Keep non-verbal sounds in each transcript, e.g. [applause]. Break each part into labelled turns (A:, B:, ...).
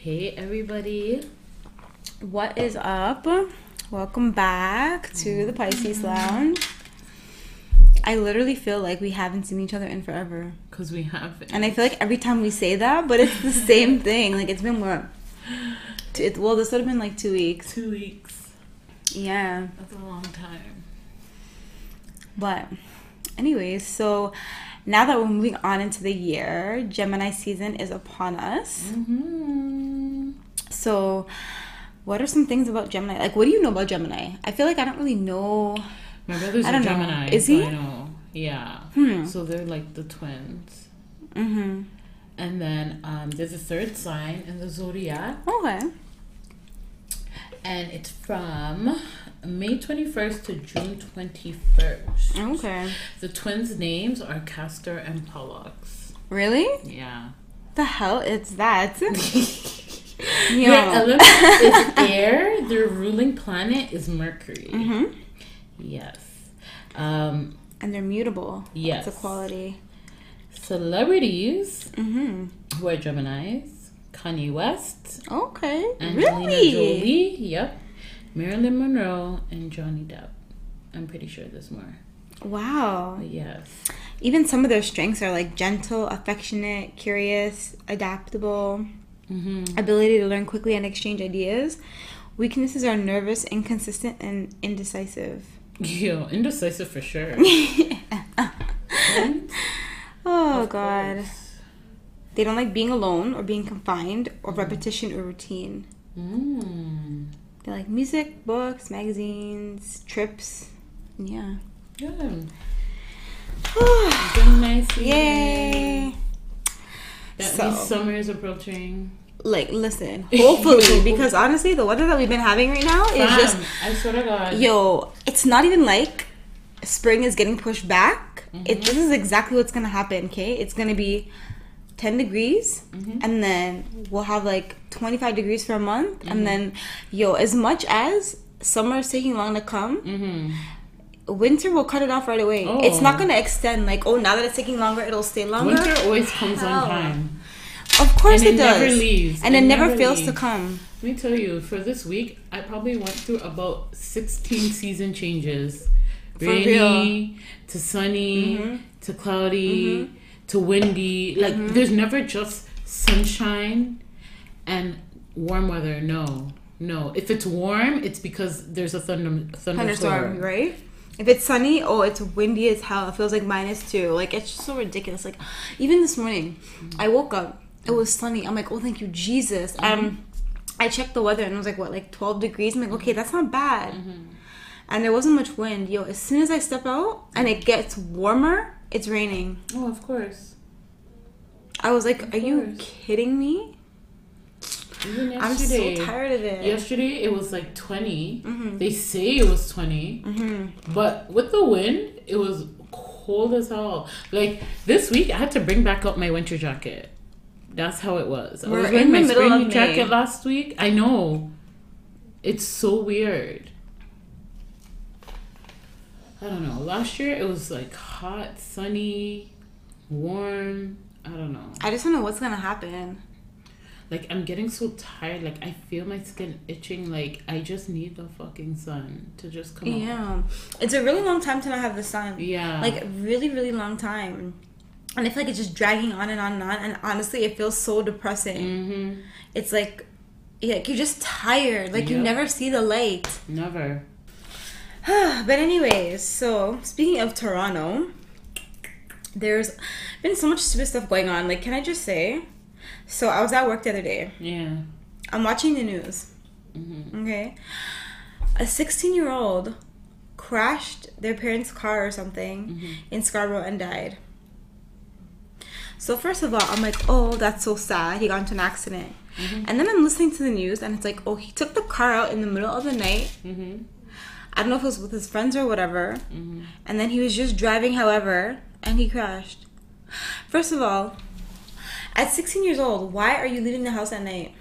A: Hey, everybody.
B: What is up? Welcome back to the Pisces Lounge. I literally feel like we haven't seen each other in forever.
A: Because we have.
B: And I feel like every time we say that, but it's the same [laughs] thing. Like it's been what? It, well, this would have been like two weeks.
A: Two weeks.
B: Yeah.
A: That's a long time.
B: But, anyways, so now that we're moving on into the year, Gemini season is upon us.
A: Mm-hmm.
B: So, what are some things about Gemini? Like, what do you know about Gemini? I feel like I don't really know.
A: My brother's
B: I
A: a
B: don't know.
A: Gemini.
B: Is
A: so
B: he?
A: I know. Yeah.
B: Hmm.
A: So they're like the twins.
B: Mm-hmm.
A: And then um, there's a third sign in the zodiac,
B: Okay.
A: and it's from May 21st to June 21st.
B: Okay.
A: The twins' names are Castor and Pollux.
B: Really?
A: Yeah.
B: The hell is that? [laughs]
A: Their
B: yeah.
A: element is air. Their ruling planet is Mercury.
B: hmm
A: Yes. Um,
B: And they're mutable.
A: Yes.
B: It's a quality.
A: celebrities
B: Mm-hmm.
A: who are Geminis. Kanye West,
B: Okay.
A: Angelina
B: really?
A: Jolie, yep. Marilyn Monroe, and Johnny Depp. I'm pretty sure there's more.
B: Wow.
A: Yes.
B: Even some of their strengths are like gentle, affectionate, curious, adaptable,
A: Mm-hmm.
B: ability to learn quickly and exchange ideas. Weaknesses are nervous, inconsistent, and indecisive. [laughs]
A: Yo, indecisive for sure. [laughs] [laughs]
B: oh
A: Of
B: god.
A: course.
B: They don't like being alone or being confined or repetition or routine.
A: Mm.
B: They like music, books, magazines, trips. Yeah. [sighs]
A: Good. Season.
B: Yay!
A: That
B: So-
A: means summer is approaching.
B: Like, listen, hopefully, [laughs] because honestly, the weather that we've been having right now is
A: Fam,
B: just
A: I swear to God.
B: yo. It's not even like spring is getting pushed back.
A: Mm-hmm.
B: It this is exactly what's gonna happen. Okay, it's gonna be ten degrees,
A: Mm-hmm.
B: and then we'll have like twenty five degrees for a month,
A: Mm-hmm.
B: and then yo, as much as summer is taking long to come,
A: Mm-hmm.
B: Winter will cut it off right away. It's
A: Oh.
B: not gonna extend. Like, oh, now that it's taking longer, it'll stay longer.
A: Winter always comes
B: Hell.
A: on time.
B: Of course
A: And
B: it,
A: it
B: does.
A: never leaves.
B: And
A: It
B: it, never,
A: never
B: fails to come.
A: Let me tell you, for this week, I probably went through about 16 season changes.
B: For
A: Rainy to sunny mm-hmm. to cloudy mm-hmm. to windy. Like, mm-hmm. there's never just sunshine and warm weather. No. No. If it's warm, it's because there's a thunder, thunderstorm.
B: Thunderstorm, right? If it's sunny, oh, it's windy as hell. It feels like minus two. Like it's just so ridiculous. Like even this morning, I woke up. It was sunny. I'm like, oh, thank you, Jesus. Um, I checked the weather and it was like what, like 12 degrees. I'm like, okay, that's not bad. And there wasn't much wind. Yo, as soon as I step out and it gets warmer, it's raining.
A: Oh, of course.
B: I was like,
A: Of
B: are you kidding me?
A: Even
B: I'm so tired of it.
A: Yesterday it was like 20.
B: Mhm.
A: They say it was 20,
B: Mm-hmm.
A: but with the wind, it was cold as hell. Like this week, I had to bring back up my winter jacket. That's how it was. I
B: We're
A: was wearing
B: in the
A: my
B: middle
A: spring jacket last week. I know. It's so weird. I don't know. Last year it was like hot, sunny, warm. I don't know.
B: I just don't know what's gonna happen.
A: Like I'm getting so tired. Like I feel my skin itching. Like I just need the fucking sun to just come out.
B: Yeah, it's a really long time to not have the sun.
A: Yeah.
B: like really really long time and i feel like it's just dragging on and on and on and honestly it feels so depressing
A: Mm-hmm.
B: it's like yeah, like you're just tired like you never see the light
A: Never. [sighs]
B: but anyways so speaking of toronto there's been so much stupid stuff going on like can i just say so i was at work the other day
A: Yeah.
B: i'm watching the news
A: Mm-hmm.
B: okay a 16 year old crashed their parents car or something
A: Mm-hmm.
B: in scarborough and died so first of all i'm like oh that's so sad he got into an accident
A: Mm-hmm.
B: and then i'm listening to the news and it's like oh he took the car out in the middle of the night
A: Mm-hmm.
B: i don't know if it was with his friends or whatever
A: Mm-hmm.
B: and then he was just driving however and he crashed first of all at 16 years old why are you leaving the house at night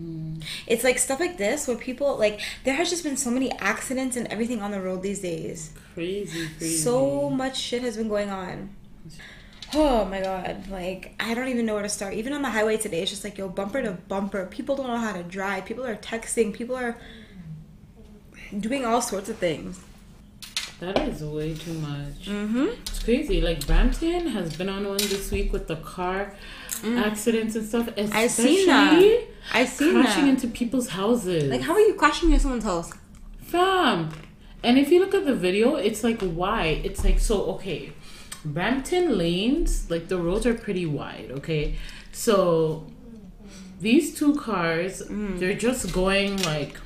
A: Mm-hmm.
B: it's like stuff like this where people like there has just been so many accidents and everything on the road these days
A: Crazy, crazy.
B: so much shit has been going on Oh my god, like I don't even know where to start. Even on the highway today, it's just like yo, bumper to bumper. People don't know how to drive. People are texting. People are doing all sorts of things.
A: That is way too much.
B: Mm-hmm.
A: It's crazy. Like Brampton has been on one this week with the car accidents and stuff.
B: Mm. I've seen that. I've seen
A: crashing
B: that.
A: into people's houses.
B: Like, how are you crashing into someone's house?
A: Fam. And if you look at the video, it's like why? It's like so okay. Brampton lanes, like the roads are pretty wide, okay? So these two cars, they're just going like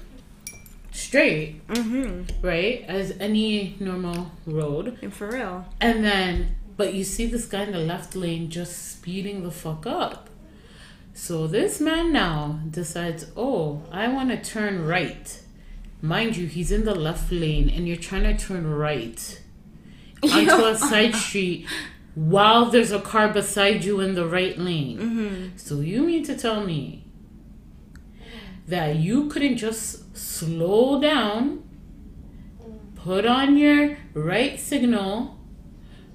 A: straight,
B: Mm-hmm.
A: right? As any normal road.
B: And For real.
A: And then but you see this guy in the left lane just speeding the fuck up. So this man now decides, "Oh, I want to turn right." Mind you, he's in the left lane and you're trying to turn right [laughs] onto a side street while there's a car beside you in the right lane.
B: Mm-hmm.
A: So you mean to tell me that you couldn't just slow down, put on your right signal,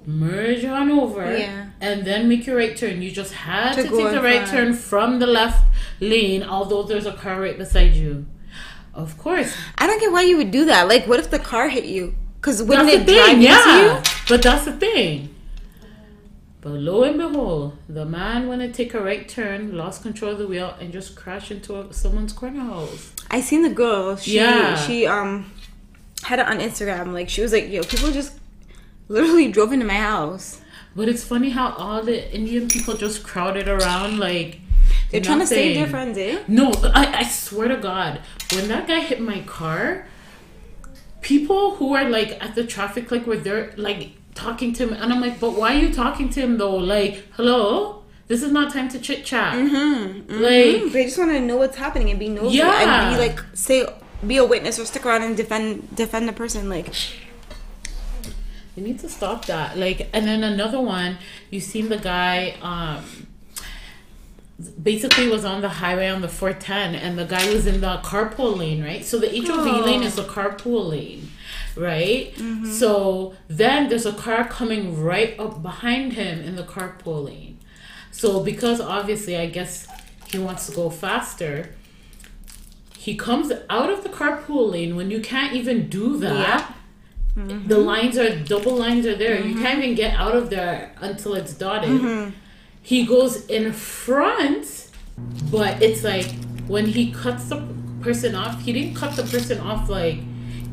A: merge on over,
B: Yeah.
A: and then make your right turn? You just had
B: To
A: to, take the right
B: front.
A: turn from the left lane, although there's a car right beside you. Of course.
B: I don't get why you would do that. Like, what if the car hit you? Because wouldn't
A: That's
B: it
A: the
B: drive
A: thing,
B: into
A: yeah.
B: you?
A: But that's the thing. But lo and behold, the man went to take a right turn, lost control of the wheel, and just crashed into a, someone's corner house.
B: I seen the girl. She
A: Yeah.
B: she um had it on Instagram. Like she was like, yo, people just literally drove into my house.
A: But it's funny how all the Indian people just crowded around like
B: They're trying to save their friends, eh?
A: No, I, I swear to God, when that guy hit my car, people who are like at the traffic light were there like talking to him, and I'm like, but why are you talking to him though? Like, hello, this is not time to chit chat.
B: Mm-hmm.
A: Like,
B: They just want to know what's happening and be nosy
A: Yeah.
B: and be like, say, be a witness or stick around and defend defend the person. Like,
A: You need to stop that. Like, and then another one, you seen the guy, um, basically was on the highway on the 410 and the guy was in the carpool lane, right? So the HOV
B: Oh.
A: lane is the carpool lane, right? Mm-hmm. So then there's a car coming right up behind him in the carpool lane. So because obviously, I guess he wants to go faster, he comes out of the carpool lane when you can't even do that. Mm-hmm. The lines are double lines are there. You mm-hmm. can't even get out of there until it's dotted. He goes in front, but it's like when he cuts the person off, he didn't cut the person off like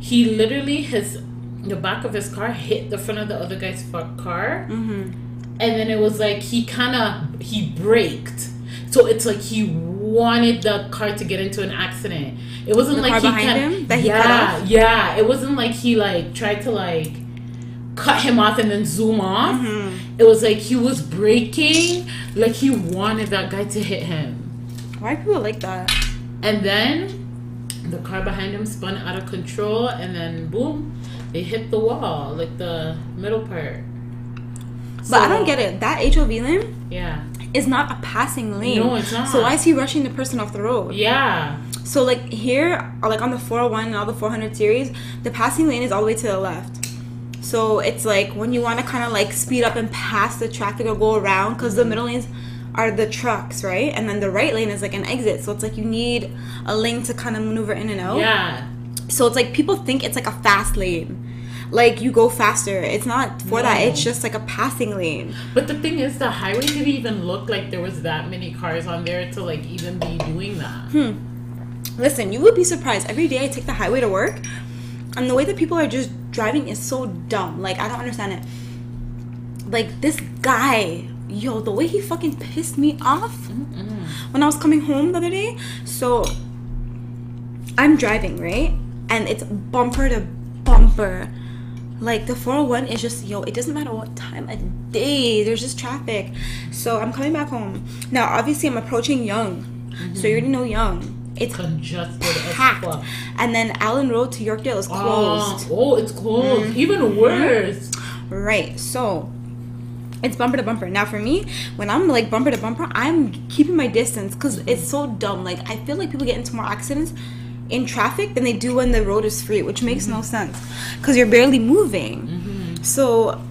A: he literally his the back of his car hit the front of the other guy's car, and then it was like he kind of he braked. So it's like he wanted the car to get into an accident. It wasn't
B: The
A: like he kind-
B: him that he cut
A: yeah,
B: off?
A: yeah. It wasn't like he like tried to like cut him off and then zoom off.
B: Mm-hmm.
A: It was like he was braking, like he wanted that guy to hit him.
B: why people like that?
A: And then the car behind him spun out of control, and then boom, they hit the wall, like the middle part.
B: But I don't get it. That HOV lane
A: Yeah,
B: is not a passing lane.
A: No, it's not.
B: So why is he rushing the person off the road?
A: yeah,
B: So like here, like on the 401 and all the 400 series, the passing lane is all the way to the left. So it's like when you want to kind of like speed up and pass the traffic or go around, because the middle lanes are the trucks, right? And then the right lane is like an exit. So it's like you need a lane to kind of maneuver in and out.
A: yeah.
B: So it's like people think it's like a fast lane. Like you go faster. It's not for that. It's just like a passing lane.
A: But the thing is, the highway didn't even look like there was that many cars on there to like even be doing that. Hmm.
B: Listen, you would be surprised. Every day I take the highway to work, and the way that people are just driving is so dumb. Like, I don't understand it. Like, this guy, yo, the way he fucking pissed me off when I was coming home the other day. So, I'm driving, right? And it's bumper to bumper. Like, the 401 is just, yo, it doesn't matter what time of day, there's just traffic. So, I'm coming back home. Now, obviously, I'm approaching Yonge. So, you already know Yonge. It's
A: Congested as
B: packed.
A: fuck.
B: And then Allen Road to Yorkdale is ah, closed.
A: Oh, oh, it's closed. Even mm-hmm. worse.
B: Right. So it's bumper to bumper. Now for me, when I'm like bumper to bumper, I'm keeping my distance because it's so dumb. Like I feel like people get into more accidents in traffic than they do when the road is free, which makes no mm-hmm. sense because you're barely moving. Mm-hmm. So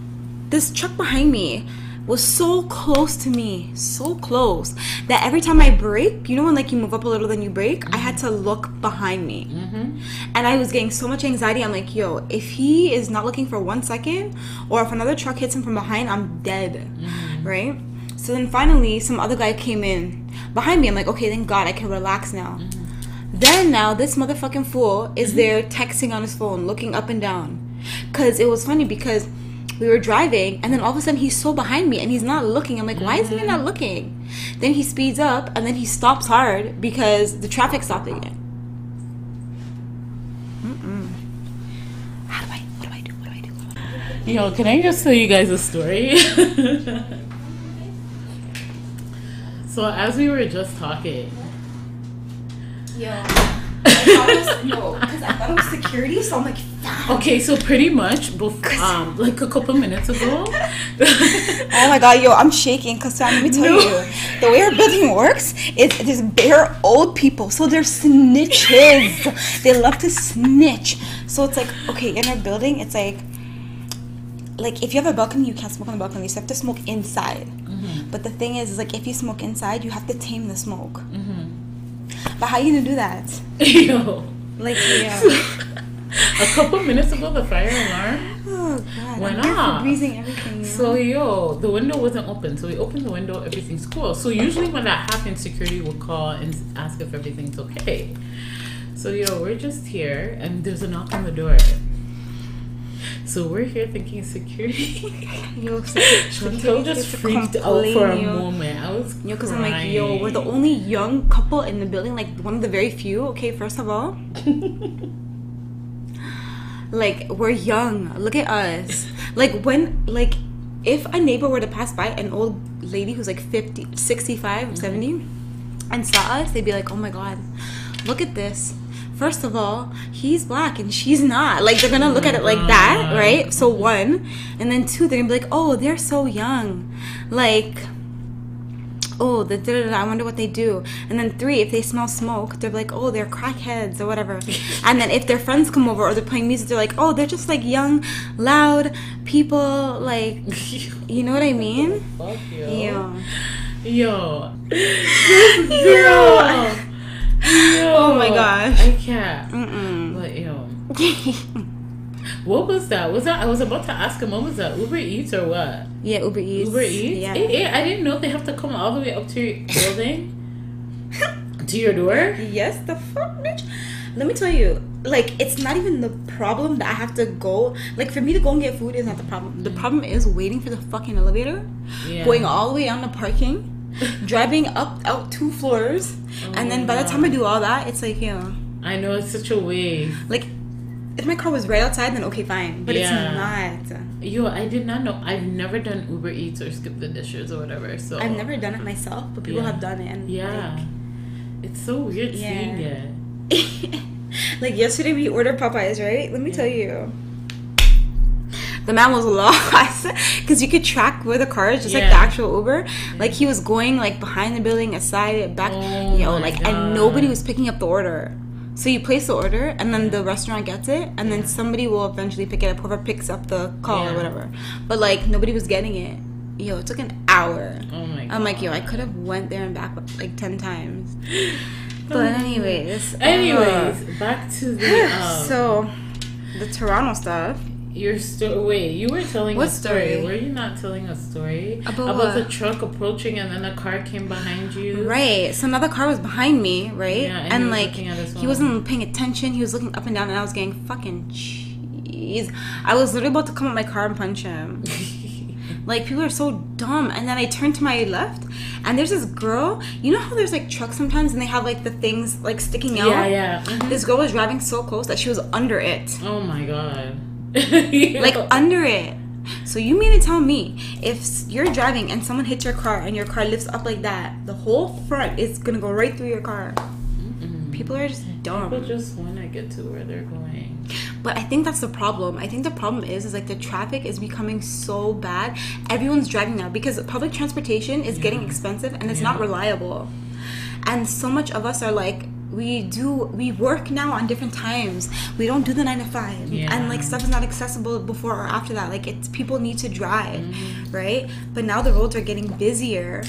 B: this truck behind me was so close to me, so close that every time I brake, you know when like you move up a little, then you brake, I had to look behind me, mm-hmm. and I was getting so much anxiety. I'm like, yo, if he is not looking for one second, or if another truck hits him from behind, I'm dead, mm-hmm. right? So then finally, some other guy came in behind me. I'm like, okay, thank God, I can relax now. Mm-hmm. Then now this motherfucking fool is there texting on his phone, looking up and down. Cause it was funny because we were driving and then all of a sudden he's so behind me and he's not looking. I'm like, why is he not looking? Then he speeds up and then he stops hard because the traffic stopped again. Mm-mm. How do I? What do I do? What do I do? Do I do?
A: Yo, can I just tell you guys a story? [laughs] so as we were just talking,
B: Yo, I thought it was no, because I thought it was security. So I'm like, "Fuck."
A: okay, so pretty much, bef- [laughs] um, like a couple minutes ago, [laughs]
B: Oh my god, yo, I'm shaking because let me tell
A: No.
B: you, the way our building works is there's bare old people, so they're snitches. they love to snitch. So it's like, okay, in our building, it's like, like if you have a balcony, you can't smoke on the balcony. So you have to smoke inside. But the thing is, is like if you smoke inside, you have to tame the smoke. But how you gonna do that?
A: yo,
B: Like, yeah. [laughs]
A: a couple minutes ago, the fire alarm.
B: oh god,
A: Why
B: I'm
A: not?
B: breezing everything.
A: So yo, the window wasn't open. So we opened the window, everything's cool. So usually when that happens, security will call and ask if everything's okay. So yo, we're just here and there's a knock on the door. So we're here thinking security. [laughs]
B: Yo, [laughs]
A: Chantel just freaked out for a moment. I was
B: Yo, because I'm like, yo, we're the only young couple in the building, like one of the very few. Okay, first of all, [laughs] like we're young. Look at us. Like when, like, if a neighbor were to pass by an old lady who's like 50, 65, 70, mm-hmm. and saw us, they'd be like, oh my god, look at this. First of all, he's black and she's not. Like they're gonna look at it like that, mm-hmm. right? So one, and then two, they're gonna be like, oh, they're so young, like oh, the da, da, da, I wonder what they do. And then three, if they smell smoke, they're like, oh, they're crackheads or whatever. [laughs] and then if their friends come over or they're playing music, they're like, oh, they're just like young, loud people. Like, [laughs] you know what I mean?
A: Fuck you. yo. [laughs]
B: Yeah.
A: Yo. This girl. Yo.
B: Oh my gosh.
A: I can't.
B: Mm-mm.
A: But yo. What was that? Was that I was about to ask him what was that? Uber Eats or what?
B: yeah, Uber Eats.
A: Uber Eats?
B: Yeah.
A: Eh, eh, I didn't know they have to come all the way up to your building. [laughs] to your door?
B: Yes, the fuck, bitch. Let me tell you, like, it's not even the problem that I have to go. Like, for me to go and get food is not the problem. The problem is waiting for the fucking elevator,
A: Yeah.
B: going all the way down the parking, [laughs] driving up out two floors, and then by the time I do all that, it's like, yeah.
A: I know it's such a way.
B: like, if my car was right outside, then okay, fine. But
A: Yeah.
B: it's not.
A: Yo, I did not know. I've never done Uber Eats or skip the dishes or whatever. So
B: I've never done it myself, but people
A: Yeah.
B: have done it. And
A: Yeah. It's so weird
B: Yeah.
A: seeing it.
B: Like, [laughs] like yesterday, we ordered Popeyes, right? Let me tell you. The man was lost [laughs] because you could track where the car is, just like the actual Uber. Like he was going like behind the building, aside, back,
A: Oh
B: you know, like and nobody was picking up the order. So you place the order, and then the restaurant gets it, and then somebody will eventually pick it up. Whoever picks up the call
A: Yeah.
B: or whatever. But like nobody was getting it. Yo, it took an hour.
A: Oh my god.
B: I'm like, yo, I could have went there and back like ten times. [laughs] But anyways, uh,
A: Anyways, back to the [laughs] um,
B: so the Toronto stuff.
A: Your story. Wait, you were telling
B: What
A: a story.
B: story?
A: Were you not telling a story
B: About
A: about the truck approaching and then a car came behind you?
B: Right. So another car was behind me, right?
A: Yeah, and
B: and like
A: looking at his
B: he wasn't paying attention. He was looking up and down, and I was getting fucking cheese. I was literally about to come out my car and punch him. [laughs] like people are so dumb. And then I turned to my left, and there's this girl. You know how there's like trucks sometimes, and they have like the things like sticking out.
A: yeah, yeah. Mhm.
B: This girl was driving so close that she was under it.
A: Oh my god. [laughs]
B: like under it. So you mean to tell me if you're driving and someone hits your car and your car lifts up like that, the whole front is gonna go right through your car? People are just dumb.
A: People just want to get to where they're going.
B: But I think that's the problem. I think the problem is is like the traffic is becoming so bad. Everyone's driving now because public transportation is getting expensive and it's not reliable. And so much of us are like we do we work now on different times. We don't do the nine to five.
A: Yeah.
B: and like stuff is not accessible before or after that. Like it's people need to drive
A: Mm-hmm.
B: right? But now the roads are getting busier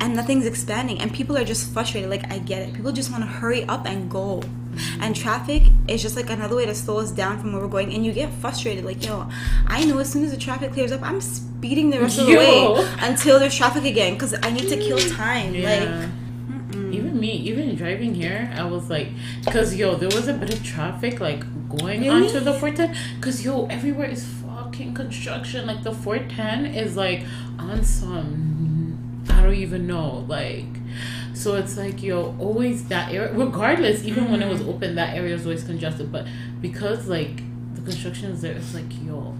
B: and nothing's expanding and people are just frustrated. Like i get it. People just want to hurry up and go.
A: Mm-hmm.
B: and traffic is just like another way to slow us down from where we're going and you get frustrated. Like yo i know as soon as the traffic clears up i'm speeding the rest of the [laughs] way until there's traffic again because i need to kill time. Like
A: Yeah. Even me, even driving here, I was like, cause yo, there was a bit of traffic like going
B: Really?
A: onto the 410. Cause yo, everywhere is fucking construction. Like the 410 is like on some, I don't even know. Like, so it's like yo, always that area. Regardless, even when it was mm-hmm. open, that area was always congested. But because like the construction is there, it's like yo.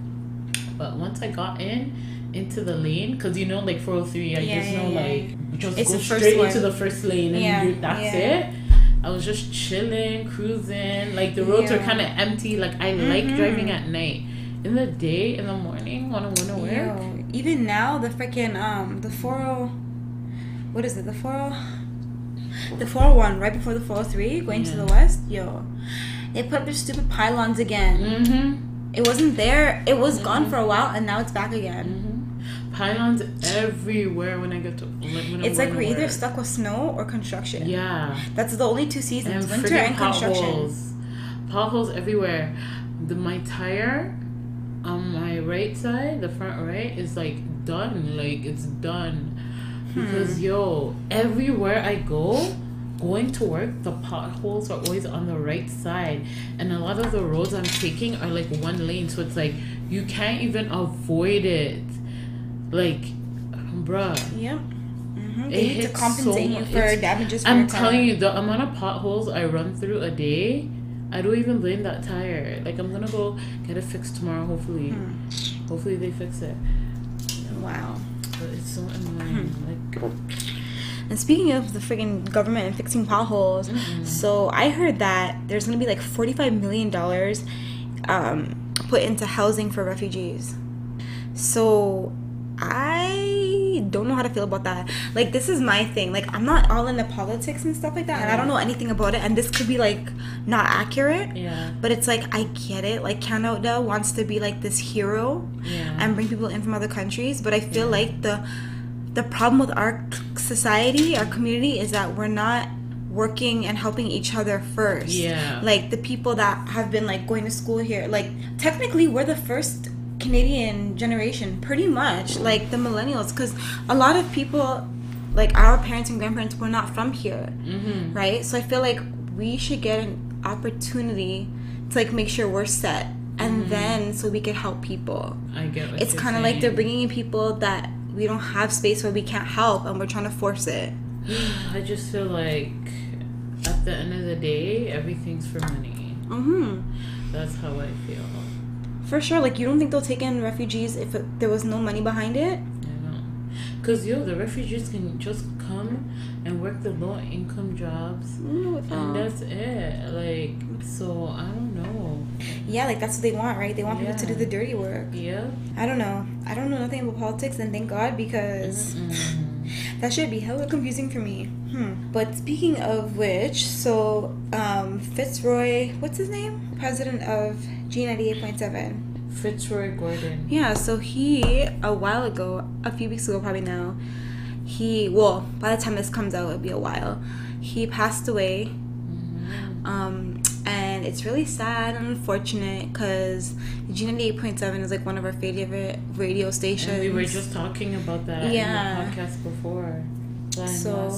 A: But once I got in into the lane, because you know, like 403, I
B: Yeah,
A: just
B: yeah,
A: know
B: yeah.
A: like just
B: It's
A: go
B: the first
A: straight
B: one.
A: into the first lane and that's it. I was just chilling, cruising. Like the roads are kind of empty. Like I like
B: Mhm.
A: driving at night. In the day, in the morning, when I want to work.
B: Yo, even now the freaking um the 40 what is it the 40 the 401 right before the 403 going to the west yo they put up their stupid pylons again
A: Mm-hmm.
B: it wasn't there it was gone for a while and now it's back again
A: Mm-hmm. Pylons everywhere when I get to. When
B: it's like we're either stuck with snow or construction
A: Yeah.
B: that's the only two seasons
A: and
B: winter and construction
A: potholes. Potholes everywhere. The my tire on my right side, the front right, is like done. Like it's done.
B: Hmm.
A: Because yo, everywhere I go, going to work, the potholes are always on the right side. And a lot of the roads I'm taking are like one lane. So it's like you can't even avoid it. Like bruh.
B: yep hmm
A: It
B: they need to compensate
A: so
B: you for
A: It's-
B: damages for
A: I'm telling you, the amount of potholes I run through a day, I don't even blame that tire. Like I'm gonna go get it fixed tomorrow. Hopefully,
B: Hmm.
A: hopefully they fix it.
B: wow
A: But it's so annoying.
B: Hmm.
A: Like
B: And speaking of the friggin' government and fixing potholes, so I heard that there's gonna be like forty-five million dollars um, put into housing for refugees. So I don't know how to feel about that. Like this is my thing. Like I'm not all into politics and stuff like that, and I don't know anything about it. And this could be like not accurate.
A: yeah,
B: But it's like I get it. Like Canada wants to be like this hero
A: yeah,
B: and bring people in from other countries but i feel like the the problem with our society our community is that we're not working and helping each other first
A: Yeah.
B: like the people that have been like going to school here like technically we're the first canadian generation pretty much like the millennials because a lot of people like our parents and grandparents were not from here
A: mm-hmm.
B: right? So I feel like we should get an opportunity to like make sure we're set, and then so we can help people.
A: I get.
B: It's kind of like they're bringing in people that we don't have space where we can't help, and we're trying to force it. [sighs]
A: I just feel like at the end of the day, everything's for money.
B: hmm
A: That's how I feel.
B: For sure. Like you don't think they'll take in refugees if it, there was no money behind it?
A: I know. Cause yo, the refugees can just come and work the low income jobs. And that's it. Like, so I don't know.
B: yeah, like that's what they want, right? They want people to do the dirty work.
A: Yeah.
B: I don't know. I don't know nothing about politics, and thank God because.
A: Mm.
B: That should be hella confusing for me. Hmm. But speaking of which, so um, Fitzroy, what's his name? President of G98.7.
A: Fitzroy Gordon.
B: Yeah, so he, a while ago, a few weeks ago probably now, he, well, by the time this comes out, it'll be a while, he passed away. Um, and it's really sad and unfortunate because G98.7 is like one of our favorite radio stations.
A: And we were just talking about that
B: Yeah.
A: in the podcast before.
B: So-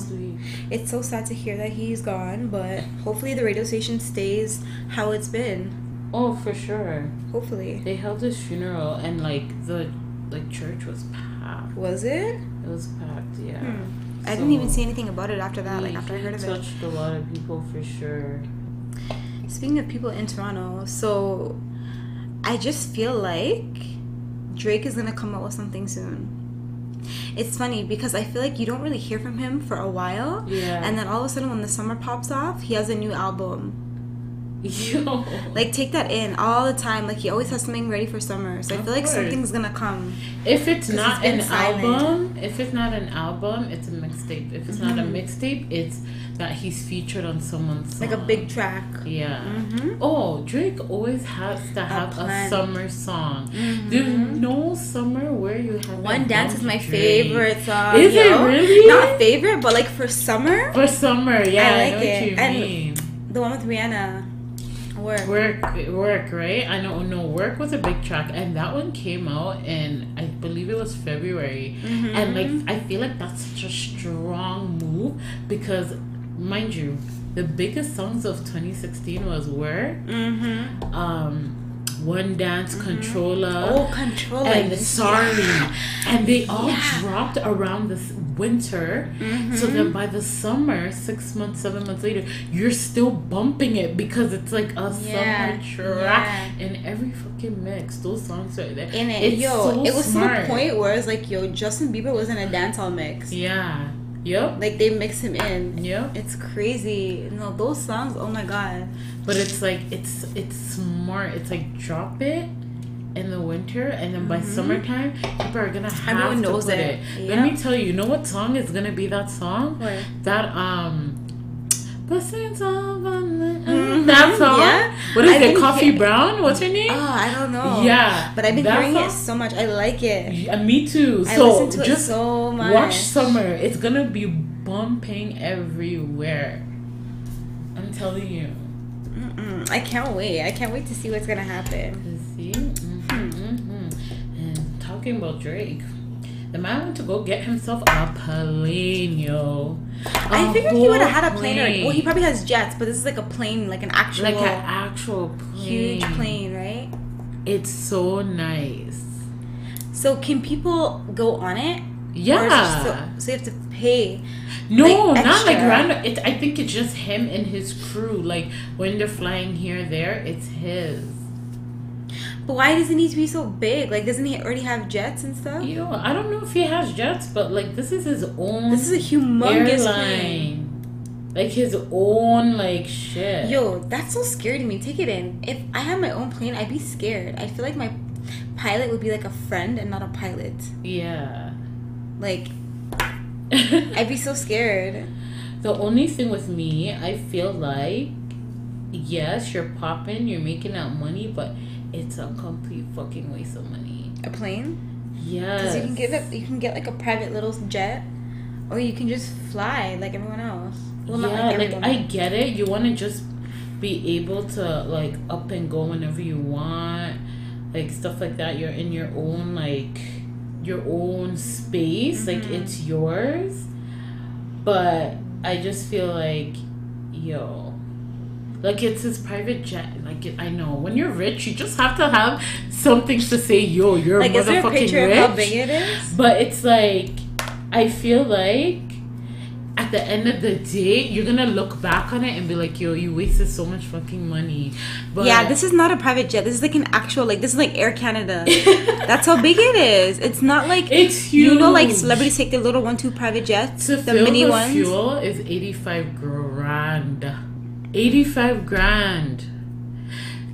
B: It's so sad to hear that he's gone, but hopefully the radio station stays how it's been.
A: Oh, for sure.
B: Hopefully.
A: They held his funeral and like the like church was packed.
B: Was it?
A: It was packed, yeah.
B: Hmm. I didn't even see anything about it after that, like after I heard of it.
A: touched a lot of people for sure.
B: Speaking of people in Toronto, so I just feel like Drake is gonna come out with something soon. It's funny because I feel like you don't really hear from him for a while,
A: Yeah.
B: and then all of a sudden when the summer pops off, he has a new album.
A: Yo.
B: Like take that in all the time. Like he always has something ready for summer. So I
A: Of
B: feel like
A: course.
B: something's gonna come.
A: If it's not an
B: silent.
A: album, if it's not an album, it's a mixtape. If it's not a
B: Mhm.
A: mixtape, it's that he's featured on someone's song.
B: Like a big track.
A: Yeah.
B: Mm-hmm.
A: Oh, Drake always has to have a,
B: plan.
A: summer song.
B: Mhm.
A: There's no summer where you have
B: One dance is my
A: Drake.
B: favorite song.
A: Is it really?
B: Not favorite, but like for summer,
A: For summer, yeah, I,
B: like
A: know
B: it. And-
A: mean.
B: the one with Rihanna. Work.
A: Work, work, right? I know. No, work was a big track, and that one came out in I believe it was February.
B: Mhm.
A: And like, I feel like that's such a strong move because, mind you, the biggest songs of 2016 was Work,
B: Mm-hmm.
A: um, One Dance, Controlla.
B: Oh, Controlla.
A: and sorry, and they all
B: Yeah.
A: dropped around this winter.
B: Mm-hmm.
A: So then by the summer, six months, seven months later, you're still bumping it because it's like a
B: Yeah,
A: summer track in every fucking mix. Those songs are there.
B: in it.
A: It's
B: yo,
A: so
B: it was
A: smart.
B: to the point where it's like, yo, Justin Bieber was in a dancehall mix.
A: Yeah. Yep.
B: Like they mix him in.
A: Yep.
B: It's crazy. No, those songs. Oh my god.
A: But it's like it's it's smart. It's like drop it in the winter, and then by summertime, people are gonna have
B: Mm-hmm. Everyone
A: to
B: knows
A: put
B: it.
A: it.
B: Yeah.
A: Let me tell you. You know what song is gonna be that song?
B: What?
A: That um. Blessings of
B: Mhm. [laughs]
A: That song.
B: Yeah.
A: What is
B: I've
A: it? Coffee
B: hear-
A: Brown. What's her name?
B: Oh, I don't know.
A: Yeah.
B: But I've been
A: That
B: hearing it so much. I like it.
A: Yeah, me too.
B: I
A: So
B: listen to it
A: just
B: so much.
A: watch summer. It's gonna be bumping everywhere. I'm telling you.
B: Mm-mm. I can't wait. I can't wait to see what's gonna happen.
A: See? Mm-hmm, mm-hmm. And talking about Drake, the man went to go get himself a plane, yo.
B: I
A: A
B: figured he would have had a plane already. Well, he probably has jets, but this is like a plane, like an actual
A: like an actual plane.
B: huge plane, right?
A: It's so nice.
B: So can people go on it? Or is it
A: Yeah.
B: So, so you have to pay.
A: No,
B: Like,
A: not like random. It, I think it's just him and his crew. Like when they're flying here, there, it's his.
B: But why does it need to be so big? Like, doesn't he already have jets and stuff?
A: Know, I don't know if he has jets, but like this is his own
B: This is a humongous plane.
A: Like his own like shit.
B: Yo, that's so scary to me. Take it in. If I had my own plane, I'd be scared. I feel like my pilot would be like a friend and not a pilot.
A: Yeah.
B: Like, [laughs] I'd be so scared.
A: the only thing with me, I feel like yes, you're popping, you're making out money, but it's a complete fucking waste of money.
B: A plane?
A: Yes.
B: Because you can get it. You can get like a private little jet, or you can just fly like everyone else. Well, not
A: yeah,
B: like
A: like. I get it. You want to just be able to like up and go whenever you want, like stuff like that. You're in your own like your own space, like
B: Mhm.
A: it's yours. But I just feel like, yo, like it's his private jet. Like it, I know when you're rich, you just have to have something to say. Yo, you're
B: like, is there a
A: motherfucking
B: picture
A: rich.
B: of how big it is?
A: But it's like, I feel like at the end of the day, you're gonna look back on it and be like, yo, you wasted so much fucking money. But
B: yeah, this is not a private jet. This is like an actual like this is like Air Canada. [laughs] That's how big it is. It's not like
A: it's huge.
B: you know like celebrities take their little one two private jets,
A: to
B: the
A: fill
B: mini
A: the
B: ones.
A: fuel is 85 grand. 85 grand.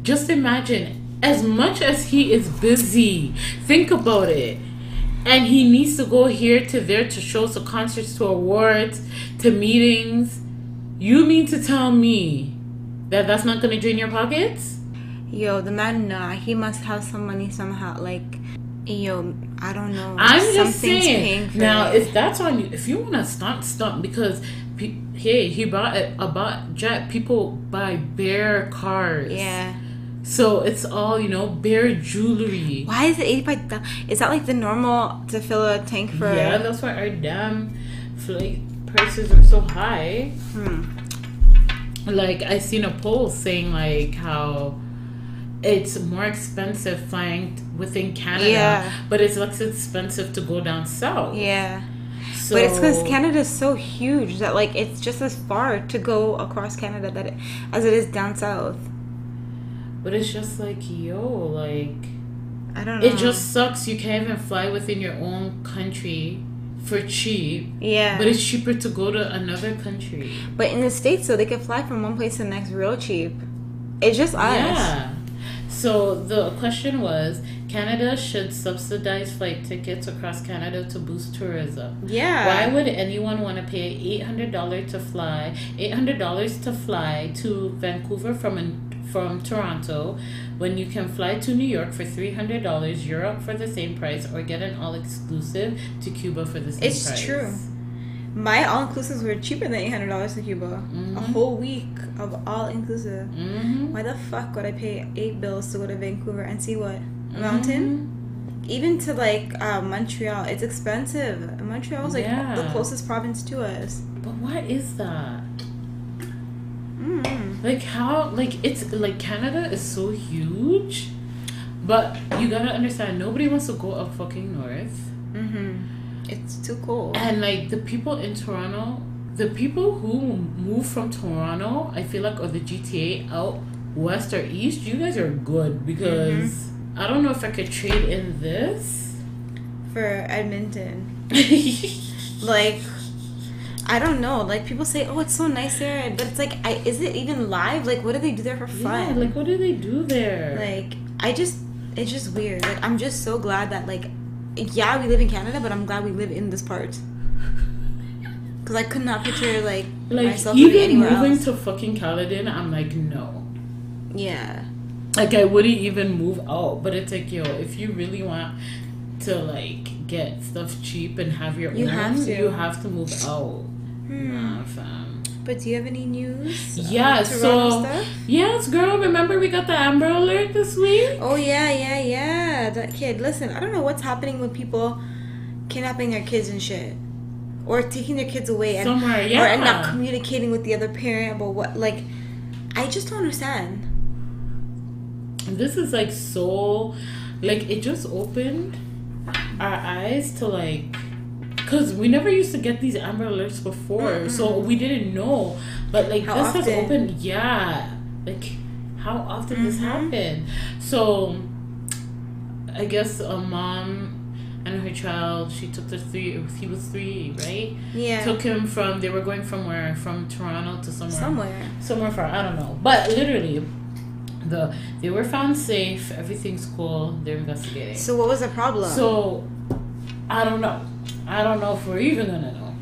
A: Just imagine, as much as he is busy, think about it. And he needs to go here to there to shows, to concerts, to awards, to meetings. You mean to tell me that that's not gonna drain your pockets?
B: Yo, the man, nah, he must have some money somehow. Like, yo, I don't know.
A: I'm just saying. Now,
B: it.
A: if that's on you, if you want to stunt, stunt because, pe- hey, he bought a, a bought jet. People buy bear cars.
B: yeah.
A: So it's all you know, bare jewelry.
B: Why is it eighty five? Is that like the normal to fill a tank for?
A: Yeah, that's why our damn flight prices are so high.
B: Hmm.
A: Like I seen a poll saying like how it's more expensive flying within Canada,
B: Yeah.
A: but it's less expensive to go down south.
B: Yeah.
A: So,
B: but it's because Canada's so huge that like it's just as far to go across Canada that it, as it is down south.
A: But it's just like yo, like
B: I don't know.
A: it just sucks. You can't even fly within your own country for cheap,
B: yeah.
A: but it's cheaper to go to another country.
B: But in the states, so they can fly from one place to the next real cheap. It's just us.
A: Yeah. So the question was Canada should subsidize flight tickets across Canada to boost tourism.
B: Yeah.
A: Why would anyone want to pay $800 to fly, $800 to fly to Vancouver from an, from Toronto when you can fly to New York for $300, Europe for the same price or get an all exclusive to Cuba for the same
B: It's
A: price?
B: It's true. My all inclusives were cheaper than eight hundred dollars to Cuba. A
A: Mhm.
B: whole week of all inclusive.
A: Mhm.
B: Why the fuck would I pay eight bills to go to Vancouver and see what? A mountain? Even to like uh, Montreal, it's expensive. Montreal's like
A: Yeah.
B: the closest province to us.
A: But what is that?
B: Mm.
A: Like how like it's like Canada is so huge, but you gotta understand nobody wants to go up fucking north.
B: Mm-hmm. It's too cold.
A: And like the people in Toronto, the people who move from Toronto, I feel like or the GTA out west or east, you guys are good because I don't know if I could trade in this.
B: For Edmonton, [laughs] like. I don't know. Like people say, "Oh, it's so nice there," but it's like, I, is it even live? Like, what do they do there for
A: yeah,
B: fun?
A: like what do they do there?
B: like i just it's just weird like i'm just so glad that like yeah we live in canada but i'm glad we live in this part [laughs] because i could not picture like,
A: like
B: myself
A: even
B: anywhere
A: moving
B: else
A: to fucking Caledon, I'm like no.
B: yeah
A: like I wouldn't even move out. But it's like, yo, if you really want to like get stuff cheap and have your
B: You
A: own,
B: have to.
A: you have to move out.
B: Hmm.
A: Nah,
B: but do you have any news
A: Yeah, so-
B: stuff?
A: Yes, girl. Remember we got the Amber Alert this week.
B: oh yeah yeah yeah that kid listen i don't know what's happening with people kidnapping their kids and shit or taking their kids away and
A: Somewhere,
B: or
A: yeah.
B: and not communicating with the other parent about what like i just don't understand
A: this is like so, like it just opened our eyes to like. Cause we never used to get these Amber Alerts before, so we didn't know. But like
B: How
A: this has
B: often?
A: opened, yeah. Like how often this
B: Mhm.
A: happened? So I guess a mom and her child, she took the three. He was three, right?
B: yeah
A: Took him from. They were going from where? From Toronto to somewhere.
B: somewhere
A: Somewhere far. I don't know. But literally, the they were found safe. Everything's cool. They're investigating.
B: so what was the problem
A: So, I don't know. I don't know if we're even gonna know.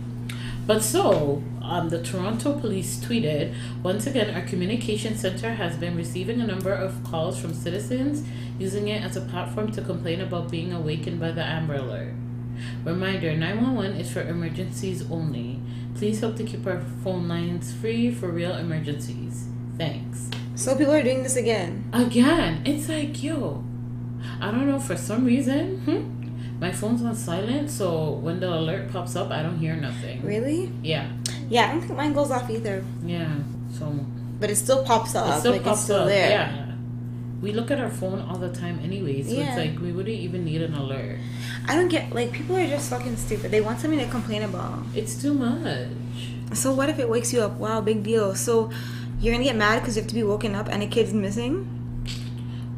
A: But so, um, the Toronto police tweeted once again, our communication center has been receiving a number of calls from citizens using it as a platform to complain about being awakened by the Amber Alert. Reminder 911 is for emergencies only. Please help to keep our phone lines free for real emergencies. Thanks.
B: So people are doing this again.
A: Again, it's like, yo, I don't know, for some reason, hmm, my phone's on silent, so when the alert pops up, I don't hear nothing.
B: Really?
A: Yeah,
B: Yeah, I don't think mine goes off either.
A: yeah, so
B: But it still pops up.
A: it still
B: like
A: pops
B: it's still
A: up.
B: there.
A: Yeah. We look at our phone all the time anyway, so
B: Yeah.
A: it's like we wouldn't even need an alert.
B: I don't get like people are just fucking stupid. They want something to complain about.
A: It's too much.
B: So what if it wakes you up? Wow, big deal. So you're gonna get mad because you have to be woken up and a kid's missing?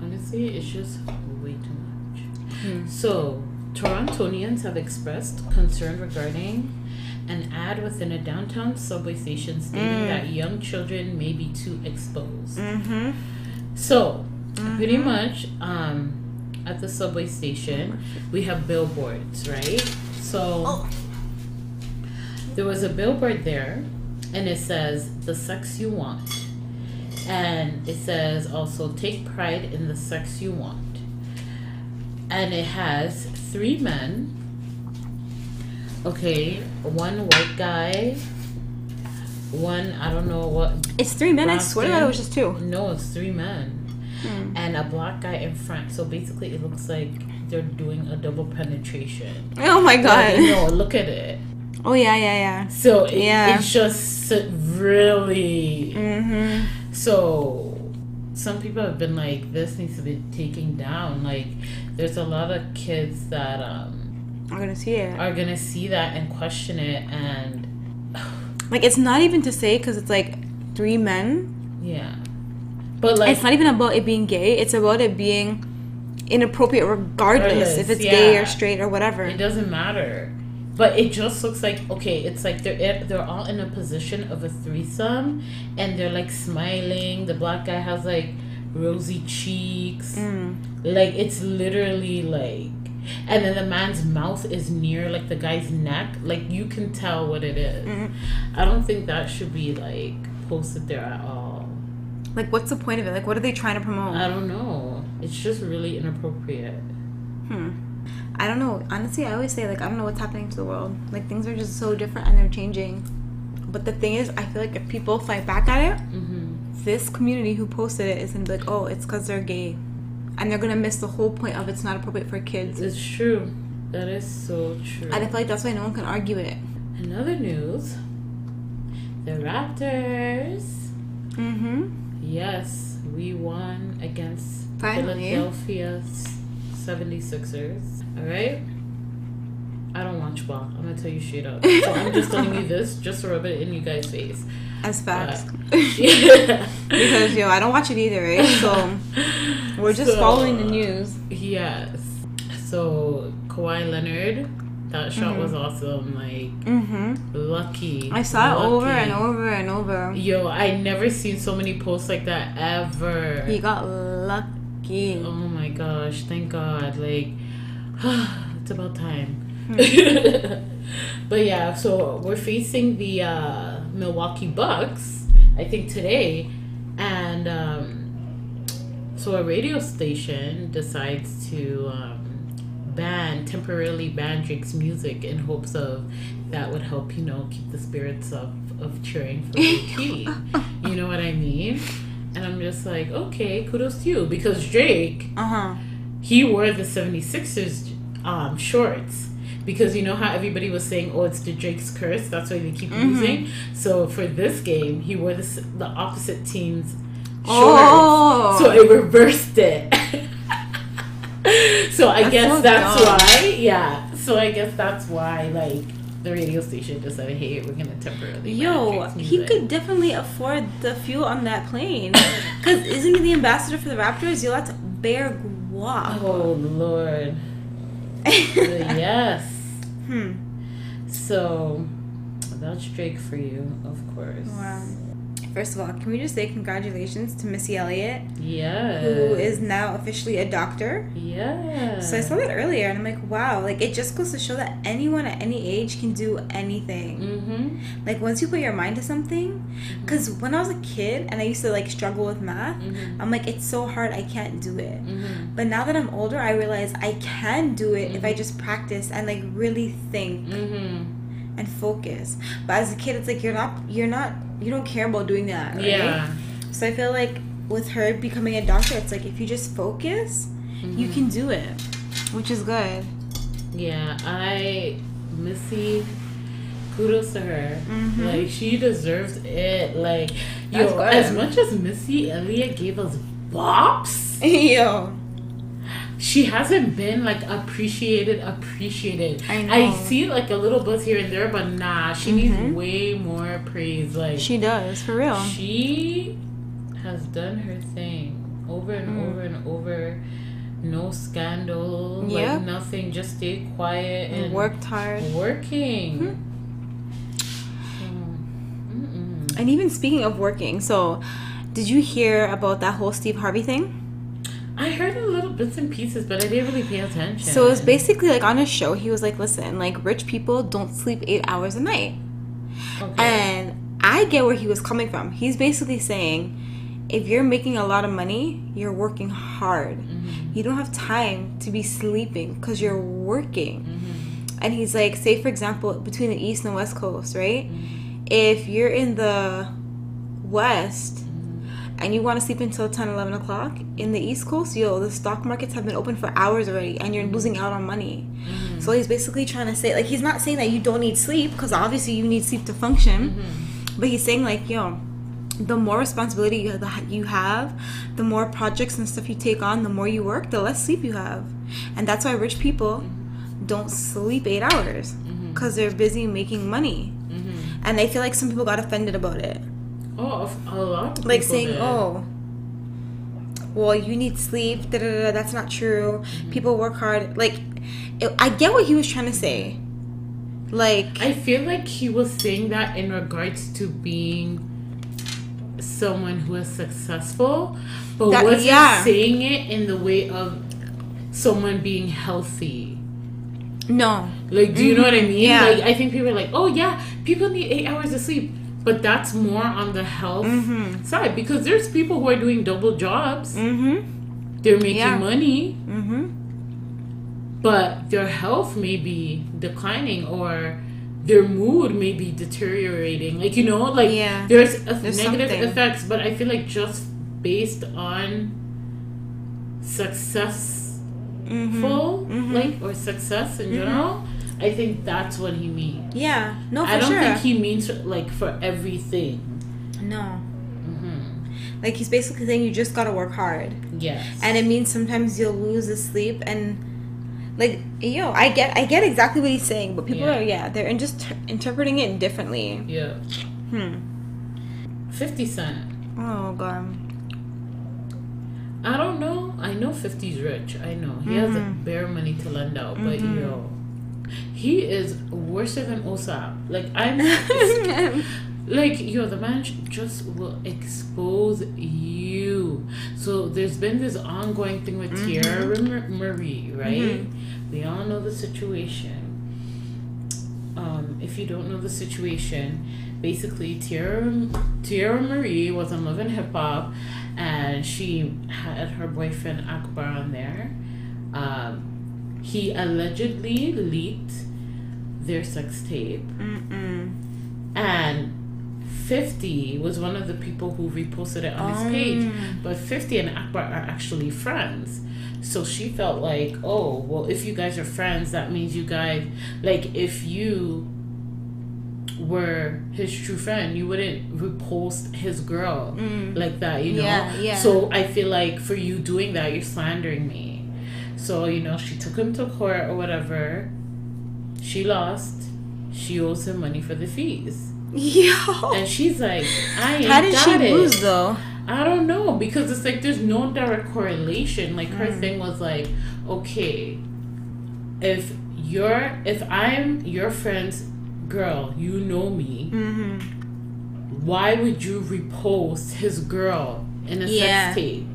A: Honestly, it's just way too much.
B: Hmm.
A: So, Torontonians have expressed concern regarding an ad within a downtown subway station stating
B: Mm.
A: that young children may be too exposed.
B: Mm-hmm.
A: So, pretty much, um, at the subway station, we have billboards, right? So,
B: Oh.
A: there was a billboard there, and it says, The sex you want. And it says also, Take pride in the sex you want. And it has three men. Okay, one white guy, one, I don't know what,
B: It's three men. I swear that it was just two.
A: no, it's three men
B: Hmm.
A: and a black guy in front. So basically, it looks like they're doing a double penetration.
B: Oh my
A: Like,
B: God.
A: no, look at it.
B: Oh yeah, yeah, yeah.
A: So it,
B: Yeah.
A: it's just really.
B: Mm-hmm.
A: So some people have been like, this needs to be taken down. Like, there's a lot of kids that um,
B: I'm gonna see it.
A: are gonna see that and question it, and [sighs]
B: Like it's not even to say because it's like three men.
A: yeah. But like,
B: it's not even about it being gay. It's about it being inappropriate regardless if
A: Regardless,
B: it's gay or straight or whatever.
A: It doesn't matter. but it just looks like okay. It's like they're they're all in a position of a threesome, and they're like smiling. The black guy has like rosy cheeks.
B: Mm.
A: Like it's literally like, and then the man's mouth is near like the guy's neck. Like you can tell what it is.
B: Mm.
A: I don't think that should be like posted there at all.
B: Like, what's the point of it? Like, what are they trying to promote?
A: I don't know. It's just really inappropriate.
B: Hmm. I don't know. Honestly, I always say like I don't know what's happening to the world. Like things are just so different and they're changing. But the thing is, I feel like if people fight back at it,
A: Mm-hmm.
B: This community who posted it is gonna be like, oh, it's because they're gay, and they're gonna miss the whole point of it's not appropriate for kids.
A: It's true. That is so true.
B: And I feel like that's why no one can argue it.
A: Another news, the Raptors.
B: Mm-hmm.
A: Yes, we won against
B: Finally.
A: Philadelphia 76ers. All right? I don't watch ball. I'm going to tell you straight up. So I'm just telling you this just to rub it in you guys' face.
B: As facts. [laughs]
A: Yeah.
B: because yo, I don't watch it either, right? So we're just
A: So-
B: following the news.
A: Yes. So Kawhi Leonard, that shot was awesome. Like,
B: Mm-hmm.
A: lucky.
B: I saw it over and over and over.
A: Yo, I never seen so many posts like that ever.
B: He got lucky.
A: Oh my gosh, thank God. Like, [sighs] it's about time. [laughs] but yeah, so we're facing the uh, Milwaukee Bucks, I think today. And um, so a radio station decides to um, ban, temporarily ban Drake's music in hopes of that would help, you know, keep the spirits of, of cheering for the [laughs] team. You know what I mean? And I'm just like, okay, kudos to you. Because Drake,
B: Uh huh.
A: he wore the 76ers um, shorts because you know how everybody was saying oh it's the drake's curse that's why they keep
B: Mm-hmm.
A: using so for this game he wore the, the opposite team's shorts
B: Oh.
A: so it reversed it [laughs] so i
B: That's
A: guess
B: so
A: that's
B: dumb.
A: why yeah so i guess that's why like the radio station decided hey we're gonna temporarily
B: Yo, he could definitely afford the fuel on that plane. Because isn't he the ambassador for the Raptors? Yo, that's Bear Guap.
A: oh lord [laughs] yes
B: hmm.
A: So that's Drake for you, of course.
B: Wow. First of all, can we just say congratulations to Missy Elliott,
A: Yeah.
B: who is now officially a doctor?
A: Yeah.
B: So I saw that earlier, and I'm like, wow, like it just goes to show that anyone at any age can do anything.
A: Mm-hmm.
B: Like once you put your mind to something, because when I was a kid and I used to like struggle with math,
A: Mm-hmm.
B: I'm like, it's so hard, I can't do it.
A: Mm-hmm.
B: But now that I'm older, I realize I can do it if I just practice and like really think
A: Mm-hmm.
B: and focus. But as a kid, it's like you're not, you're not, you don't care about doing that, right?
A: Yeah.
B: So I feel like with her becoming a doctor, it's like if you just focus, you can do it, which is good.
A: Yeah. I Missy. Kudos to her.
B: Mhm.
A: Like she deserves it. Like yo, as much as Missy Elliott gave us bops, [laughs]
B: Yo,
A: she hasn't been like appreciated. Appreciated.
B: I know.
A: see like a little buzz here and there, but nah, she needs
B: Mhm.
A: way more praise. Like
B: she does for real.
A: She has done her thing over and
B: Mm.
A: over and over. No scandal,
B: Yep.
A: like nothing. Just stay quiet and
B: Worked hard.
A: working.
B: Mhm.
A: Mm-mm.
B: And even speaking of working, so did you hear about that whole Steve Harvey thing?
A: I heard a little bits and pieces, but I didn't really pay attention.
B: So it was basically like on a show, he was like, listen, like rich people don't sleep eight hours a night.
A: okay.
B: And I get where he was coming from. He's basically saying, if you're making a lot of money, you're working hard.
A: Mhm.
B: You don't have time to be sleeping because you're working.
A: Mhm.
B: And he's like, say for example, between the East and West Coast, right?
A: Mhm.
B: If you're in the West. And you want to sleep until 10, 11 o'clock, in the East Coast, yo, the stock markets have been open for hours already and you're losing out on money.
A: Mhm.
B: So he's basically trying to say, like, he's not saying that you don't need sleep because obviously you need sleep to function.
A: Mhm.
B: But he's saying like, yo, the more responsibility you have, you have, the more projects and stuff you take on, the more you work, the less sleep you have, and that's why rich people don't sleep eight hours because they're busy making money.
A: Mhm.
B: And I feel like some people got offended about it,
A: Oh, a lot. Of
B: like saying,
A: did.
B: "Oh, well, you need sleep." Da, da, da, that's not true. Mm-hmm. People work hard. Like, it, I get what he was trying to say. Like
A: I feel like he was saying that in regards to being someone who is successful, but
B: That-
A: wasn't
B: yeah.
A: saying it in the way of someone being healthy.
B: no.
A: Like, do you know what I mm-hmm. mean?
B: Yeah.
A: Like, I think people are like, oh yeah, people need eight hours of sleep, but that's more on the health
B: Mm-hmm.
A: side because there's people who are doing double jobs.
B: Mm-hmm.
A: They're making
B: Yeah.
A: money,
B: Mm-hmm.
A: but their health may be declining or their mood may be deteriorating. Like you know, like
B: Yeah.
A: there's, a
B: There's
A: negative
B: something.
A: effects, but I feel like just based on successful,
B: Mm-hmm.
A: like or success in general, I think that's what he means.
B: Yeah. No, for
A: I don't
B: sure.
A: think he means like for everything.
B: no.
A: hmm
B: Like he's basically saying you just gotta work hard.
A: Yes.
B: and it means sometimes you'll lose the sleep and like yo i get i get exactly what he's saying but people
A: Yeah.
B: are yeah they're in just ter- interpreting it differently
A: yeah,
B: hmm
A: Fifty Cent.
B: oh god
A: I don't know. I know 50's rich. I know he has a bare money to lend out, but
B: Mhm.
A: yo, he is worse than Osap. Like I'm, [laughs] like yo, the man just will expose you. So there's been this ongoing thing with
B: Mm-hmm.
A: Teairra Mari, right? We all know the situation. Um, if you don't know the situation, basically Teairra Teairra Mari was on Love and Hip Hop, and she had her boyfriend Akbar on there. Um, he allegedly leaked their sex tape,
B: Mm-mm.
A: and 50 was one of the people who reposted it on his page.
B: Um,
A: But 50 and Akbar are actually friends. So she felt like, oh, well, if you guys are friends, that means you guys, like, if you were his true friend, you wouldn't repost his girl
B: Mm.
A: like that, you know?
B: Yeah, yeah.
A: So I feel like for you doing that, you're slandering me. So, you know, she took him to court or whatever. She lost. She owes him money for the fees.
B: yo
A: And she's like, I ain't
B: how did she
A: it.
B: lose though
A: I don't know because it's like there's no direct correlation. Like her
B: Mm.
A: thing was like, okay, if you're if I'm your friend's girl, you know me.
B: mm-hmm.
A: Why would you repost his girl in a
B: Yeah.
A: sex tape?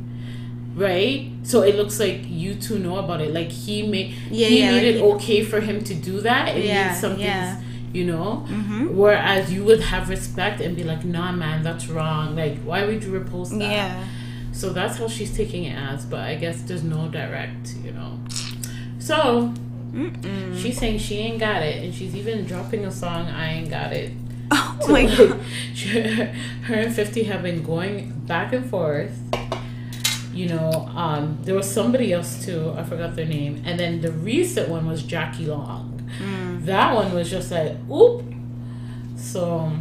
A: Right? So it looks like you two know about it. Like he made
B: Yeah,
A: he
B: yeah,
A: made
B: like
A: it
B: he-
A: okay for him to do that. It
B: Yeah,
A: means something
B: yeah.
A: you know?
B: Mm-hmm.
A: Whereas you would have respect and be like, nah man, that's wrong. Like why would you repost that?
B: yeah
A: So that's how she's taking it as, but I guess there's no direct, you know. So
B: Mm-mm.
A: she's saying she ain't got it, and she's even dropping a song, I ain't got it.
B: oh [laughs]
A: So,
B: my
A: like,
B: god
A: she- [laughs] her and 50 have been going back and forth. You know, um, there was somebody else too, I forgot their name. And then the recent one was Jackie Long.
B: Mm.
A: That one was just like, oop. So,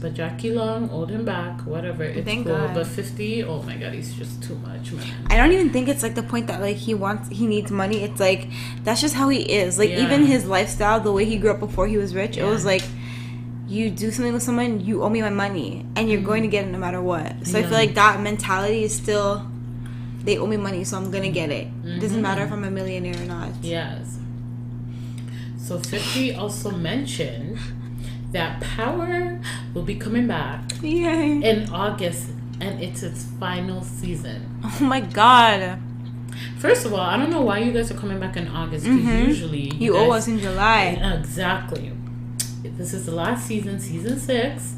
A: but Jackie Long owed him back, whatever. It's
B: Thank
A: cool.
B: God.
A: But 50, oh my god, he's just too much, man.
B: I don't even think it's like the point that like he wants he needs money. It's like that's just how he is. Like
A: Yeah.
B: even his lifestyle, the way he grew up before he was rich, it was like you do something with someone, you owe me my money, and you're going to get it no matter what. So I feel like that mentality is still they owe me money, so I'm gonna get it. It doesn't
A: Mhm.
B: matter if I'm a millionaire or not.
A: Yes. So 50 also mentioned that Power will be coming back
B: Yay!
A: in August and it's its final season.
B: Oh my god,
A: First of all, I don't know why you guys are coming back in August because
B: Mhm.
A: usually
B: you owe
A: guys-
B: us in July.
A: Exactly. This is the last season, season six.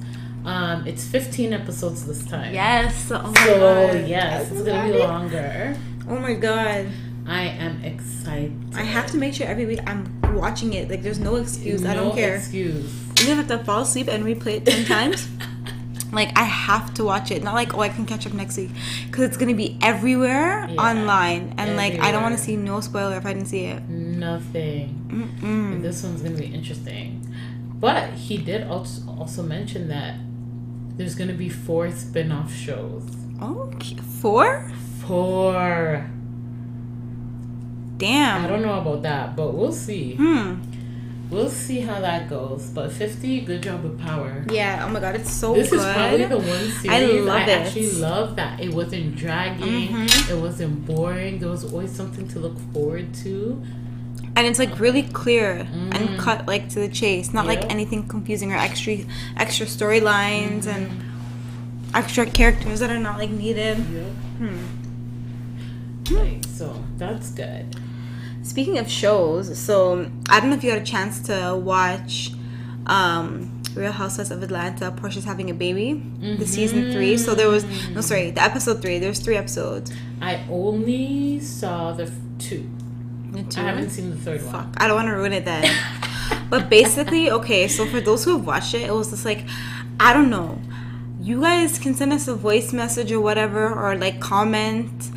A: Um, it's 15 episodes this time.
B: Yes. Oh my
A: So,
B: god.
A: yes, it's going to be longer.
B: Oh my god.
A: I am excited.
B: I have to make sure every week I'm watching it. Like there's no excuse. I don't care.
A: excuse.
B: Even if I have to fall asleep and replay it ten [laughs] times, like I have to watch it. Not like oh I can catch up next week because it's gonna be everywhere
A: Yeah,
B: online, and like I don't want to see no spoiler if I didn't see it.
A: Nothing.
B: Mm-mm.
A: This one's gonna be interesting. But he did also also mention that there's gonna be four spin-off shows.
B: Oh, four?
A: Four.
B: Damn.
A: I don't know about that, but we'll see.
B: Hmm.
A: We'll see how that goes. But 50, good job with power.
B: Yeah. Oh my god, it's so
A: This
B: good.
A: is probably the one series
B: I
A: I,
B: it.
A: actually love that it wasn't dragging,
B: Mhm.
A: it wasn't boring. There was always something to look forward to.
B: And it's like really clear and cut like to the chase not like
A: Mm-hmm.
B: Anything confusing or extra extra storylines
A: Mm-hmm.
B: and extra characters that are not like needed
A: Yeah. Like, so that's good.
B: speaking of shows so i don't know if you had a chance to watch um real housewives of atlanta Porsha's having a baby the season three so there was no sorry the episode three there's three episodes
A: I only saw the f- two. I haven't seen the third
B: Fuck,
A: one.
B: I don't want to ruin it then. [laughs] but basically, okay, so for those who have watched it, it was just like, I don't know. You guys can send us a voice message or whatever, or like comment.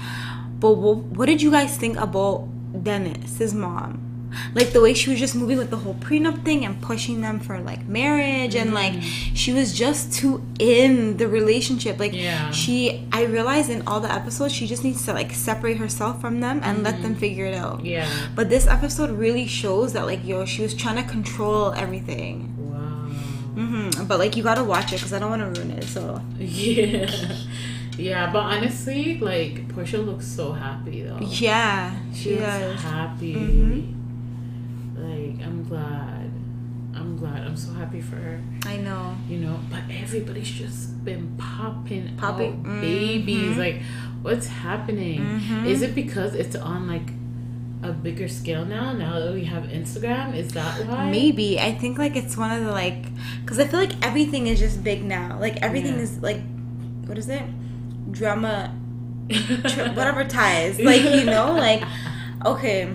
B: But what, what did you guys think about Dennis, his mom? Like the way she was just moving with the whole prenup thing and pushing them for like marriage, and like she was just too in the relationship. Like
A: Yeah.
B: she, I realized in all the episodes, she just needs to like separate herself from them and let them figure it out.
A: Yeah.
B: But this episode really shows that, like, yo, she was trying to control everything.
A: Wow.
B: hmm But like, you gotta watch it because I don't want to ruin it. So
A: Yeah. [laughs] Yeah, but honestly, like Porsha looks so happy though.
B: yeah,
A: She
B: does.
A: happy.
B: Mhm.
A: Like I'm glad. I'm glad. I'm so happy for her.
B: I know.
A: You know, but everybody's just been popping,
B: Popping.
A: out babies. Like, what's happening?
B: Mhm.
A: Is it because it's on like a bigger scale now? Now that we have Instagram, is that why?
B: Maybe I think like it's one of the like, because I feel like everything is just big now. Like everything
A: Yeah.
B: is like, what is it? Drama, [laughs] whatever ties. [laughs] Like you know, like okay,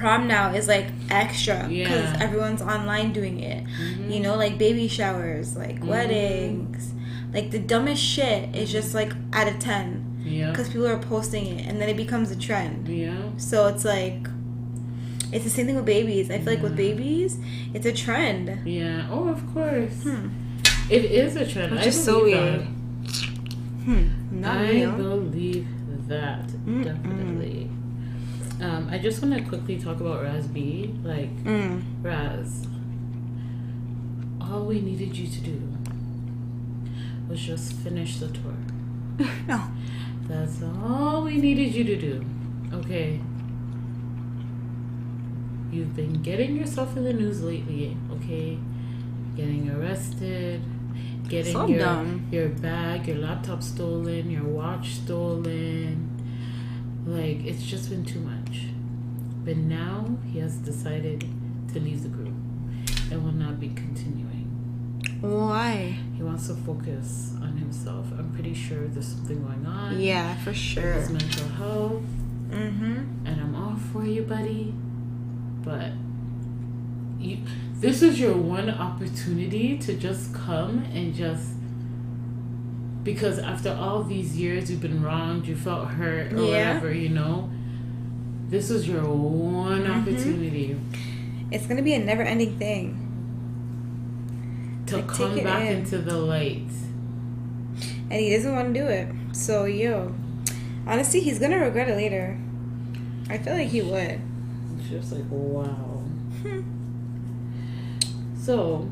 B: prom now is like extra because
A: Yeah.
B: everyone's online doing it.
A: Mhm.
B: You know, like baby showers, like
A: Mhm.
B: weddings, like the dumbest shit is just like out of ten
A: Yeah.
B: because people are posting it and then it becomes a trend.
A: Yeah.
B: So it's like. It's the same thing with babies. I feel like with babies, it's a trend.
A: Yeah. Oh, of course.
B: Hmm.
A: It is a trend.
B: Which
A: I
B: is so
A: believe
B: weird.
A: that.
B: Hmm. Not
A: I
B: real.
A: believe that
B: Mm-mm.
A: definitely. Um, I just want to quickly talk about Raz B. Like
B: Mm.
A: Raz, all we needed you to do was just finish the tour.
B: No. [laughs]
A: That's all we needed you to do. Okay. You've been getting yourself in the news lately, okay? Getting arrested, getting
B: So
A: your
B: dumb.
A: your bag, your laptop stolen, your watch stolen. Like it's just been too much. But now he has decided to leave the group and will not be continuing.
B: Why?
A: He wants to focus on himself. I'm pretty sure there's something going on
B: Yeah, for sure.
A: his mental health,
B: Mm-hmm.
A: and I'm all for you, buddy. But you, this is your one opportunity to just come and just because after all these years you've been wronged, you felt hurt or
B: Yeah.
A: whatever, you know. This is your one
B: Mhm.
A: opportunity
B: It's gonna be a never-ending thing.
A: to
B: Like,
A: come back
B: in.
A: into the light.
B: and he doesn't want to do it. So yo, honestly, he's gonna regret it later. I feel like he would.
A: It's just like wow.
B: Hmm.
A: So,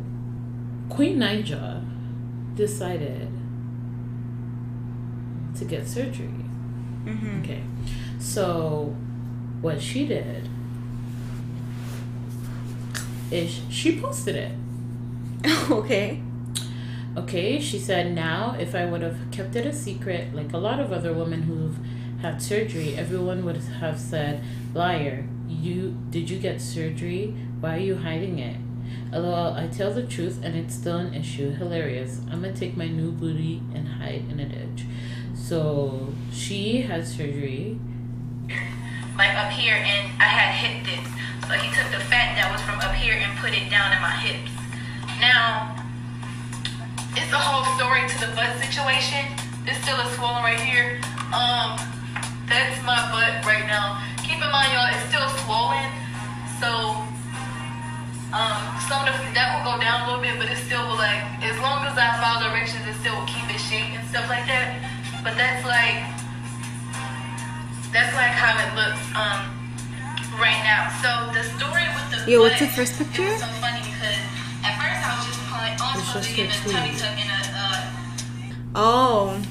A: Queen Naija decided to get surgery.
B: Mm-hmm.
A: Okay. So, what she did is she posted it. [laughs]
B: okay.
A: Okay, she said, now if I would have kept it a secret, like a lot of other women who've had surgery, everyone would have said, liar, you did you get surgery? Why are you hiding it? LOL, I tell the truth and it's still an issue. Hilarious. I'm gonna take my new booty and hide in a ditch. So she had surgery.
C: like up here and I had hip dips. So he took the fat that was from up here and put it down in my hips. Now, it's a whole story to the butt situation. It's still a swollen right here. Um, that's my butt right now. Keep in mind, y'all, it's still swollen. So, um, some of the, that will go down a little bit, but it still will like, as long as I follow directions, it still will keep its shape and stuff like that. But that's like, that's like how it looks um right now. So the story with the
B: Yo, what's the first picture?
C: It was so funny because at first I was just pulling on
A: It's just
C: something in
A: her
C: a tummy tuck in a uh,
B: Oh.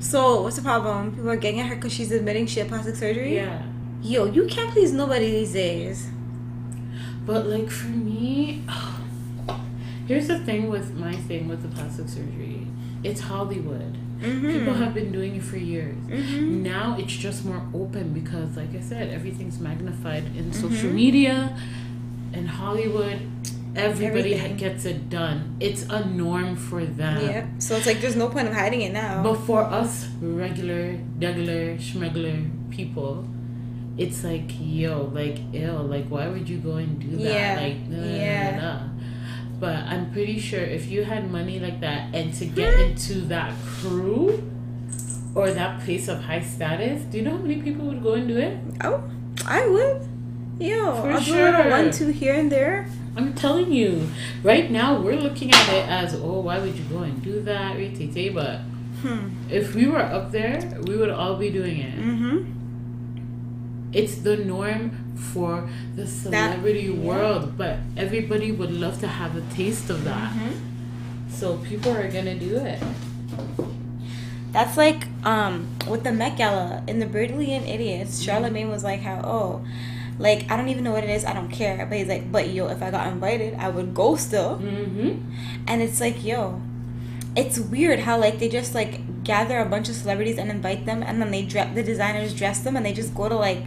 B: So what's the problem? People are getting at her because she's admitting she had plastic surgery.
A: Yeah.
B: Yo, you can't please nobody these days.
A: But like for me, [sighs] here's the thing with my thing with the plastic surgery. It's Hollywood.
B: Mm-hmm.
A: People have been doing it for years.
B: Mhm.
A: Now it's just more open because, like I said, everything's magnified in
B: Mm-hmm.
A: social media, in Hollywood. Everybody
B: Everything.
A: gets it done. It's a norm for them.
B: Yep. So it's like there's no point of hiding it now.
A: But for us regular, regular, schmegular people, it's like, yo, like, ill. Like, why would you go and do that?
B: Yeah,
A: Like, da,
B: yeah.
A: da, da. But I'm pretty sure if you had money like that and to get into that crew or that place of high status, do you know how many people would go and do it?
B: oh, I would. Yeah,
A: For
B: I'll do
A: sure.
B: one, two here and there.
A: I'm telling you, right now we're looking at it as, oh, why would you go and do that? But
B: Hmm.
A: if we were up there, we would all be doing it.
B: Mm-hmm.
A: It's the norm for the celebrity
B: yeah.
A: world, but everybody would love to have a taste of that.
B: Mm-hmm.
A: So people are gonna do it.
B: That's like um with the Met Gala in the Brilliant Idiots. Charlemagne was like, "How oh, like I don't even know what it is. I don't care." But he's like, "But yo, if I got invited, I would go still."
A: Mm-hmm.
B: And it's like, yo, it's weird how like they just like gather a bunch of celebrities and invite them, and then they dress the designers dress them, and they just go to like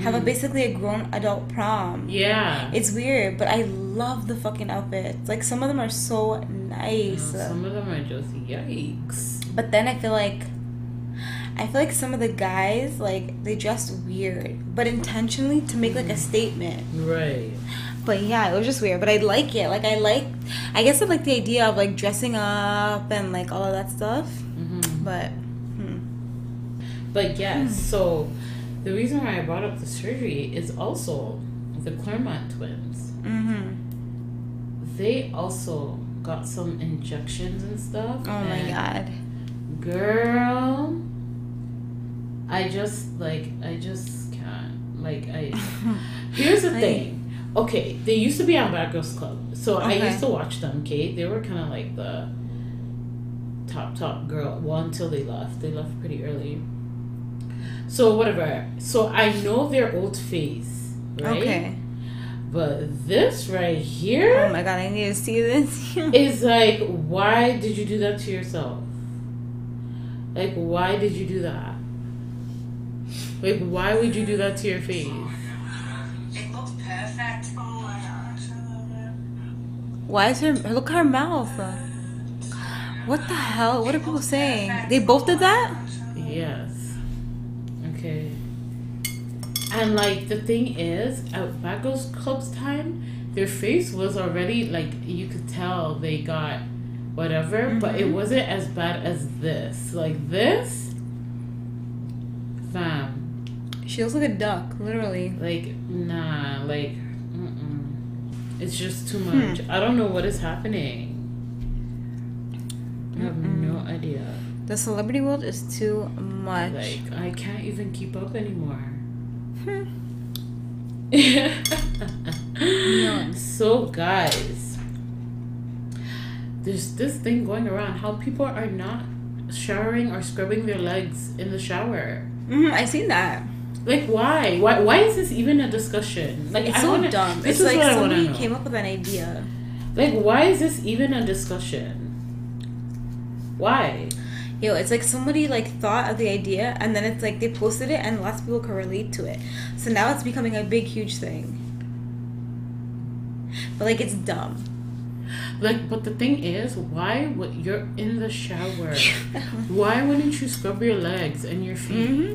B: have a basically a grown adult prom.
A: Yeah.
B: It's weird, but I love the fucking outfits. Like some of them are so nice.
A: No, some of them are just yikes.
B: But then I feel like I feel like some of the guys like they dress weird, but intentionally to make like a statement.
A: Right.
B: But yeah, it was just weird. But I like it. Like I like, I guess I like the idea of like dressing up and like all of that stuff.
A: hmm
B: But hmm.
A: But yes, so the reason why I brought up the surgery is also the Clermont twins.
B: mm-hmm.
A: They also got some injections and stuff.
B: Oh my god.
A: girl i just like i just can't like i [laughs] here's the
B: Like-
A: thing okay they used to be on bad girls club so i used to watch them okay they were kind of like the top top girl well until they left they left pretty early so whatever so i know their old face right
B: Okay.
A: but this right here
B: Oh my god, I need to see this. [laughs]
A: is like, why did you do that to yourself? Like, why did you do that? Like, why would you do that to your face?
C: It looks perfect. Oh my gosh.
B: Why is her look at her mouth? What the hell? What are people saying? They both did that?
A: Yes. Okay. And like the thing is, at Bad Girls Club's time, their face was already like you could tell they got whatever, but it mm-hmm. wasn't as bad as this. Like this, fam.
B: She looks like a duck, literally.
A: Like, nah, like, mm-mm. It's just too hmm. much. I don't know what is happening. I have no idea.
B: The celebrity world is too much.
A: Like, I can't even keep up anymore. [laughs] So, guys, there's this thing going around how people are not showering or scrubbing their legs in the shower.
B: Mhm, I seen that.
A: Like, why? Why? Why is this even a discussion? Like,
B: It's
A: I
B: so
A: wanna,
B: dumb.
A: This
B: It's
A: is
B: like
A: what I
B: somebody
A: know.
B: came up with an idea.
A: Like, why is this even a discussion? Why?
B: Yo, it's like somebody like thought of the idea and then it's like they posted it and lots of people can relate to it. So now it's becoming a big, huge thing. But like it's dumb.
A: Like, but the thing is, why would you're in the shower? [laughs] why wouldn't you scrub your legs and your feet?
B: hmm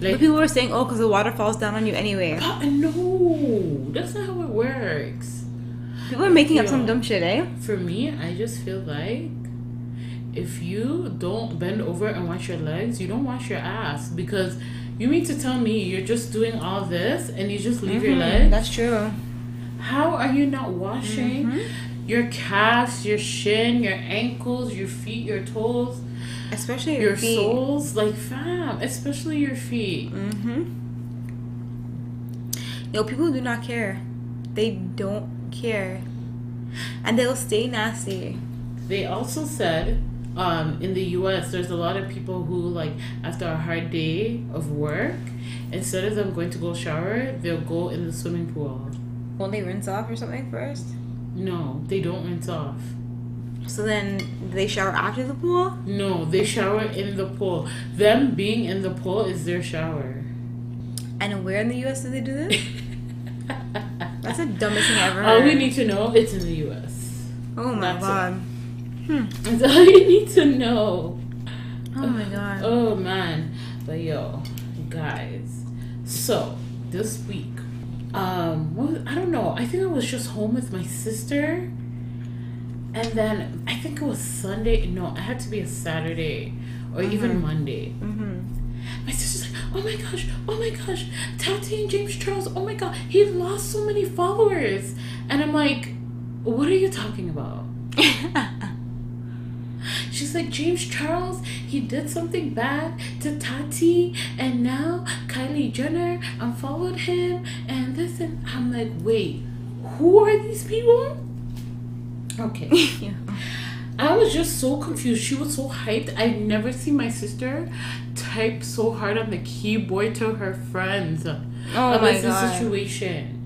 A: Like,
B: But people were saying, oh, because the water falls down on you anyway.
A: Ah, no, that's not how it works.
B: People are making up some dumb shit, eh?
A: For me, I just feel like if you don't bend over and wash your legs, you don't wash your ass because you mean to tell me you're just doing all this and you just leave your
B: Mhm,
A: legs?
B: That's true.
A: How are you not washing
B: Mhm.
A: your calves, your shin, your ankles, your feet, your toes,
B: Especially your,
A: your
B: feet.
A: soles? Like, fam, especially your feet.
B: Mm-hmm. Yo, people do not care. They don't care. And they'll stay nasty.
A: They also said um, in the U.S., there's a lot of people who like after a hard day of work, instead of them going to go shower, they'll go in the swimming pool.
B: Won't they rinse off or something first?
A: No, they don't rinse off.
B: So then they shower after the pool?
A: No, they shower in the pool. Them being in the pool is their shower.
B: And where in the U.S. do they do this? [laughs] That's the dumbest thing ever
A: All
B: heard.
A: we need to know, it's in the U.S.
B: oh my
A: That's it.
B: God.
A: That's all you need to know.
B: Oh my god.
A: Oh man, but yo, guys. So this week, um, what was- I don't know. I think I was just home with my sister, and then I think it was Sunday. No, it had to be a Saturday or even Monday.
B: Mm-hmm.
A: My sister's like, "Oh my gosh, oh my gosh, Tati and James Charles. Oh my god, he lost so many followers." And I'm like, "What are you talking about?" [laughs] She's like, James Charles, he did something bad to Tati, and now Kylie Jenner unfollowed him, and this, and I'm like, wait, who are these people? Okay. [laughs]
B: yeah.
A: I was just so confused. She was so hyped. I've never seen my sister type so hard on the keyboard to her friends
B: Oh
A: about
B: my god.
A: situation.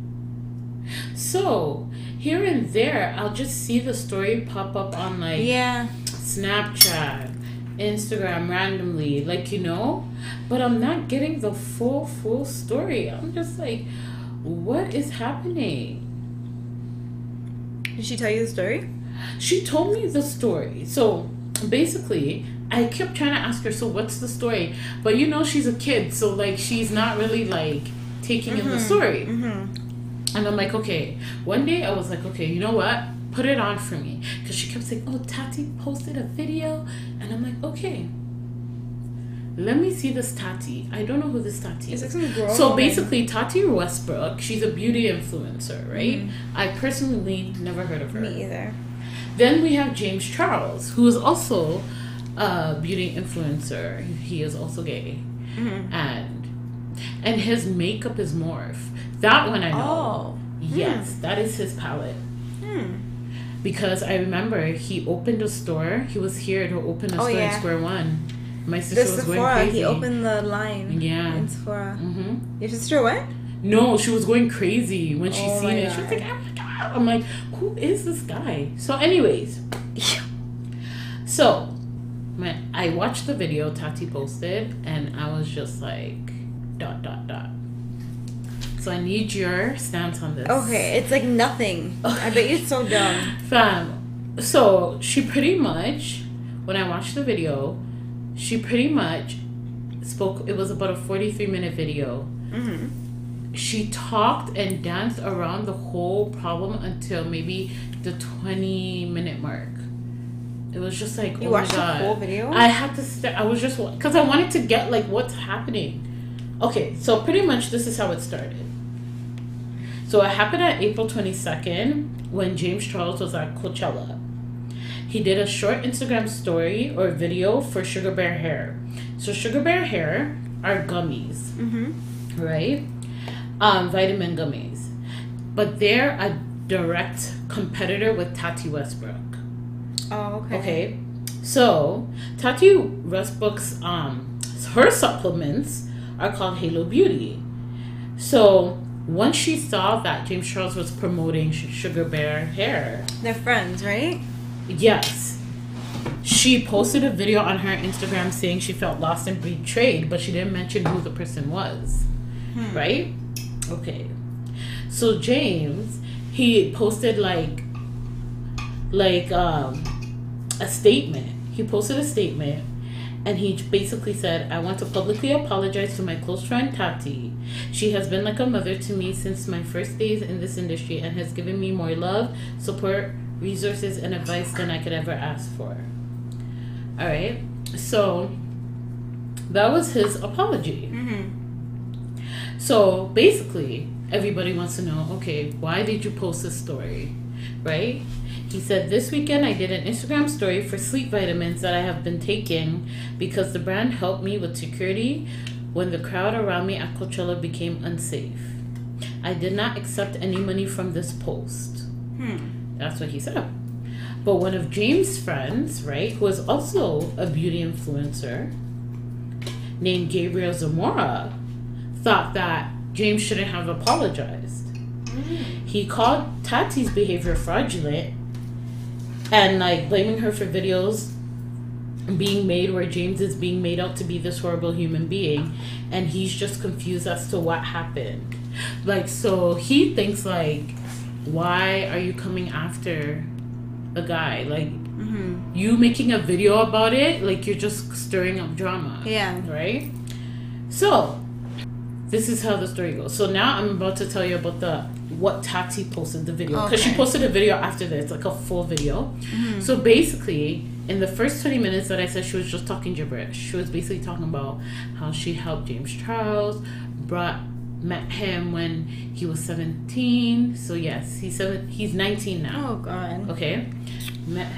A: So here and there, I'll just see the story pop up on like
B: Yeah.
A: Snapchat, Instagram randomly, like you know, but I'm not getting the full full story. I'm just like, what is happening?
B: Did she tell you the story?
A: She told me the story. So basically, I kept trying to ask her, so what's the story? But you know, she's a kid, so like she's not really like taking in the story.
B: Mm-hmm.
A: And I'm like, okay. One day I was like, okay, you know what? Put it on for me. Because she kept saying, oh, Tati posted a video. And I'm like, okay. Let me see this Tati. I don't know who this Tati is.
B: girl.
A: So basically, Tati Westbrook, she's a beauty influencer, right? I personally never heard of her.
B: Me either.
A: Then we have James Charles, who is also a beauty influencer. He is also gay,
B: Mhm.
A: and and his makeup is Morphe. That one I know.
B: Oh.
A: Yes, that is his palette.
B: Hmm.
A: Because I remember he opened a store. He was here to open a
B: Oh,
A: store in. Square One. My sister
B: The
A: was going crazy.
B: He opened the line.
A: Yeah.
B: In Sephora.
A: hmm
B: Your sister what?
A: No, she was going crazy when she
B: Oh
A: seen it. She was
B: God.
A: like, "Oh my god!" I'm like, "Who is this guy?" So, anyways, [laughs] So, my, I watched the video Tati posted, and I was just like, dot dot dot. So I need your stance on this.
B: Okay, it's like nothing. I bet you it's so dumb. [laughs]
A: Fam. So she pretty much, when I watched the video, she pretty much spoke. It was about a forty-three minute video.
B: Mm-hmm.
A: She talked and danced around the whole problem until maybe the twenty minute mark. It was just like
B: You
A: oh
B: watched
A: my god.
B: the whole video?
A: I had to st- I was just because I wanted to get like what's happening. Okay, so pretty much this is how it started. So it happened on April 22nd when James Charles was at Coachella. He did a short Instagram story or video for Sugar Bear Hair. So Sugar Bear Hair are gummies,
B: Mm-hmm.
A: right? Um, vitamin gummies. But they're a direct competitor with Tati Westbrook.
B: Oh, okay.
A: Okay. So Tati Westbrook's um her supplements are called Halo Beauty. So once she saw that James Charles was promoting Sugar Bear hair,
B: They're friends, right?
A: yes, she posted a video on her Instagram saying she felt lost and betrayed, but she didn't mention who the person was. Right? Okay. So James, he posted like like um a statement. He posted a statement and he basically said, I want to publicly apologize to my close friend Tati. She has been like a mother to me since my first days in this industry and has given me more love, support, resources, and advice than I could ever ask for. Alright? So that was his apology.
B: Mm-hmm.
A: So basically, everybody wants to know okay, why did you post this story? Right? He said, This weekend I did an Instagram story for sleep vitamins that I have been taking because the brand helped me with security when the crowd around me at Coachella became unsafe. I did not accept any money from this post.
B: Hmm.
A: That's what he said. But one of James' friends, right, who is also a beauty influencer, named Gabriel Zamora, thought that James shouldn't have apologized. He called Tati's behavior fraudulent and like blaming her for videos being made where James is being made out to be this horrible human being and he's just confused as to what happened. Like so he thinks like why are you coming after a guy? Like mm-hmm. you making a video about it, like you're just stirring up drama.
B: Yeah.
A: Right? So this is how the story goes. So now I'm about to tell you about the what Tati posted the video because she posted a video after this, like a full video. Mm-hmm. So basically, in the first 20 minutes that I said she was just talking gibberish, she was basically talking about how she helped James Charles, brought met him when he was 17. So yes, he's seven, he's 19 now.
B: Oh god.
A: Okay. Met,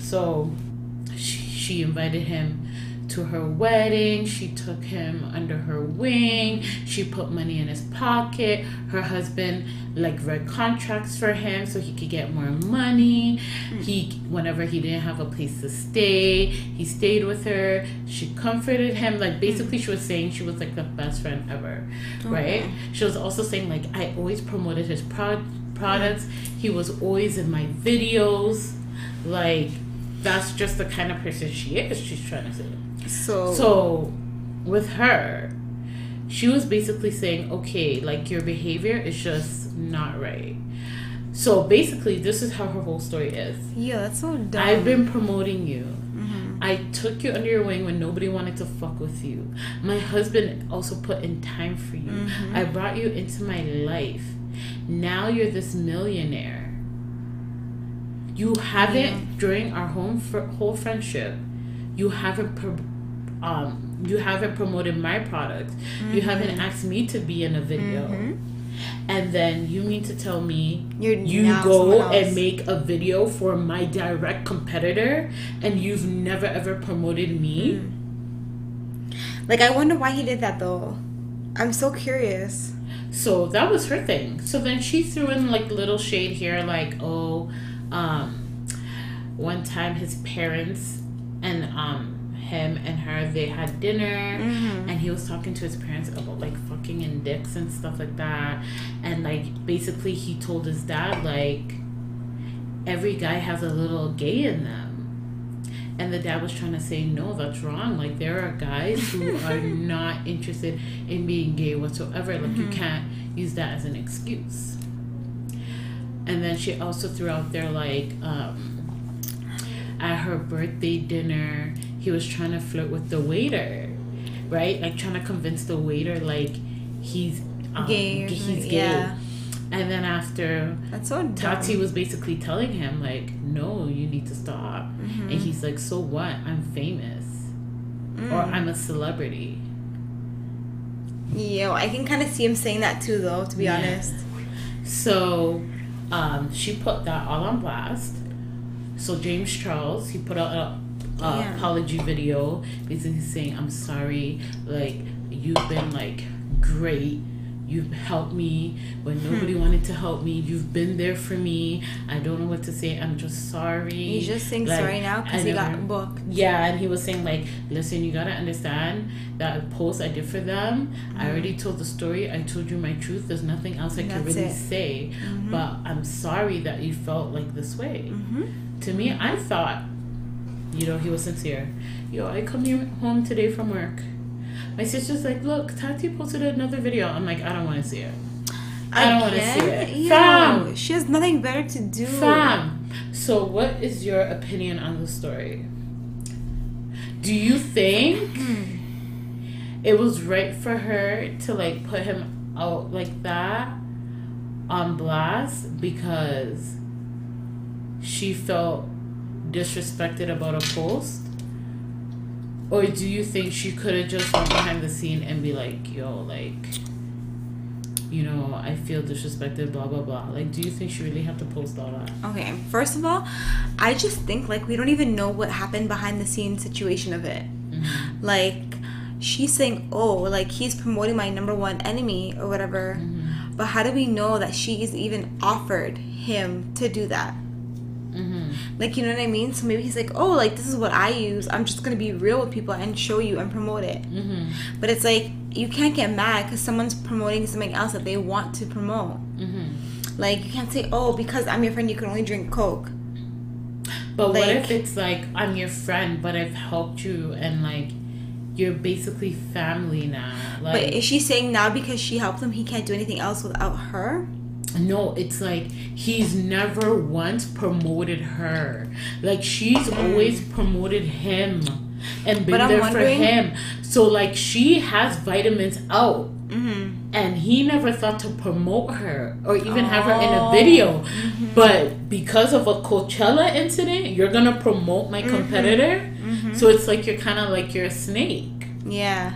A: so she, she invited him to her wedding. She took him under her wing. She put money in his pocket. Her husband like read contracts for him so he could get more money. Hmm. He whenever he didn't have a place to stay, he stayed with her. She comforted him. Like hmm. basically she was saying she was like the best friend ever. Right? She was also saying like I always promoted his pro- products. He was always in my videos. Like that's just the kind of person she is. She's trying to say.
B: So,
A: So, with her, she was basically saying, okay, like your behavior is just not right. So basically, this is how her whole story is.
B: yeah, that's so dumb.
A: I've been promoting you. Mm-hmm. I took you under your wing when nobody wanted to fuck with you. My husband also put in time for you. Mm-hmm. I brought you into my life. Now you're this millionaire. You haven't during our home fr- whole friendship. You haven't pro- um you haven't promoted my product. You haven't asked me to be in a video. And then you mean to tell me
B: You're
A: you go and make a video for my direct competitor and you've never ever promoted me?
B: Mm. like, I wonder why he did that though. I'm so curious.
A: So that was her thing. So then she threw in like little shade here, like, oh, um, one time his parents and um him and her they had dinner and he was talking to his parents about like fucking and dicks and stuff like that. And like basically he told his dad like every guy has a little gay in them. And the dad was trying to say no that's wrong. Like there are guys who [laughs] are not interested in being gay whatsoever. Like you can't use that as an excuse. And then she also threw out there like um at her birthday dinner he was trying to flirt with the waiter right like trying to convince the waiter like he's um,
B: Gay or
A: he's gay
B: yeah.
A: and then after
B: That's so dumb.
A: Tati was basically telling him like, "No, you need to stop."
B: Mm-hmm.
A: And he's like, "So what? I'm famous,
B: Mm.
A: or I'm a celebrity."
B: Yeah, I can kind of see him saying that too, though. To be
A: Yeah.
B: honest.
A: So, um, she put that all on blast. So James Charles, he put out a, a
B: Yeah.
A: apology video, basically saying, "I'm sorry. Like you've been like great." You've helped me when
B: Hmm.
A: nobody wanted to help me. You've been there for me. I don't know what to say. I'm just sorry.
B: He's just saying
A: Like,
B: sorry now because he got booked.
A: Yeah, and he was saying like, listen, you gotta understand that post I did for them. I already told the story. I told you my truth. There's nothing else I can
B: Mm-hmm.
A: Really
B: it.
A: say. But I'm sorry that you felt like this way.
B: Mm-hmm.
A: To me, I thought, you know, he was sincere. Yo, I come here home today from work. My sister's like, look, Tati posted another video. I'm like, I don't want to see it. I don't want to see it.
B: Yo,
A: Fam,
B: she has nothing better to do.
A: Fam. So, what is your opinion on the story? Do you think hmm. it was right for her to like put him out like that on blast because she felt disrespected about a post? Or do you think she could have just went behind the scene and be like, yo, like, you know, I feel disrespected, blah, blah, blah. Like, do you think she really had to post all that?
B: Okay, first of all, I just think like we don't even know what happened behind the scenes situation of it.
A: Mm-hmm.
B: Like she's saying, "Oh, like he's promoting my number one enemy or whatever."
A: Mm-hmm.
B: But how do we know that she's even offered him to do that? Like you know what I mean? So maybe he's like, oh, like this is what I use. I'm just gonna be real with people and show you and promote it.
A: Mm-hmm.
B: But it's like you can't get mad because someone's promoting something else that they want to promote.
A: Mm-hmm.
B: Like you can't say, oh, because I'm your friend, you can only drink Coke.
A: But what if it's like I'm your friend, but I've helped you, and like you're basically family now?
B: But
A: Like
B: is she saying now because she helped him, he can't do anything else without her?
A: No, it's like he's never once promoted her. Like she's always promoted him and been there for him. So like she has vitamins out.
B: Mm-hmm.
A: and he never thought to promote her or even have her in a
B: Oh.
A: video. But because of a Coachella incident, you're gonna promote my competitor. So it's like you're kind of like you're a snake
B: Yeah.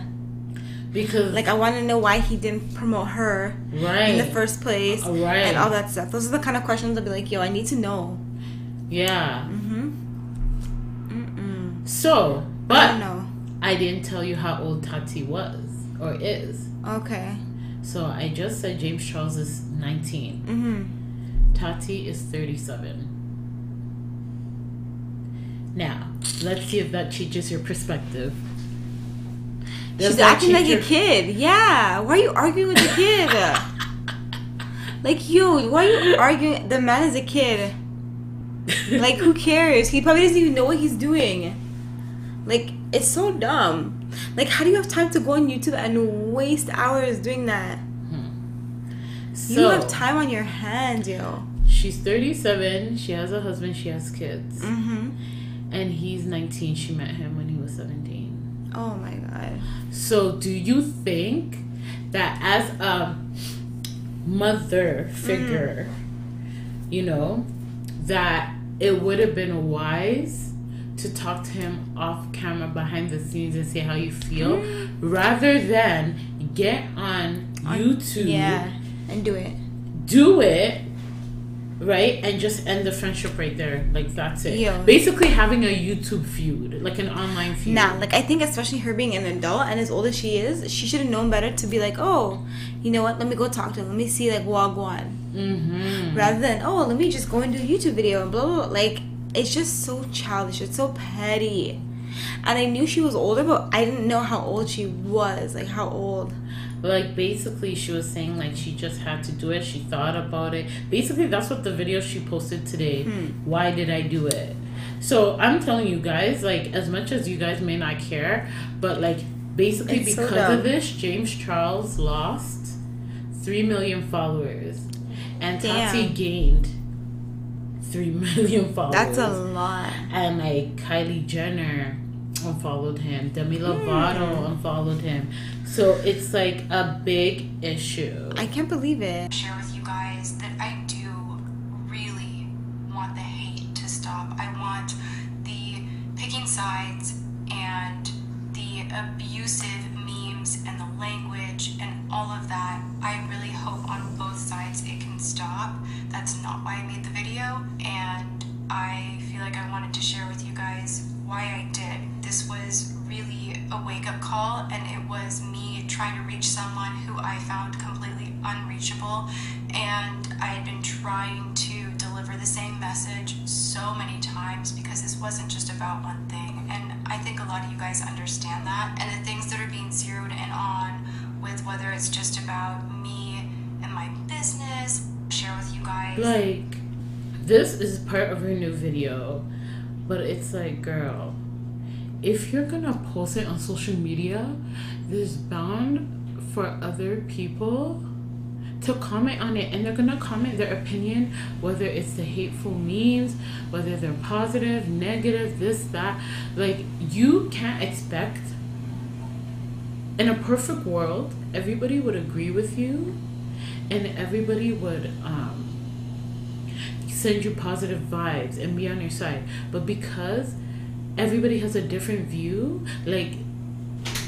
A: Because
B: Like I want to know why he didn't promote her
A: right,
B: in the first place
A: Right.
B: and all that stuff. Those are the kind of questions I'll be like, yo, I need to know.
A: yeah.
B: Mm-hmm. Mm-mm.
A: So,
B: I don't
A: but
B: know.
A: I didn't tell you how old Tati was or is.
B: Okay.
A: So I just said James Charles is 19.
B: Mm-hmm.
A: Tati is 37. Now, let's see if that changes your perspective.
B: She's acting like a kid. Yeah. Why are you arguing with the kid? [laughs] like, yo, why are you arguing? The man is a kid. Like, who cares? He probably doesn't even know what he's doing. Like, it's so dumb. Like, how do you have time to go on YouTube and waste hours doing that?
A: so,
B: you have time on your hands, yo.
A: She's 37. She has a husband. She has kids.
B: Mm-hmm.
A: And he's 19. She met him when he was 17.
B: Oh my god.
A: So, do you think that as a mother figure, mm. you know, that it would have been wise to talk to him off camera behind the scenes and say how you feel mm. rather than get on YouTube,
B: Yeah. And do it.
A: do it, right, and just end the friendship right there. Like, that's it.
B: Yeah.
A: Basically, having a YouTube feud, like an online feud.
B: Nah, like I think especially her being an adult and as old as she is, she should have known better to be like, oh, you know what? Let me go talk to him. Let me see like Wagwan,
A: Mm-hmm.
B: rather than oh, let me just go and do a YouTube video and blah blah. blah. Like it's just so childish. It's so petty. And I knew she was older, but I didn't know how old she was. Like how old?
A: Like basically she was saying like she just had to do it. She thought about it. Basically that's what the video she posted today.
B: Hmm.
A: why did i do it? So i'm telling you guys like as much as you guys may not care but like basically
B: It's
A: because
B: dumb.
A: of this james charles lost 3 million followers. And tati gained 3 [laughs] million followers.
B: That's a lot.
A: and like Kylie Jenner unfollowed him, Demi Lovato hmm. unfollowed him. So it's like a big issue.
B: I can't believe it.
C: share with you guys that I do really want the hate to stop. I want the picking sides and the abusive memes and the language and all of that. I really hope on both sides it can stop. That's not why I made the video, and I feel like I wanted to share with you guys why I did. Was really a wake up call, and it was me trying to reach someone who I found completely unreachable. And I had been trying to deliver the same message so many times because this wasn't just about one thing. And I think a lot of you guys understand that. And the things that are being zeroed in on with whether it's just about me and my business, share with you guys.
A: like this is part of her new video, but it's like, girl, if you're gonna post it on social media, there's bound for other people to comment on it and they're gonna comment their opinion whether it's the hateful memes whether they're positive negative this that. Like you can't expect in a perfect world everybody would agree with you and everybody would um send you positive vibes and be on your side. But because everybody has a different view like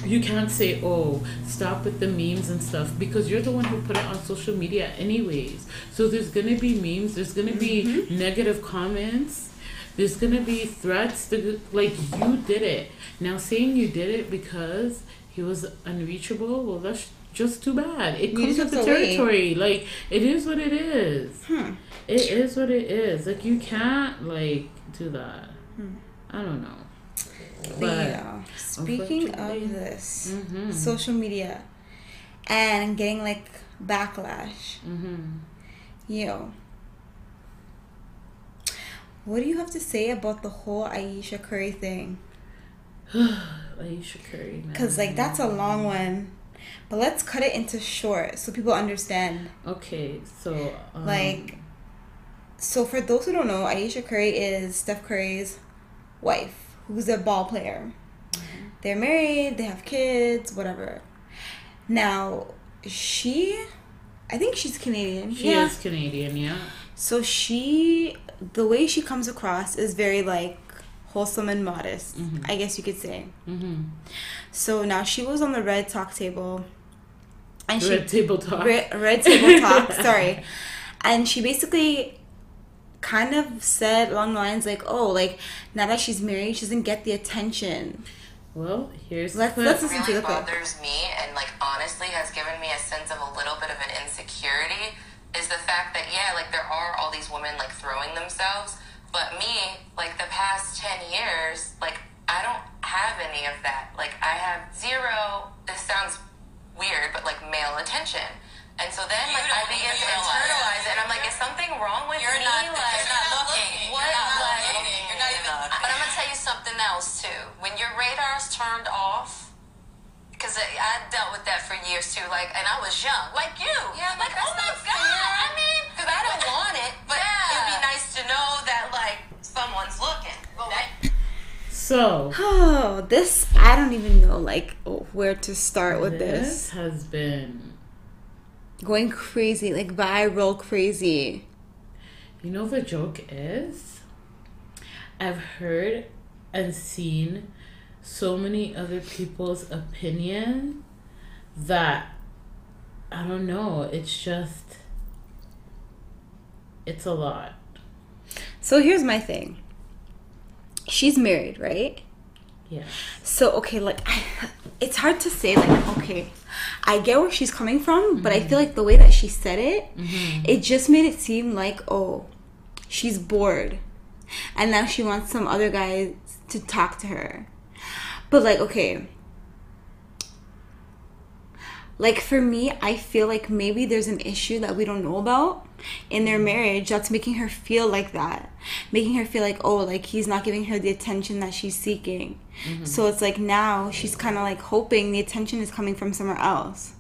A: you can't say oh stop with the memes and stuff because you're the one who put it on social media anyways so there's gonna be memes there's gonna be negative comments there's gonna be threats to, like you did it now saying you did it because he was unreachable well that's just too bad. It comes with the
B: to
A: territory. Like it is what it is.
B: Hmm.
A: It is what it is. Like you can't like do that.
B: Hmm.
A: I don't know.
B: Yeah. Speaking of this,
A: Mhm.
B: social media and getting like backlash,
A: Mhm.
B: yo. What do you have to say about the whole Ayesha Curry thing? [sighs]
A: Ayesha Curry, man.
B: Because, like, that's a long one. But let's cut it into short so people understand.
A: Okay, so um,
B: Like, so for those who don't know, Ayesha Curry is Steph Curry's wife, who's a ball player. They're married, they have kids, whatever. Now, she, I think she's Canadian.
A: she is Canadian, yeah.
B: So she, the way she comes across is very like wholesome and modest,
A: Mhm.
B: I guess you could say.
A: Mm-hmm.
B: So now she was on the Red Talk table, and she
A: Red table talk.
B: Red, Red Table Talk, [laughs] sorry, and she basically kind of said along the lines like, "Oh, like now that she's married, she doesn't get the attention."
A: Well, here's
B: Let's-
A: the
B: let's
A: clip.
B: listen to
D: really
B: the clip.
D: bothers me and like honestly has given me a sense of a little bit of an insecurity is the fact that yeah like there are all these women like throwing themselves but me like the past 10 years like i don't have any of that like i have zero this sounds weird but like male attention and so then like i
C: don't
D: begin to internalize it and i'm like is something wrong with
C: You're
D: me
C: not-
D: like
C: you're not looking.
D: what
C: You're not
D: like
C: looking. You're not even looking.
D: but i'm gonna tell you something else too when your radar's turned off because I, I dealt with that for years too, like, and I was young, like you.
C: Yeah,
D: like, oh my god.
C: fair.
D: I mean, because I don't want it, but
C: Yeah.
D: it'd be nice to know that like someone's looking. That-
A: So
B: Oh, [sighs] this I don't even know like where to start with
A: this
B: this.
A: has been,
B: Going crazy, like viral crazy.
A: you know, the joke is, I've heard and seen so many other people's opinion that I don't know. It's just, it's a lot.
B: So here's my thing. She's married, right?
A: Yeah.
B: So okay, like it's hard to say like okay, I get where she's coming from, but I feel mm-hmm. like the way that she said it, mm-hmm. it just made it seem like oh, she's bored, and now she wants some other guy to talk to her. But like okay, like for me, I feel like maybe there's an issue that we don't know about in their marriage that's making her feel like that, making her feel like oh, like he's not giving her the attention that she's seeking. Mm-hmm. So it's like now she's kind of like hoping the attention is coming from somewhere else.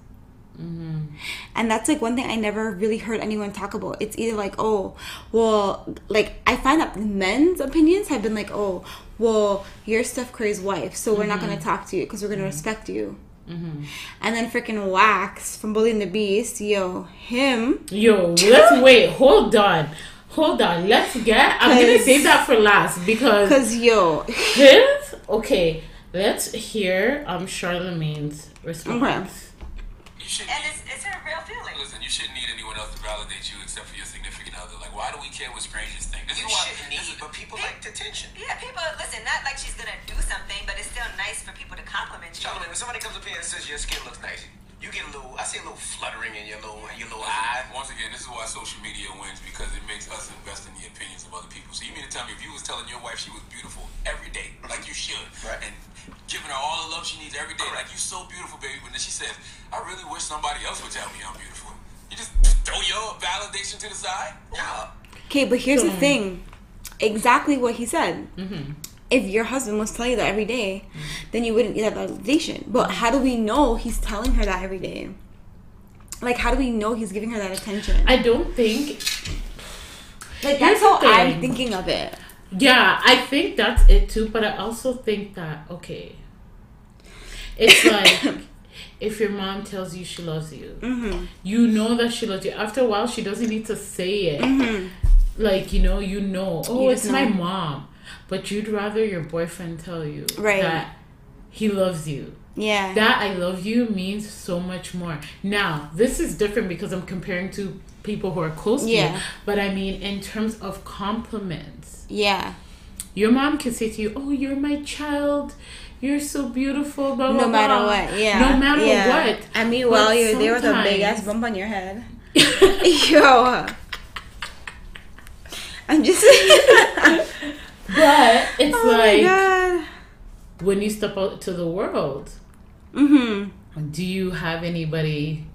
B: Mm-hmm. And that's like one thing I never really heard anyone talk about. It's either like, oh, well, like I find that men's opinions have been like, oh, well, you're Steph Curry's wife, so we're not gonna mm-hmm. talk to you because we're gonna respect you. And then freaking Wax from Bully and the Beast, yo, him.
A: Yo, let's wait. Hold on. Hold on. Let's get. I'm gonna save that for last because
B: Cause yo,
A: his. Okay, let's hear um Charlamagne's response.
E: You shouldn't
C: And it's, it's her real feeling.
E: listen, you shouldn't need anyone else to validate you except for your significant other. Like, why do we care what strangers think? This
F: You
E: is why,
F: shouldn't need,
E: is-
F: but people like attention.
C: Yeah, people listen. Not like she's gonna do something, but it's still nice for people to compliment you.
F: Charlamagne, when somebody comes up here and says your skin looks nice, you get a little, I see a little fluttering in your little, your little eye.
E: Once again, this is why social media wins because it makes us invest in the opinions of other people. So you mean to tell me if you was telling your wife she was beautiful every day, mm-hmm. like you should,
F: Right.
E: and giving her all the love she needs every day, like you so beautiful, baby, but then she says, I really wish somebody else would tell me I'm beautiful. You just throw your validation to the side?
F: Yeah.
B: Okay, but here's the
A: hmm.
B: thing. Exactly what he said. Mm-hmm. If your husband was telling you that every day, then you wouldn't get that validation. But how do we know he's telling her that every day? Like, how do we know he's giving her that attention?
A: I don't think.
B: like, that's how I'm thinking of it.
A: Yeah, I think that's it too. But I also think that okay, it's [laughs] like if your mom tells you she loves you,
B: Mm-hmm.
A: you know that she loves you. After a while, she doesn't need to say it. Like you know, you know. Oh,
B: Mm-hmm. You
A: it's
B: just
A: my
B: know.
A: mom. But you'd rather your boyfriend tell you
B: Right.
A: that he loves you.
B: Yeah.
A: That I love you means so much more. Now, this is different because I'm comparing to people who are close to
B: Yeah.
A: you. But I mean, in terms of compliments,
B: yeah.
A: your mom can say to you, "Oh, you're my child. You're so beautiful." Blah, blah,
B: No matter
A: blah.
B: what, yeah.
A: No matter
B: yeah.
A: what.
B: And meanwhile,
A: But
B: you're there with a big ass bump on your head. [laughs] [laughs] Yo. I'm just. [laughs]
A: But it's
B: oh my
A: like
B: god.
A: when you step out to the world,
B: Mm-hmm.
A: do you have anybody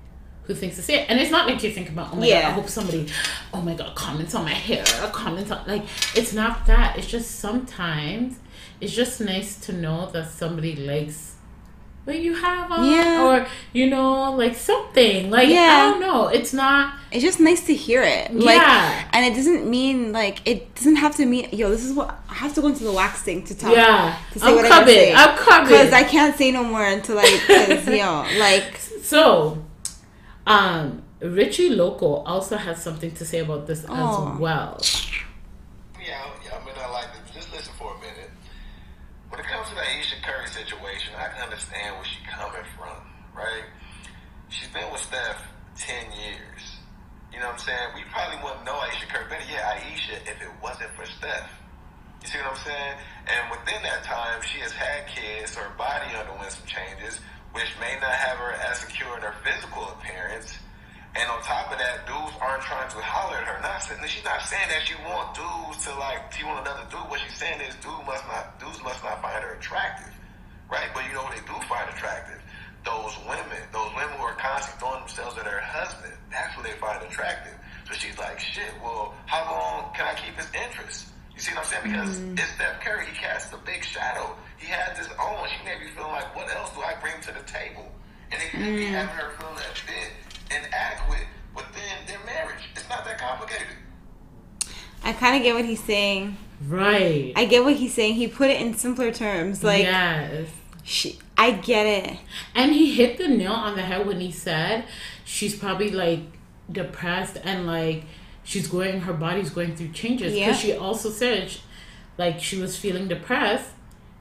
A: who thinks the same? And it's not like you think about, oh my
B: Yeah.
A: god, I hope somebody, oh my god, comments on my hair, comments on like it's not that. It's just sometimes it's just nice to know that somebody likes what you have on,
B: Yeah.
A: or you know, like something. Like
B: yeah.
A: I don't know. It's not.
B: It's just nice to hear it. Like,
A: Yeah.
B: And it doesn't mean, like, it doesn't have to mean, yo, this is what, I have to go into the wax thing to talk.
A: Yeah,
B: To say
A: I'm
B: what i say
A: i'm coming.
B: Because I can't say no more until, like, cause, yo, [laughs] like,
A: So, um, Richie Loco also has something to say about this
B: Oh.
A: as well.
F: Yeah, yeah, I mean, I like this. Just listen for a minute. When it comes to the Ayesha Curry situation, I can understand where she's coming from, right? She's been with Steph 10 years. You know what I'm saying? We probably wouldn't know Ayesha Curry better, yeah, Ayesha, if it wasn't for Steph. You see what I'm saying? And within that time, she has had kids, her body underwent some changes, which may not have her as secure in her physical appearance. And on top of that, dudes aren't trying to holler at her. Not saying she's not saying that she want dudes to like she want another dude. What she's saying is dude must not dudes must not find her attractive. Right? But you know what they do find attractive? Those women. Those women who are constantly throwing themselves at her husband. That's what they find attractive. So she's like, shit, well, how long can I keep his interest? You see what I'm saying? Because mm-hmm. it's Steph Curry, he casts a big shadow. He has his own. She may be feeling like, what else do I bring to the table? And it could be mm-hmm. having her feeling a bit inadequate within their marriage. It's not that complicated.
B: I kind of get what he's saying.
A: Right.
B: I get what he's saying. He put it in simpler terms. Like,
A: yes.
B: she, I get it.
A: And he hit the nail on the head when he said she's probably like depressed and like she's going, her body's going through changes.
B: Yeah.
A: Because she also said sh- like she was feeling depressed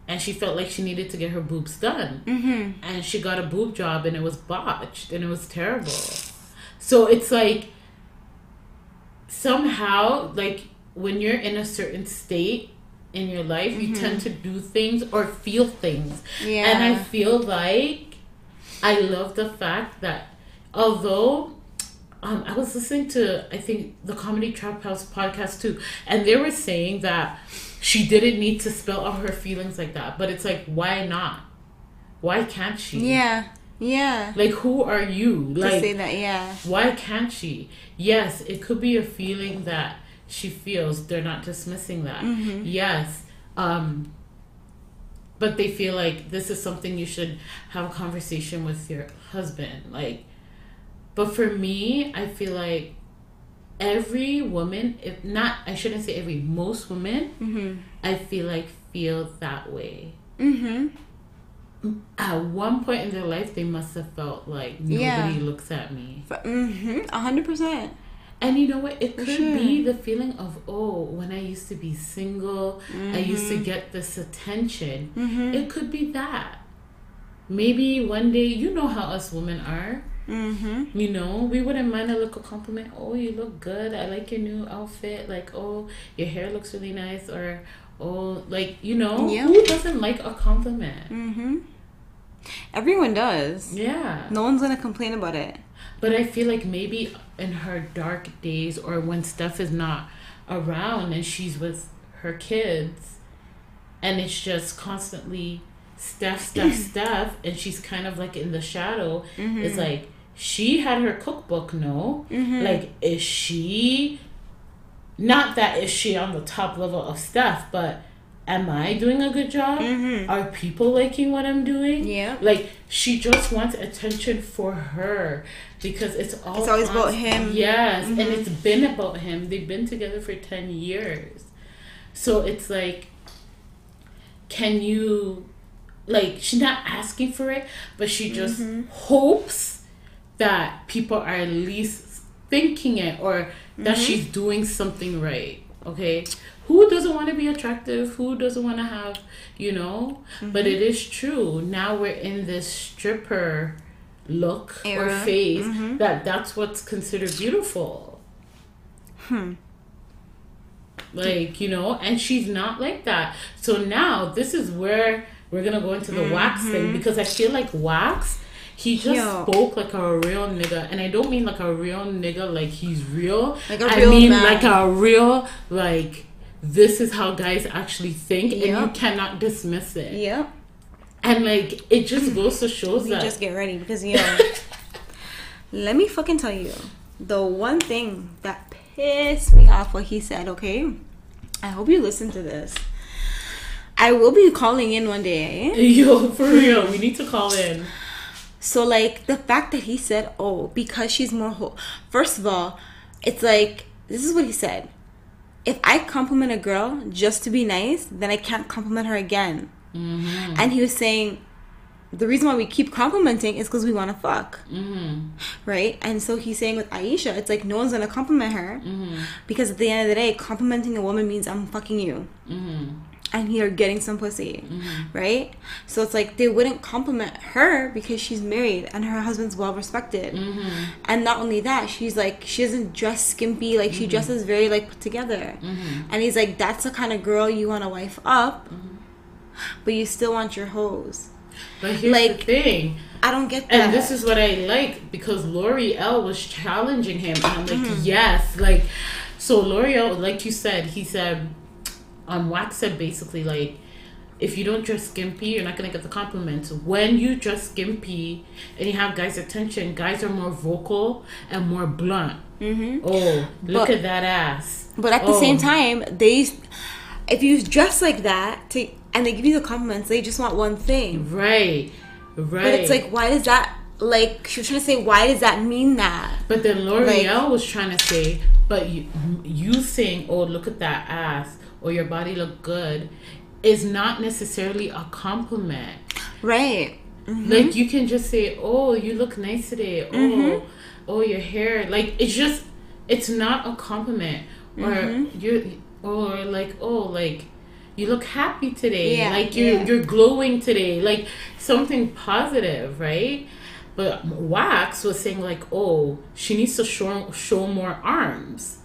A: and she felt like she needed to get her boobs done. Mm-hmm. And she got a boob job and it was botched and it was terrible. So it's like somehow, like when you're in a certain state in your life, you tend to do things or feel things.
B: Yeah.
A: And I feel like I love the fact that although um, I was listening to I think the Comedy Trap House podcast too, and they were saying that she didn't need to spill out her feelings like that. But it's like, why not? Why can't she?
B: Yeah. Yeah.
A: Like, who are you?
B: to say that, yeah.
A: why can't she? Yes, it could be a feeling that she feels. They're not dismissing that.
B: Mm-hmm.
A: Yes. Um but they feel like this is something you should have a conversation with your husband. Like but for me, I feel like every woman, if not I shouldn't say every, most women
B: Mm-hmm.
A: I feel like feel that way.
B: Mm-hmm.
A: At one point in their life they must have felt like nobody
B: Yeah.
A: looks at me.
B: Mm-hmm. A hundred percent.
A: And you know what? It could
B: sure.
A: be the feeling of, oh, when I used to be single, I used
B: Mm-hmm.
A: to get this attention. It could be that. Maybe one day, you know how us women are.
B: Mm-hmm.
A: You know, we wouldn't mind a little compliment. Oh, you look good. I like your new outfit. Like, oh, your hair looks really nice. Or, oh, like, you know,
B: Yeah.
A: who doesn't like a compliment?
B: Mm-hmm. Everyone does.
A: Yeah.
B: No one's gonna complain about it.
A: But I feel like maybe in her dark days or when stuff is not around and she's with her kids and it's just constantly Steph, Steph, Steph, and she's kind of like in the shadow. Mm-hmm. It's like she had her cookbook, no? Mm-hmm. Like, is she not that is she on the top level of Steph, but am I doing a good job? Mm-hmm. Are people liking what I'm doing?
B: Yeah.
A: Like she just wants attention for her because it's all
B: It's always
A: on-
B: about him.
A: Yes, and it's been about him. They've been together for 10 years. So it's like can you like she's not asking for it, but she just
B: Mm-hmm.
A: hopes that people are at least thinking it or that
B: Mm-hmm.
A: she's doing something right. Okay? Who doesn't want to be attractive? Who doesn't want to have, you know? But
B: Mm-hmm.
A: it is true. Now we're in this stripper look or
B: Era.
A: phase
B: Mm-hmm.
A: that that's what's considered beautiful. Hmm Like, you know, and she's not like that. So now this is where we're gonna go into the wax thing mm-hmm. because I feel like wax he just
B: Yo.
A: spoke like a real nigga, and I don't mean like a real nigga like he's real.
B: Like a
A: I
B: real
A: mean
B: man.
A: like a real like this is how guys actually think, and you cannot dismiss it.
B: Yep.
A: And like it just goes to shows
B: You
A: that
B: just get ready because yo, [laughs] let me fucking tell you, the one thing that pissed me off what he said. Okay, I hope you listen to this. I will be calling in one day. Eh? [laughs]
A: yo for real, we need to call in.
B: So like the fact that he said, "Oh, because she's more whole." First of all, it's like this is what he said. If I compliment a girl just to be nice, then I can't compliment her again. Mm-hmm. And he was saying the reason why we keep complimenting is because we want to fuck, mm-hmm. right? And so he's saying with Ayesha, it's like no one's gonna compliment her mm-hmm. because at the end of the day, complimenting a woman means I'm fucking you and you're getting some pussy, mm-hmm. right? So it's like they wouldn't compliment her because she's married and her husband's well respected. Mm-hmm. And not only that, she's like she doesn't dress skimpy, like she mm-hmm. dresses very like put together. And he's like, that's the kind of girl you want to wife up, but you still want your hose.
A: But here's
B: Like,
A: the thing.
B: I don't get that.
A: And this is what I like because L'Oreal was challenging him. And I'm like,
B: Mm-hmm.
A: yes. Like, so L'Oreal, like you said, he said, um, Wax said basically, like, if you don't dress skimpy, you're not to get the compliments. When you dress skimpy and you have guys' attention, guys are more vocal and more blunt. Mm-hmm. Oh, look
B: But-
A: at that ass.
B: But at the
A: Oh,
B: same time, they, if you dress like that, to, and they give you the compliments, they just want one thing.
A: Right. Right.
B: But it's like, why does that? Like she was trying to say, why does that mean that?
A: But then L'Oreal was trying to say, but you, you saying, "Oh, look at that ass," or "Your body look good," is not necessarily a compliment.
B: Right. Mm-hmm.
A: Like you can just say, "Oh, you look nice today." Oh, mm-hmm. oh, your hair. Like it's just, it's not a compliment. Or mm-hmm. you, or like, oh, like you look happy today.
B: Yeah,
A: like you're
B: yeah.
A: you're glowing today. Like something positive, right? But Wax was saying like, oh, she needs to show show more arms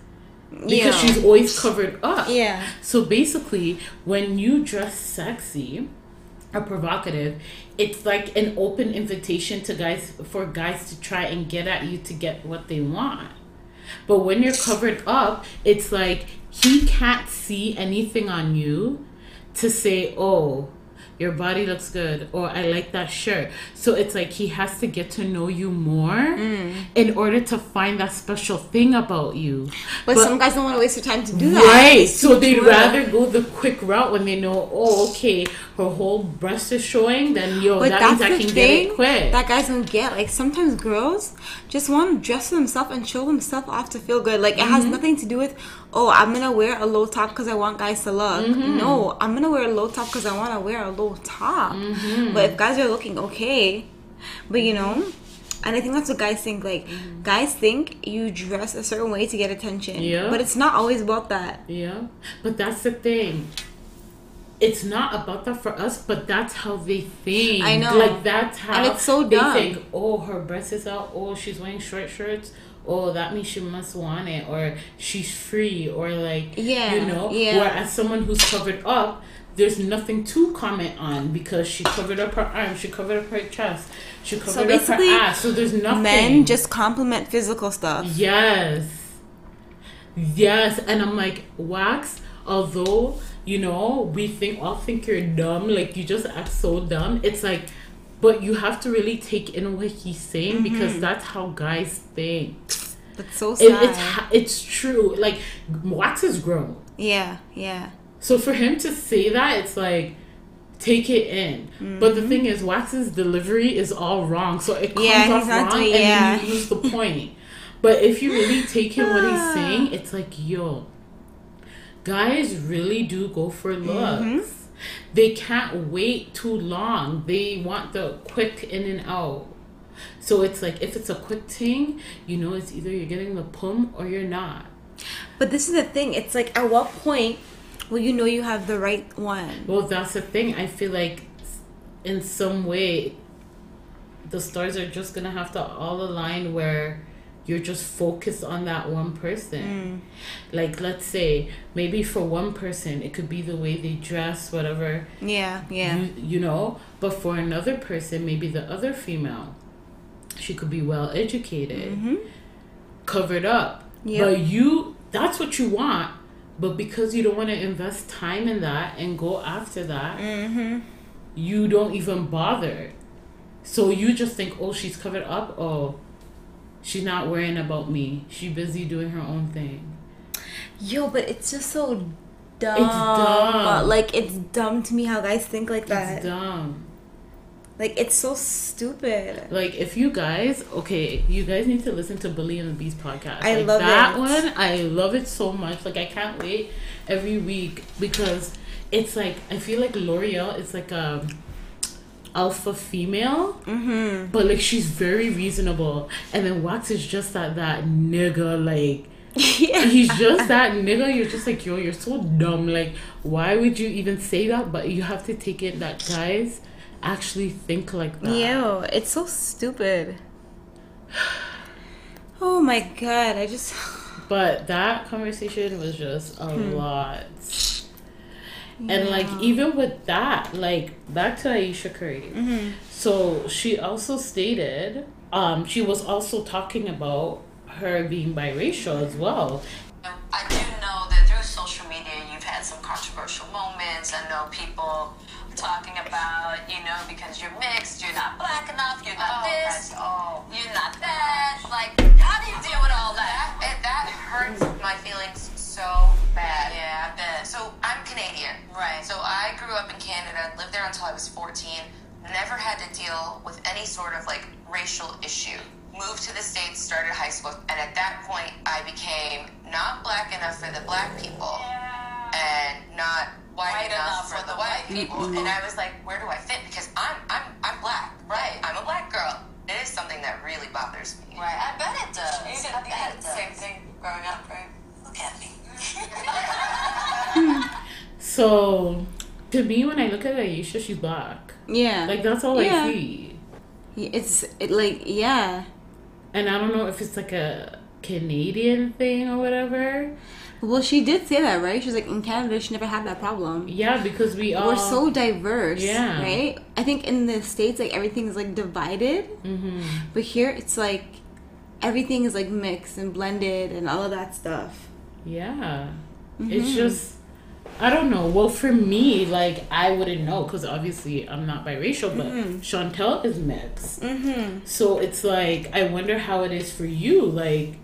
A: because
B: Yeah.
A: she's always covered up.
B: Yeah.
A: So basically, when you dress sexy or provocative, it's like an open invitation to guys for guys to try and get at you to get what they want. But when you're covered up, it's like he can't see anything on you to say, "Oh, your body looks good," or "I like that shirt." So it's like he has to get to know you more in order to find that special thing about you.
B: But, some guys don't want to waste their time to do that.
A: Right. So they'd rather go the quick route when they know, oh, okay, her whole breast is showing, then yo,
B: But
A: that
B: that's
A: means I can get it quick.
B: that guys don't get. Like sometimes girls just want to dress themselves and show themselves off to feel good. Like it has
A: Mm-hmm.
B: nothing to do with, oh, I'm gonna wear a low top because I want guys to look.
A: Mm-hmm.
B: No, I'm gonna wear a low top because I want to wear a low top.
A: Mm-hmm.
B: But if guys are looking okay, but you know. And I think that's what guys think. Like,
A: Mm-hmm.
B: guys think you dress a certain way to get attention.
A: Yeah.
B: But it's not always about that.
A: yeah. But that's the thing. It's not about that for us, but that's how they think.
B: I know.
A: Like that's how
B: And it's so
A: they
B: dumb.
A: think, oh, her breast is out, oh, she's wearing short shirts. Oh, that means she must want it, or she's free, or like,
B: Yeah,
A: you know.
B: yeah.
A: Whereas someone who's covered up, there's nothing to comment on because she covered up her arms, she covered up her chest, she covered up her ass. So there's nothing.
B: Men just compliment physical stuff.
A: Yes. Yes. And I'm like, Wax, although, you know, we think all think you're dumb, like you just act so dumb, it's like but you have to really take in what he's saying because mm-hmm. that's how guys think.
B: That's so
A: It,
B: sad.
A: it's it's true. Like Wax is grown.
B: yeah, yeah.
A: So for him to say that, it's like take it in. But the mm-hmm. thing is, Wax's delivery is all wrong, so it comes
B: Yeah,
A: off
B: not
A: wrong,
B: doing-
A: and
B: yeah.
A: then you lose the point. But if you really take in what he's ah. saying, it's like yo, guys really do go for looks.
B: Mm-hmm.
A: They can't wait too long. They want the quick in and out. So it's like if it's a quick thing, you know, it's either you're getting the pum or you're not.
B: But this is the thing. It's like at what point will you know you have the right one?
A: Well, that's the thing. I feel like in some way the stars are just gonna have to all align where you're just focused on that one person. Mm. Like let's say maybe for one person it could be the way they dress, whatever.
B: Yeah, yeah.
A: you, you know? But for another person maybe the other female she could be well educated mm-hmm. covered up.
B: Yep.
A: but you that's what you want. But because you don't want to invest time in that and go after that mm-hmm. you don't even bother. So you just think oh she's covered up? Oh she's not worrying about me she busy doing her own thing
B: Yo, but it's just so dumb.
A: It's dumb.
B: Like it's dumb to me how guys think like that.
A: it's dumb
B: Like it's so stupid.
A: Like if you guys, okay, you guys need to listen to Billy and the Beast podcast.
B: I
A: like,
B: love
A: that
B: it.
A: one. I love it so much. Like I can't wait every week because it's like I feel like L'Oreal is like a alpha female, mm-hmm. but like she's very reasonable, and then Wax is just that that nigga like. [laughs]
B: yeah.
A: He's just that nigga. You're just like, yo, you're so dumb. Like, why would you even say that? But you have to take it that guys actually think like that.
B: Yo, it's so stupid. [sighs] Oh my god, I just [sighs]
A: But that conversation was just a
B: Hmm.
A: lot. And like even with that, like back to Ayesha Curry.
B: Mm-hmm.
A: So she also stated, um, she was also talking about her being biracial as well.
D: I do know that through social media you've had some controversial moments. I know people talking about, you know, because you're mixed, you're not black enough, you're not this,
C: Oh.
D: you're not that. Like, how do you deal with all that?
C: It, that hurts my feelings so bad.
D: Yeah, I bet.
C: So I'm Canadian.
D: Right.
C: So I grew up in Canada, lived there until I was 14, never had to deal with any sort of like racial issue. Moved to the States, started high school, and at that point I became not black enough for the black people and not white, enough, for the white people. And I was like, where do I fit? Because I'm I'm I'm black.
D: Right.
C: I'm a black girl. It is something that really bothers me.
D: Right, I bet it does.
C: You
D: I
C: did,
D: bet
C: the same thing growing up, right?
D: Look at me. [laughs]
A: So to me when I look at Ayesha, she's black.
B: yeah.
A: Like that's all
B: Yeah.
A: I see.
B: it's it, like yeah.
A: And I don't know if it's like a Canadian thing or whatever.
B: Well, she did say that, right? She's like in Canada, she never had that problem.
A: Yeah, because we all
B: We're so diverse,
A: Yeah.
B: right? I think in the states, like everything is like divided,
A: Mhm.
B: but here it's like everything is like mixed and blended and all of that stuff.
A: Yeah. It's just, I don't know. Well, for me, like, I wouldn't know because obviously I'm not biracial, but Chantel is mixed.
B: Mm-hmm.
A: So it's like, I wonder how it is for you. Like,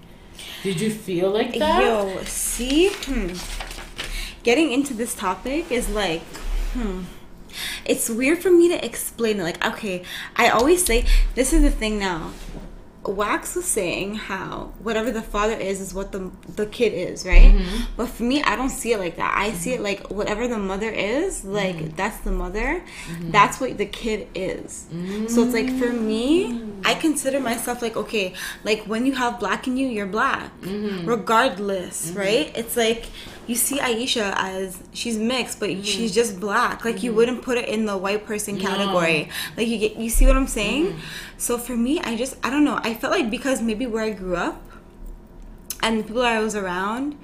A: did you feel like that?
B: Yo, see, hmm. getting into this topic is like, hmm. It's weird for me to explain it. Like, okay, I always say this is the thing now. Wax was saying how whatever the father is is what the the kid is, right? Mm-hmm. But for me, I don't see it like that. I see it mm-hmm. like whatever the mother is, like mm-hmm. that's the mother. That's what the kid is. So it's like for me, mm. I consider myself like okay, like when you have black in you, you're black, regardless, right? It's like you see Ayesha as she's mixed, but she's just black. Like you wouldn't put it in the white person category. Like you get, you see what I'm saying? So for me, I just I don't know. I felt like because maybe where I grew up and the people I was around,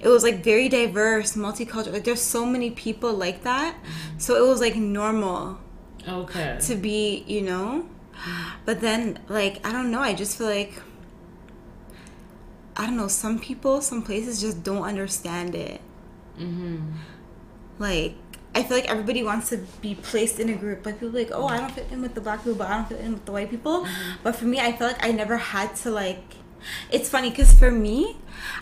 B: it was like very diverse, multicultural. Like there's so many people like that. So it was like normal
A: Okay.
B: to be, you know. But then like I don't know, I just feel like I don't know, some people, some places just don't understand it. Mm-hmm. Like I feel like everybody wants to be placed in a group. Like people are like, oh, I don't fit in with the black people, but I don't fit in with the white people. Mm-hmm. But for me, I feel like I never had to like. It's funny because for me,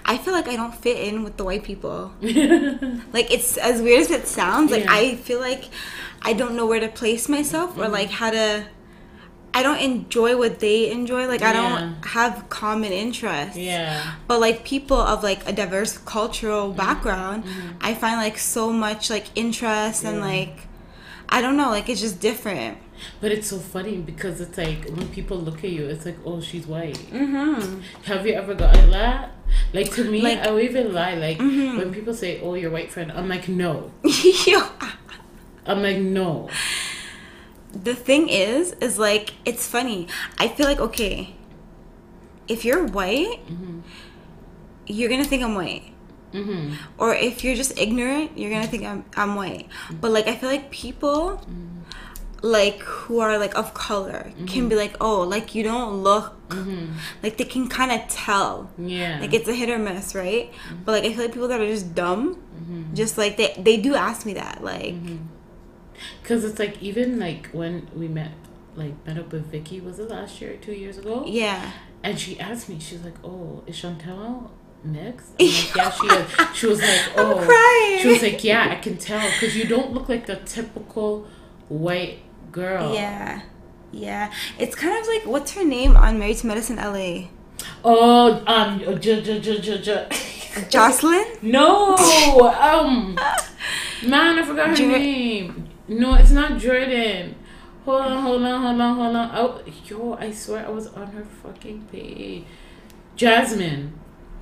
B: I feel like I don't fit in with the white people. [laughs] like it's as weird as it sounds. Like
A: Yeah.
B: I feel like I don't know where to place myself or mm-hmm. like how to. I don't enjoy what they enjoy. Like I don't have common interests.
A: yeah.
B: But like people of like a diverse cultural mm-hmm. background, mm-hmm. I find like so much like interest and like I don't know, like it's just different.
A: But it's so funny because it's like when people look at you, it's like, oh, she's white. Mm-hmm. Have you ever gotten that? Like to me,
B: Like-
A: I will even lie. Like mm-hmm. when people say, "Oh, your white friend," I'm like, no. [laughs]
B: Yo,
A: I'm like, no.
B: The thing is, is like it's funny. I feel like okay. if you're white, mm-hmm. you're gonna think I'm white.
A: Mm-hmm.
B: Or if you're just ignorant, you're gonna think I'm I'm white. Mm-hmm. But like I feel like people mm-hmm. like who are like of color can be like, oh, like you don't look like they can kind of tell.
A: Yeah.
B: Like it's a hit or miss, right? But like I feel like people that are just dumb, just like they they do ask me that, like
A: Because it's like even like when we met, like met up with Vicky, was it last year or two years ago?
B: yeah,
A: And she asked me, she's like, "Oh, is Chantel mixed?" [laughs] I'm like, "Yeah, she is." She was like, "Oh,"
B: crying.
A: she was like, "Yeah, I can tell because you don't look like the typical white girl."
B: yeah, yeah. It's kind of like what's her name on Married to Medicine LA?
A: Oh, um, j- j- j- j- j-
B: Jocelyn.
A: no, um, [laughs] man, I forgot her name. No, it's not Jordan. Hold on, hold on, hold on, hold on. Oh, yo, I swear I was on her fucking page. Jasmine,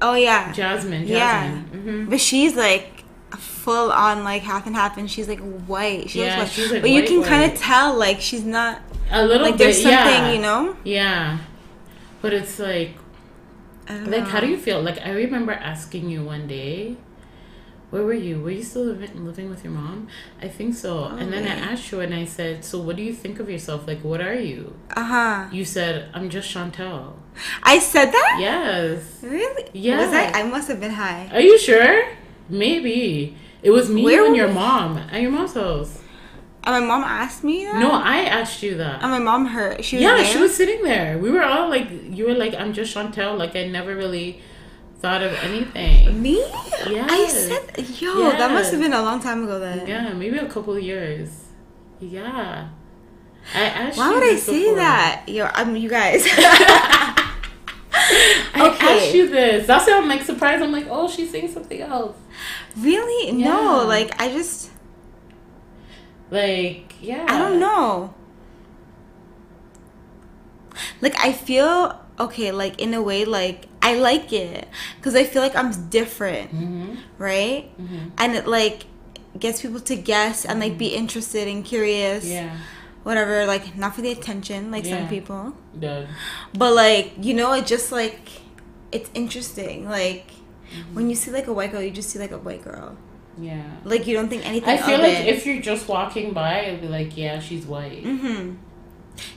B: Oh yeah,
A: Jasmine,
B: yeah.
A: Jasmine. hmm
B: But she's like full on like half and half, and she's like white. She
A: Yeah,
B: white.
A: she's, like,
B: but you can kind of tell like she's not
A: A little
B: like
A: bit,
B: there's something,
A: yeah.
B: you know.
A: Yeah. But it's like, like,
B: know.
A: how do you feel? Like, I remember asking you one day, where were you? Were you still living, with your mom? I think so. and then I asked you and I said, so what do you think of yourself? Like, what are you?
B: Uh huh.
A: You said, I'm just Chantel.
B: I said that.
A: Yes.
B: Really?
A: Yeah.
B: Was I? I must have been high.
A: Are you sure? Maybe. It was me
B: Where
A: and your
B: we?
A: mom at your mom's house.
B: And my mom asked me that.
A: No, I asked you that.
B: And my mom heard. She was
A: yeah,
B: there?
A: she was sitting there. We were all like, you were like, I'm just Chantel. Like, I never really thought of anything.
B: Me? Yeah.
A: I
B: said, yo, that must have been a long time ago then.
A: Yeah, maybe a couple of years. Yeah. I asked
B: Why would I say
A: before.
B: that? Yo, I'm you guys. [laughs]
A: I
B: Okay.
A: asked you this. That's why I'm like surprised. I'm like, oh, she's saying something else.
B: really?
A: Yeah.
B: No, like I just
A: Like, yeah.
B: I don't know. Like I feel okay, like in a way like I like it cuz I feel like I'm different,
A: Mm-hmm.
B: right? And it like gets people to guess and like be interested and curious.
A: Yeah.
B: Whatever, like not for the attention like
A: Yeah.
B: some people.
A: Done.
B: But like, you know, it just like it's interesting. Like
A: Mm-hmm.
B: when you see like a white girl, you just see like a white girl.
A: Yeah.
B: Like you don't think anything
A: I feel like
B: it.
A: if you're just walking by, it'd be like, yeah, she's white.
B: Mhm.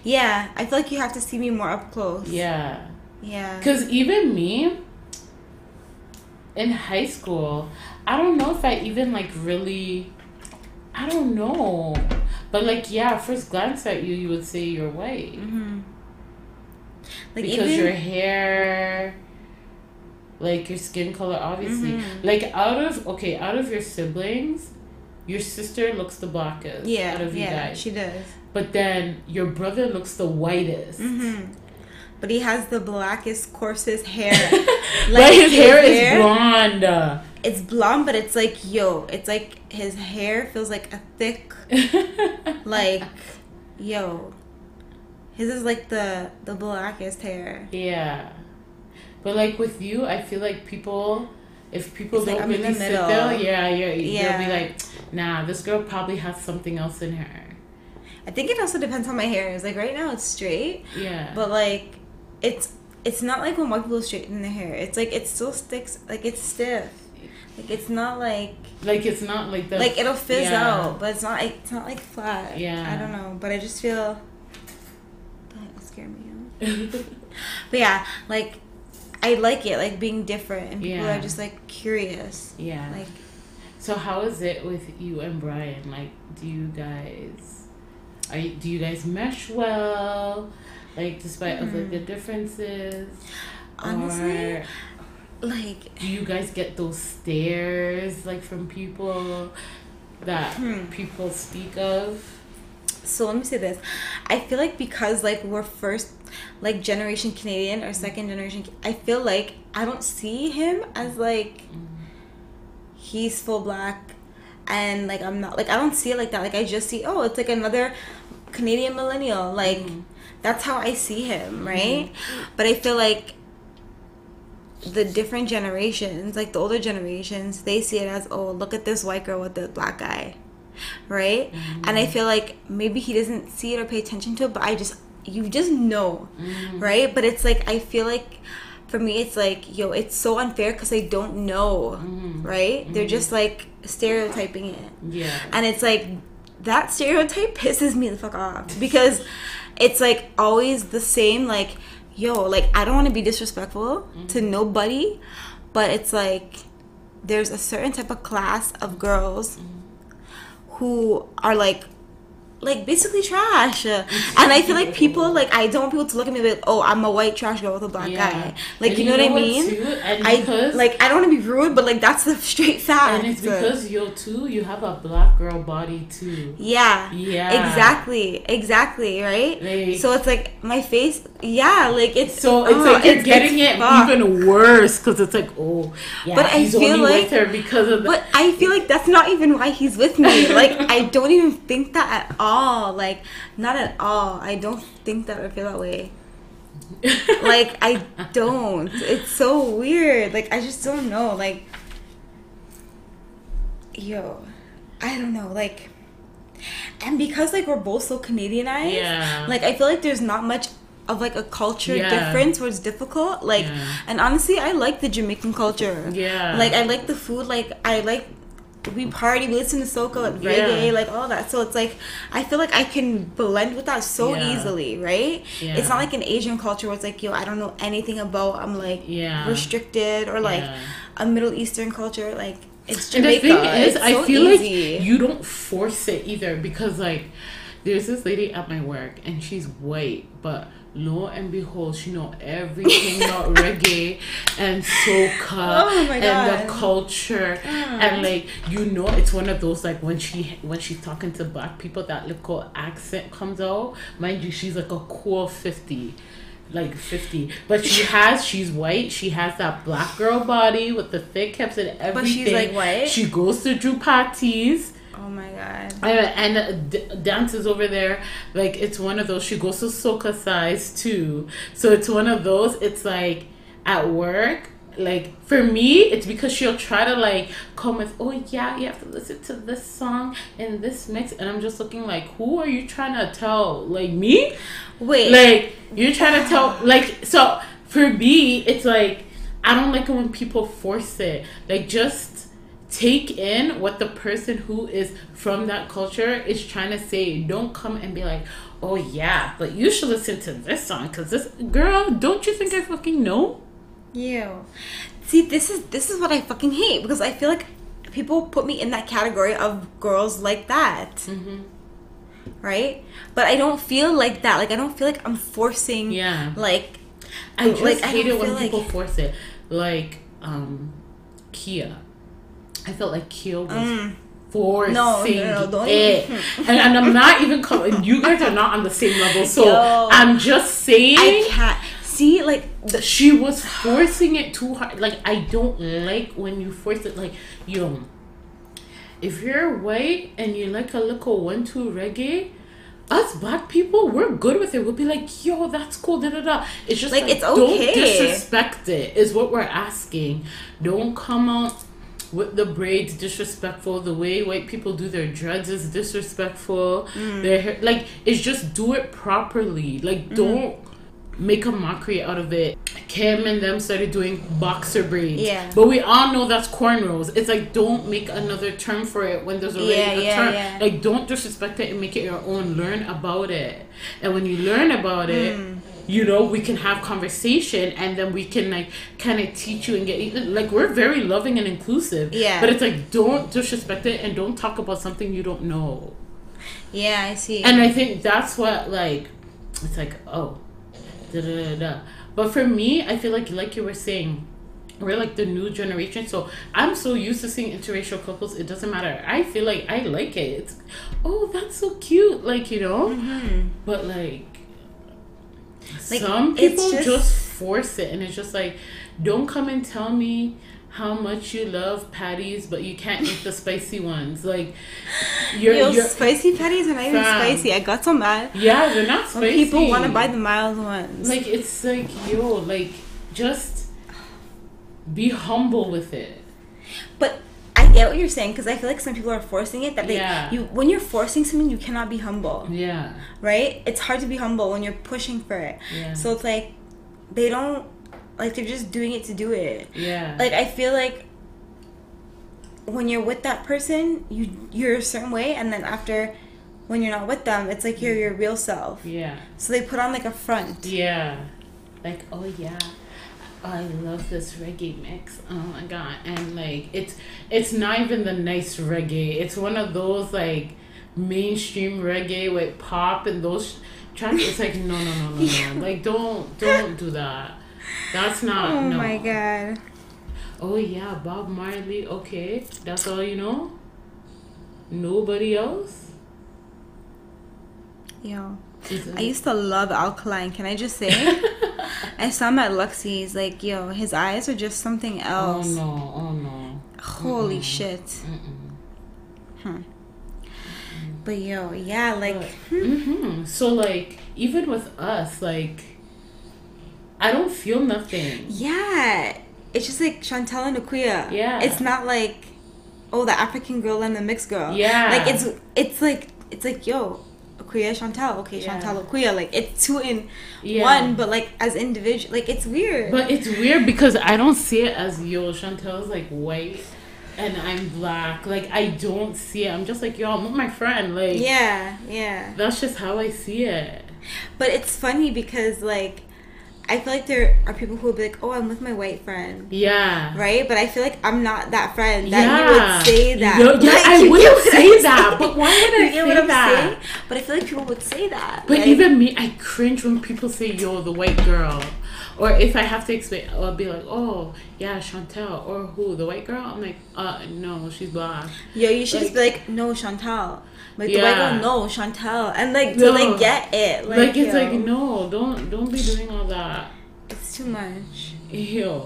B: Yeah, I feel like you have to see me more up close.
A: Yeah.
B: Yeah.
A: Because even me, in high school, I don't know if I even like really, I don't know. But like, yeah, first glance at you, you would say you're white.
B: Like
A: because
B: even
A: your hair like your skin color obviously
B: Mm-hmm.
A: like out of okay out of your siblings your sister looks the blackest
B: yeah,
A: out of you
B: yeah,
A: guys
B: she does.
A: But then your brother looks the whitest
B: Mm-hmm. But he has the blackest, coarsest hair. [laughs]
A: like his, hair is blonde
B: It's blonde, but it's like yo. It's like his hair feels like a thick, [laughs] like yo. His is like the the blackest hair.
A: yeah but like with you i feel like people if people
B: It's
A: don't
B: I'm
A: really sit there yeah you're,
B: Yeah.
A: they'll be like nah this girl probably has something else in her
B: I think it also depends on my hair is. Like right now it's straight,
A: yeah
B: but like it's it's not like when white people straighten their hair. It's like it still sticks. Like it's stiff. Like it's not like
A: like it's not like the
B: like it'll fizz
A: yeah.
B: out, but it's not. like It's not like flat.
A: Yeah.
B: I don't know, but I just feel that scared me. out. [laughs] But yeah, like I like it, like being different, and people
A: Yeah.
B: are just like curious.
A: yeah
B: Like
A: So how is it with you and Brian? Like, do you guys, are you, do you guys mesh well? Like, despite of like the differences,
B: Hmm. Honestly,
A: or
B: like
A: do you guys get those stares like from people that
B: Hmm.
A: people speak of?
B: so let me say this i feel like because like we're first like generation canadian or second generation i feel like i don't see him as like he's full black and like i'm not like i don't see it like that like i just see oh it's like another canadian millennial like mm-hmm. that's how i see him mm-hmm. right? But i feel like the different generations like the older generations they see it as oh look at this white girl with the black guy right? Mm-hmm. And i feel like maybe he doesn't see it or pay attention to it but i just you just know, right? But it's like I feel like for me, it's like yo, it's so unfair because they don't know, right? They're just like stereotyping it,
A: Yeah.
B: and it's like that stereotype pisses me the fuck off because it's like always the same. Like yo, like I don't want to be disrespectful mm-hmm. to nobody, but it's like there's a certain type of class of girls mm-hmm. who are like like basically trash and i feel like people like i don't want people to look at me like oh i'm a white trash girl with a black
A: Yeah.
B: guy like
A: And
B: you know what i mean i
A: because,
B: like i don't want to be rude but like that's the [laughs] straight fact
A: and it's because yo too, you have a black girl body too.
B: yeah
A: Yeah.
B: exactly exactly right
A: Like-
B: so it's like my face yeah like it's
A: So it's
B: oh,
A: like you're
B: it's-
A: getting
B: it's
A: it
B: fucked.
A: even worse because it's like, oh, yeah,
B: But I feel like-
A: with her because of the.
B: But I feel like that's not even why he's with me. [laughs] Like I don't even think that at all. Like not at all. I don't think that I feel that way. [laughs] Like I don't. It's so weird. Like I just don't know. Like yo, I don't know. Like and because like we're both so Canadianized,
A: Yeah.
B: like I feel like there's not much of like a culture
A: Yeah.
B: difference where it's difficult. Like
A: Yeah.
B: and honestly I like the Jamaican culture.
A: Yeah.
B: Like I like the food, like I like we party, we listen to soca, like
A: Yeah.
B: reggae, like all that. So it's like I feel like I can blend with that so
A: Yeah.
B: easily, right?
A: Yeah.
B: It's not like an Asian culture where it's like, yo, I don't know anything about I'm like
A: Yeah.
B: restricted or like
A: Yeah.
B: a Middle Eastern culture. Like it's just,
A: And the
B: Jamaica.
A: thing is,
B: It's
A: I feel
B: easy.
A: like you don't force it either because, like, there's this lady at my work and she's white, but lo and behold, she know everything about reggae and soca [laughs]
B: Oh
A: and the culture, and mm. like you know, it's one of those like when she when she's talking to black people, that little accent comes out. Mind you, she's like a cool fifty like 50 but she [laughs] has she's white. She has that black girl body with the thick hips and everything
B: But she's, like, white?
A: she goes to drew parties
B: Oh my god.
A: and uh, d- dances over there. Like it's one of those she goes to soca size too. So it's one of those it's like at work like for me it's because she'll try to like come with oh yeah you have to listen to this song and this mix and i'm just looking like who are you trying to tell? Like me?
B: Wait.
A: like you're trying to tell like so for me it's like i don't like it when people force it. Like just take in what the person who is from that culture is trying to say don't come and be like oh yeah but you should listen to this song because this girl don't you think i fucking know
B: Ew. See, this is this is what I fucking hate because I feel like people put me in that category of girls like that.
A: Mm-hmm.
B: Right? But I don't feel like that. Like I don't feel like I'm forcing
A: Yeah.
B: like
A: i just
B: Like,
A: hate
B: don't
A: it when
B: like-
A: people force it like um kia i felt like kia was forcing
B: Mm. No, no, no, don't
A: it. and, and I'm not even calling you guys are not on the same level. So
B: Yo.
A: I'm just saying
B: I can't see like
A: she was forcing it too hard. Like I don't like when you force it. Like yo, if you're white and you like a little one two reggae. Us black people, we're good with it. We'll be like, "Yo, that's cool." Da da da. It's just
B: Like,
A: like,
B: it's okay.
A: don't disrespect it. Is what we're asking. Don't come out with the braids disrespectful. The way white people do their dreads is disrespectful.
B: Mm.
A: Their hair, like it's just do it properly. Like
B: Mm.
A: don't make a mockery out of it. Kim and them started doing boxer braids.
B: Yeah.
A: But we all know that's cornrows. It's like don't make another term for it when there's already
B: Yeah,
A: a
B: yeah,
A: term.
B: yeah.
A: Like don't disrespect it and make it your own. Learn about it. And when you learn about it,
B: Hmm.
A: You know, we can have conversation and then we can like kind of teach you and get like we're very loving and inclusive.
B: Yeah.
A: But it's like don't disrespect it and don't talk about something you don't know.
B: yeah, I see.
A: And I think that's what like it's like oh da da da da. But for me, I feel like like you were saying, we're like the new generation. So I'm so used to seeing interracial couples. It doesn't matter. I feel like I like it. It's oh that's so cute. Like you know. Mm-hmm. But like.
B: Like,
A: some people
B: just-
A: just force it, and it's just like, don't come and tell me how much you love patties, but you can't eat the spicy ones. Like, you're,
B: Yo, spicy patties are not even
A: Fam.
B: spicy. I got so mad
A: yeah, they're not
B: when
A: spicy.
B: people want to buy the mild ones.
A: Like it's like yo, like just be humble with it.
B: But get what you're saying because I feel like some people are forcing it. That they,
A: Yeah.
B: you when you're forcing something, you cannot be humble,
A: Yeah.
B: right? It's hard to be humble when you're pushing for it.
A: Yeah.
B: So it's like they don't like they're just doing it to do it.
A: Yeah.
B: Like I feel like when you're with that person, you you're a certain way, and then after when you're not with them, it's like you're your real self.
A: yeah.
B: So they put on like a front.
A: Yeah. Like, oh yeah. I love this reggae mix. Oh my god. And like it's it's not even the nice reggae. It's one of those like mainstream reggae with pop and those tracks. It's like no no no no no. [laughs] Like don't don't do that. That's not
B: Oh
A: no.
B: my god.
A: Oh yeah, Bob Marley, okay. That's all you know? Nobody else?
B: Yo. I used to love Alkaline. Can I just say? [laughs] I saw him at Luxie's. Like, yo, his eyes are just something else.
A: Oh no, oh no.
B: Holy shit. Hmm. But yo, yeah, like,
A: hmm So like even with us, like I don't feel nothing.
B: yeah, it's just like Chantel and Aquia.
A: Yeah.
B: It's not like, oh, the African girl and the mixed girl.
A: Yeah.
B: Like it's it's like it's like yo, Akuya Chantel. Okay,
A: Yeah.
B: Chantel Akuya. Like it's two in
A: Yeah.
B: one, but like as individual. Like it's weird.
A: But it's weird because I don't see it as yo, Chantel's like white and I'm black. Like I don't see it. I'm just like, yo, I'm with my friend. Like
B: yeah, yeah.
A: that's just how I see it.
B: But it's funny because like I feel like there are people who will be like, "Oh, I'm with my white friend,"
A: Yeah.
B: right? But I feel like I'm not that friend that
A: yeah.
B: you would say that.
A: Yo, yeah,
B: Like,
A: I wouldn't say that. But why would I
B: You
A: say that?
B: saying? But I feel like people would say that.
A: But
B: Like,
A: even me, I cringe when people say, yo, the white girl. Or if I have to explain, I'll be like, oh, yeah, Chantel. Or who, the white girl? I'm like, uh, no, she's black.
B: yo, you should just be
A: like-
B: like, "No, Chantal." Like the white
A: Yeah.
B: girl, no, Chantal, and like to
A: No.
B: like get it. Like,
A: Like, it's
B: yo,
A: like, no, don't don't be doing all that.
B: it's too much.
A: Ew.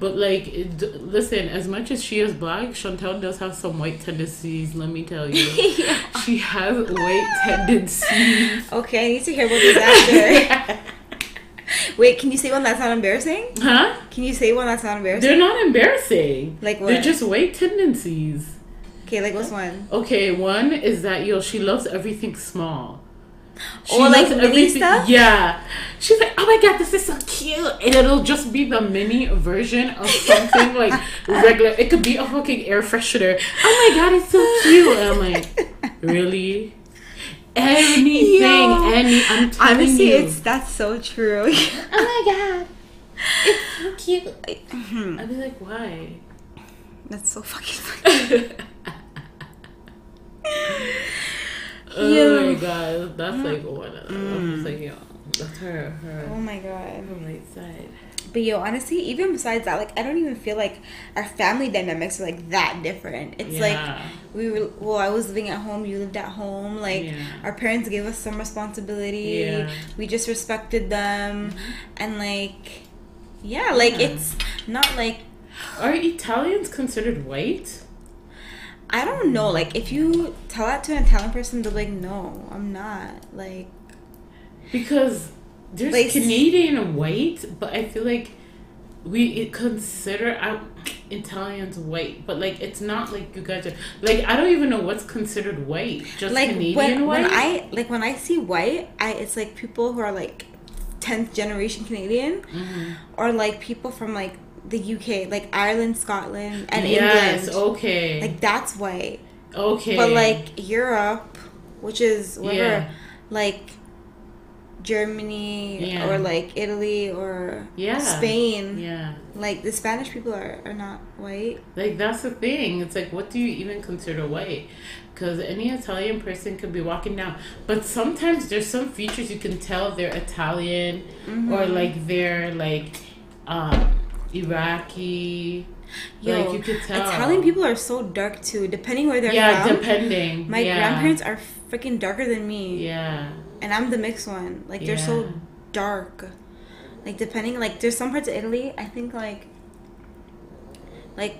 A: But like, it, listen, as much as she is black, Chantel does have some white tendencies, let me tell you. [laughs] She has white tendencies. [laughs]
B: Okay, I need to hear about this after. [laughs] Wait, can you say one that's not embarrassing?
A: huh?
B: Can you say one that's not embarrassing?
A: They're not embarrassing.
B: Like
A: They're just white tendencies.
B: Okay, like what's one?
A: Okay, one is that yo, she loves everything small. [gasps] She
B: Oh, like mini stuff?
A: Yeah, she's like, oh my god, this is so cute, and it'll just be the mini version of something like [laughs] regular. It could be a fucking air freshener. Oh my god, it's so cute. And I'm like, [laughs] really? Anything,
B: Yo.
A: any. I'm telling
B: Honestly,
A: you.
B: it's that's so true. [laughs]
A: oh my god, it's so cute. Mm-hmm. I'd be like, why?
B: that's so fucking funny. [laughs]
A: Oh my god, that's like mm. one. Of them. It's like yo, that's her, her.
B: Oh my god.
A: From right side.
B: But yo, honestly, even besides that, like I don't even feel like our family dynamics are like that different. It's
A: Yeah.
B: like we were well, I was living at home, you lived at home. Like
A: Yeah.
B: our parents gave us some responsibility.
A: Yeah.
B: We just respected them, mm-hmm. and like, yeah, like
A: Yeah.
B: it's not like
A: Are Italians considered white?
B: I don't know. Like if you tell that to an Italian person, they're like, no, I'm not. Like
A: Because there's
B: Like-
A: Canadian white, but I feel like we consider um, Italians white, but like it's not like you guys are like I don't even know what's considered white. Just
B: like
A: Canadian
B: when,
A: white.
B: when I like when I see white, I it's like people who are like tenth generation Canadian,
A: Mm-hmm.
B: or like people from like the UK, like Ireland, Scotland, and
A: yes,
B: England.
A: okay,
B: Like that's white.
A: okay,
B: But like Europe, which is whatever,
A: Yeah.
B: like Germany
A: Yeah.
B: or like Italy or
A: Yeah.
B: Spain,
A: yeah,
B: like the Spanish people are, are not white.
A: like that's the thing. It's like what do you even consider white? Because any Italian person could be walking down, but sometimes there's some features you can tell they're Italian
B: Mm-hmm.
A: or like they're like um, Iraqi.
B: Yo,
A: like you could tell
B: Italian people are so dark too, depending where they're
A: Yeah,
B: from.
A: depending.
B: My
A: yeah.
B: grandparents are freaking darker than me.
A: Yeah,
B: And I'm the mixed one. Like they're so dark. Like depending like there's some parts of Italy, I think like like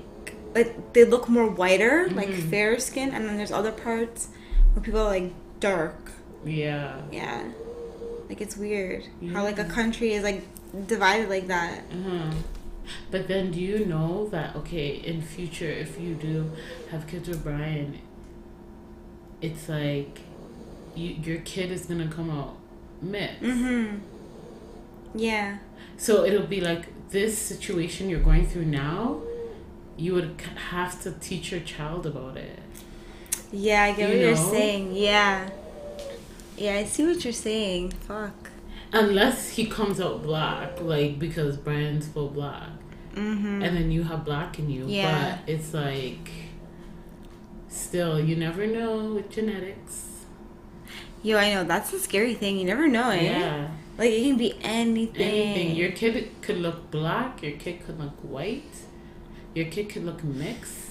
B: like they look more whiter, like
A: Mm-hmm.
B: fair skin, and then there's other parts where people are like dark.
A: yeah.
B: Yeah. Like it's weird how like a country is like divided like that.
A: Uh-huh. But then, do you know that okay, in future, if you do have kids with Brian, it's like you, your kid is gonna come out mixed.
B: Mm-hmm. Yeah.
A: So it'll be like this situation you're going through now. You would have to teach your child about it.
B: Yeah, I get
A: You
B: what you're saying. Yeah. Yeah, I see what you're saying. Fuck.
A: Unless he comes out black, like because Brian's full black,
B: Mm-hmm.
A: and then you have black in you.
B: Yeah.
A: But it's like, still, you never know with genetics.
B: Yo, I know that's the scary thing. You never know, eh?
A: Yeah.
B: Like it can be anything.
A: Anything. Your kid could look black. Your kid could look white. Your kid could look mixed.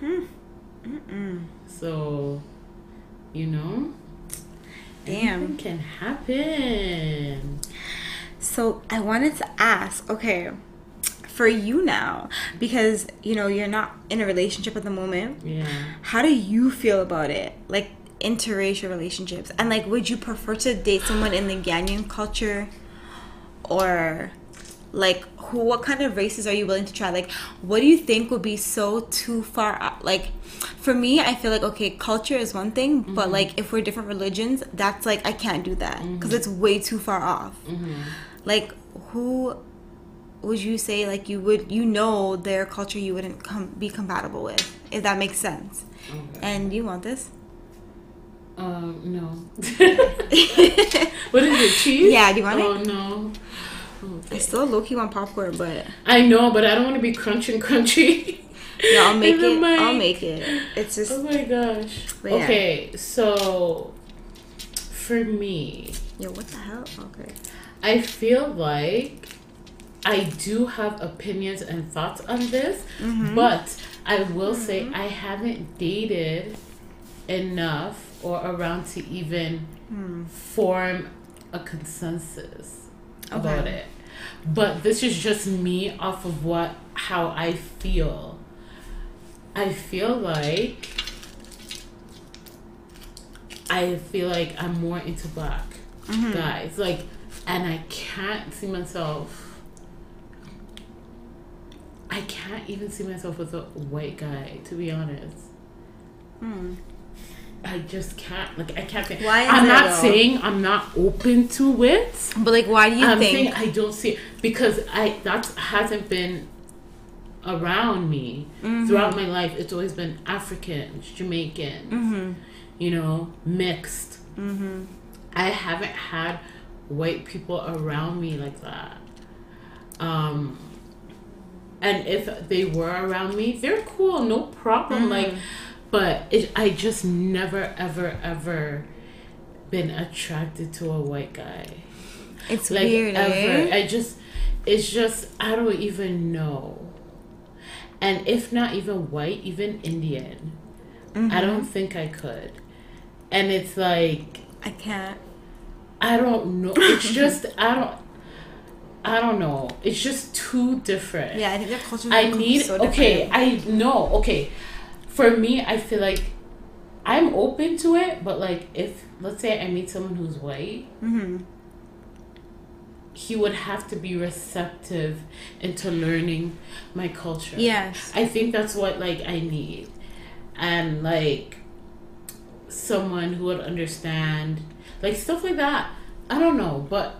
B: Hmm. Mm-mm.
A: So, you know,
B: Damn.
A: anything can happen.
B: So I wanted to ask, okay, for you now, because you know you're not in a relationship at the moment.
A: Yeah.
B: How do you feel about it? Like interracial relationships, and like, would you prefer to date someone in the Ghanaian culture, or like who? What kind of races are you willing to try? Like, what do you think would be so too far? Out? Like, for me, I feel like okay, culture is one thing, but mm-hmm. like if we're different religions, that's like I can't do that mm-hmm. because it's way too far off. Mm-hmm. Like, who would you say like you would you know their culture you wouldn't com- be compatible with if that makes sense? And you want this?
A: Um, no. [laughs] what is it? Cheese?
B: Yeah, do you want it?
A: oh, no.
B: I still low key want popcorn, but
A: I know, but I don't want to be crunching crunchy.
B: yeah, I'll make
A: In the
B: it. I'll make it. It's just
A: Oh my gosh.
B: But yeah.
A: Okay, so for me,
B: yo, what the hell? Okay.
A: I feel like I do have opinions and thoughts on this,
B: Mm-hmm.
A: but I will say I haven't dated enough or around to even
B: Hmm.
A: form a consensus about it. But this is just me off of what how I feel. I feel like I feel like I'm more into black
B: Mm-hmm.
A: guys. Like and I can't see myself I can't even see myself with a white guy, to be honest.
B: Hmm.
A: I just can't. Like I can't. Think.
B: Why is
A: I'm not
B: though?
A: saying I'm not open to it.
B: But like, why do you
A: I'm
B: think?
A: saying I don't see because I that hasn't been around me
B: Mm-hmm.
A: throughout my life. It's always been African, Jamaican,
B: Mm-hmm.
A: you know, mixed. I haven't had white people around me like that. Um, and if they were around me, they're cool, no problem.
B: Mm-hmm.
A: Like, but it, I just never, ever, ever been attracted to a white guy.
B: it's
A: Like
B: weird,
A: ever.
B: eh?
A: I just, it's just I don't even know. And if not even white, even Indian,
B: Mm-hmm.
A: I don't think I could. And it's like
B: I can't.
A: I don't know. It's [laughs] just I don't. I don't know. It's just too different.
B: Yeah, I think culture.
A: I need
B: so
A: okay. I know. Okay, for me, I feel like I'm open to it, but like if let's say I meet someone who's white,
B: Mm-hmm.
A: he would have to be receptive into learning my culture.
B: Yes.
A: I think that's what like I need, and like someone who would understand, like stuff like that. I don't know, but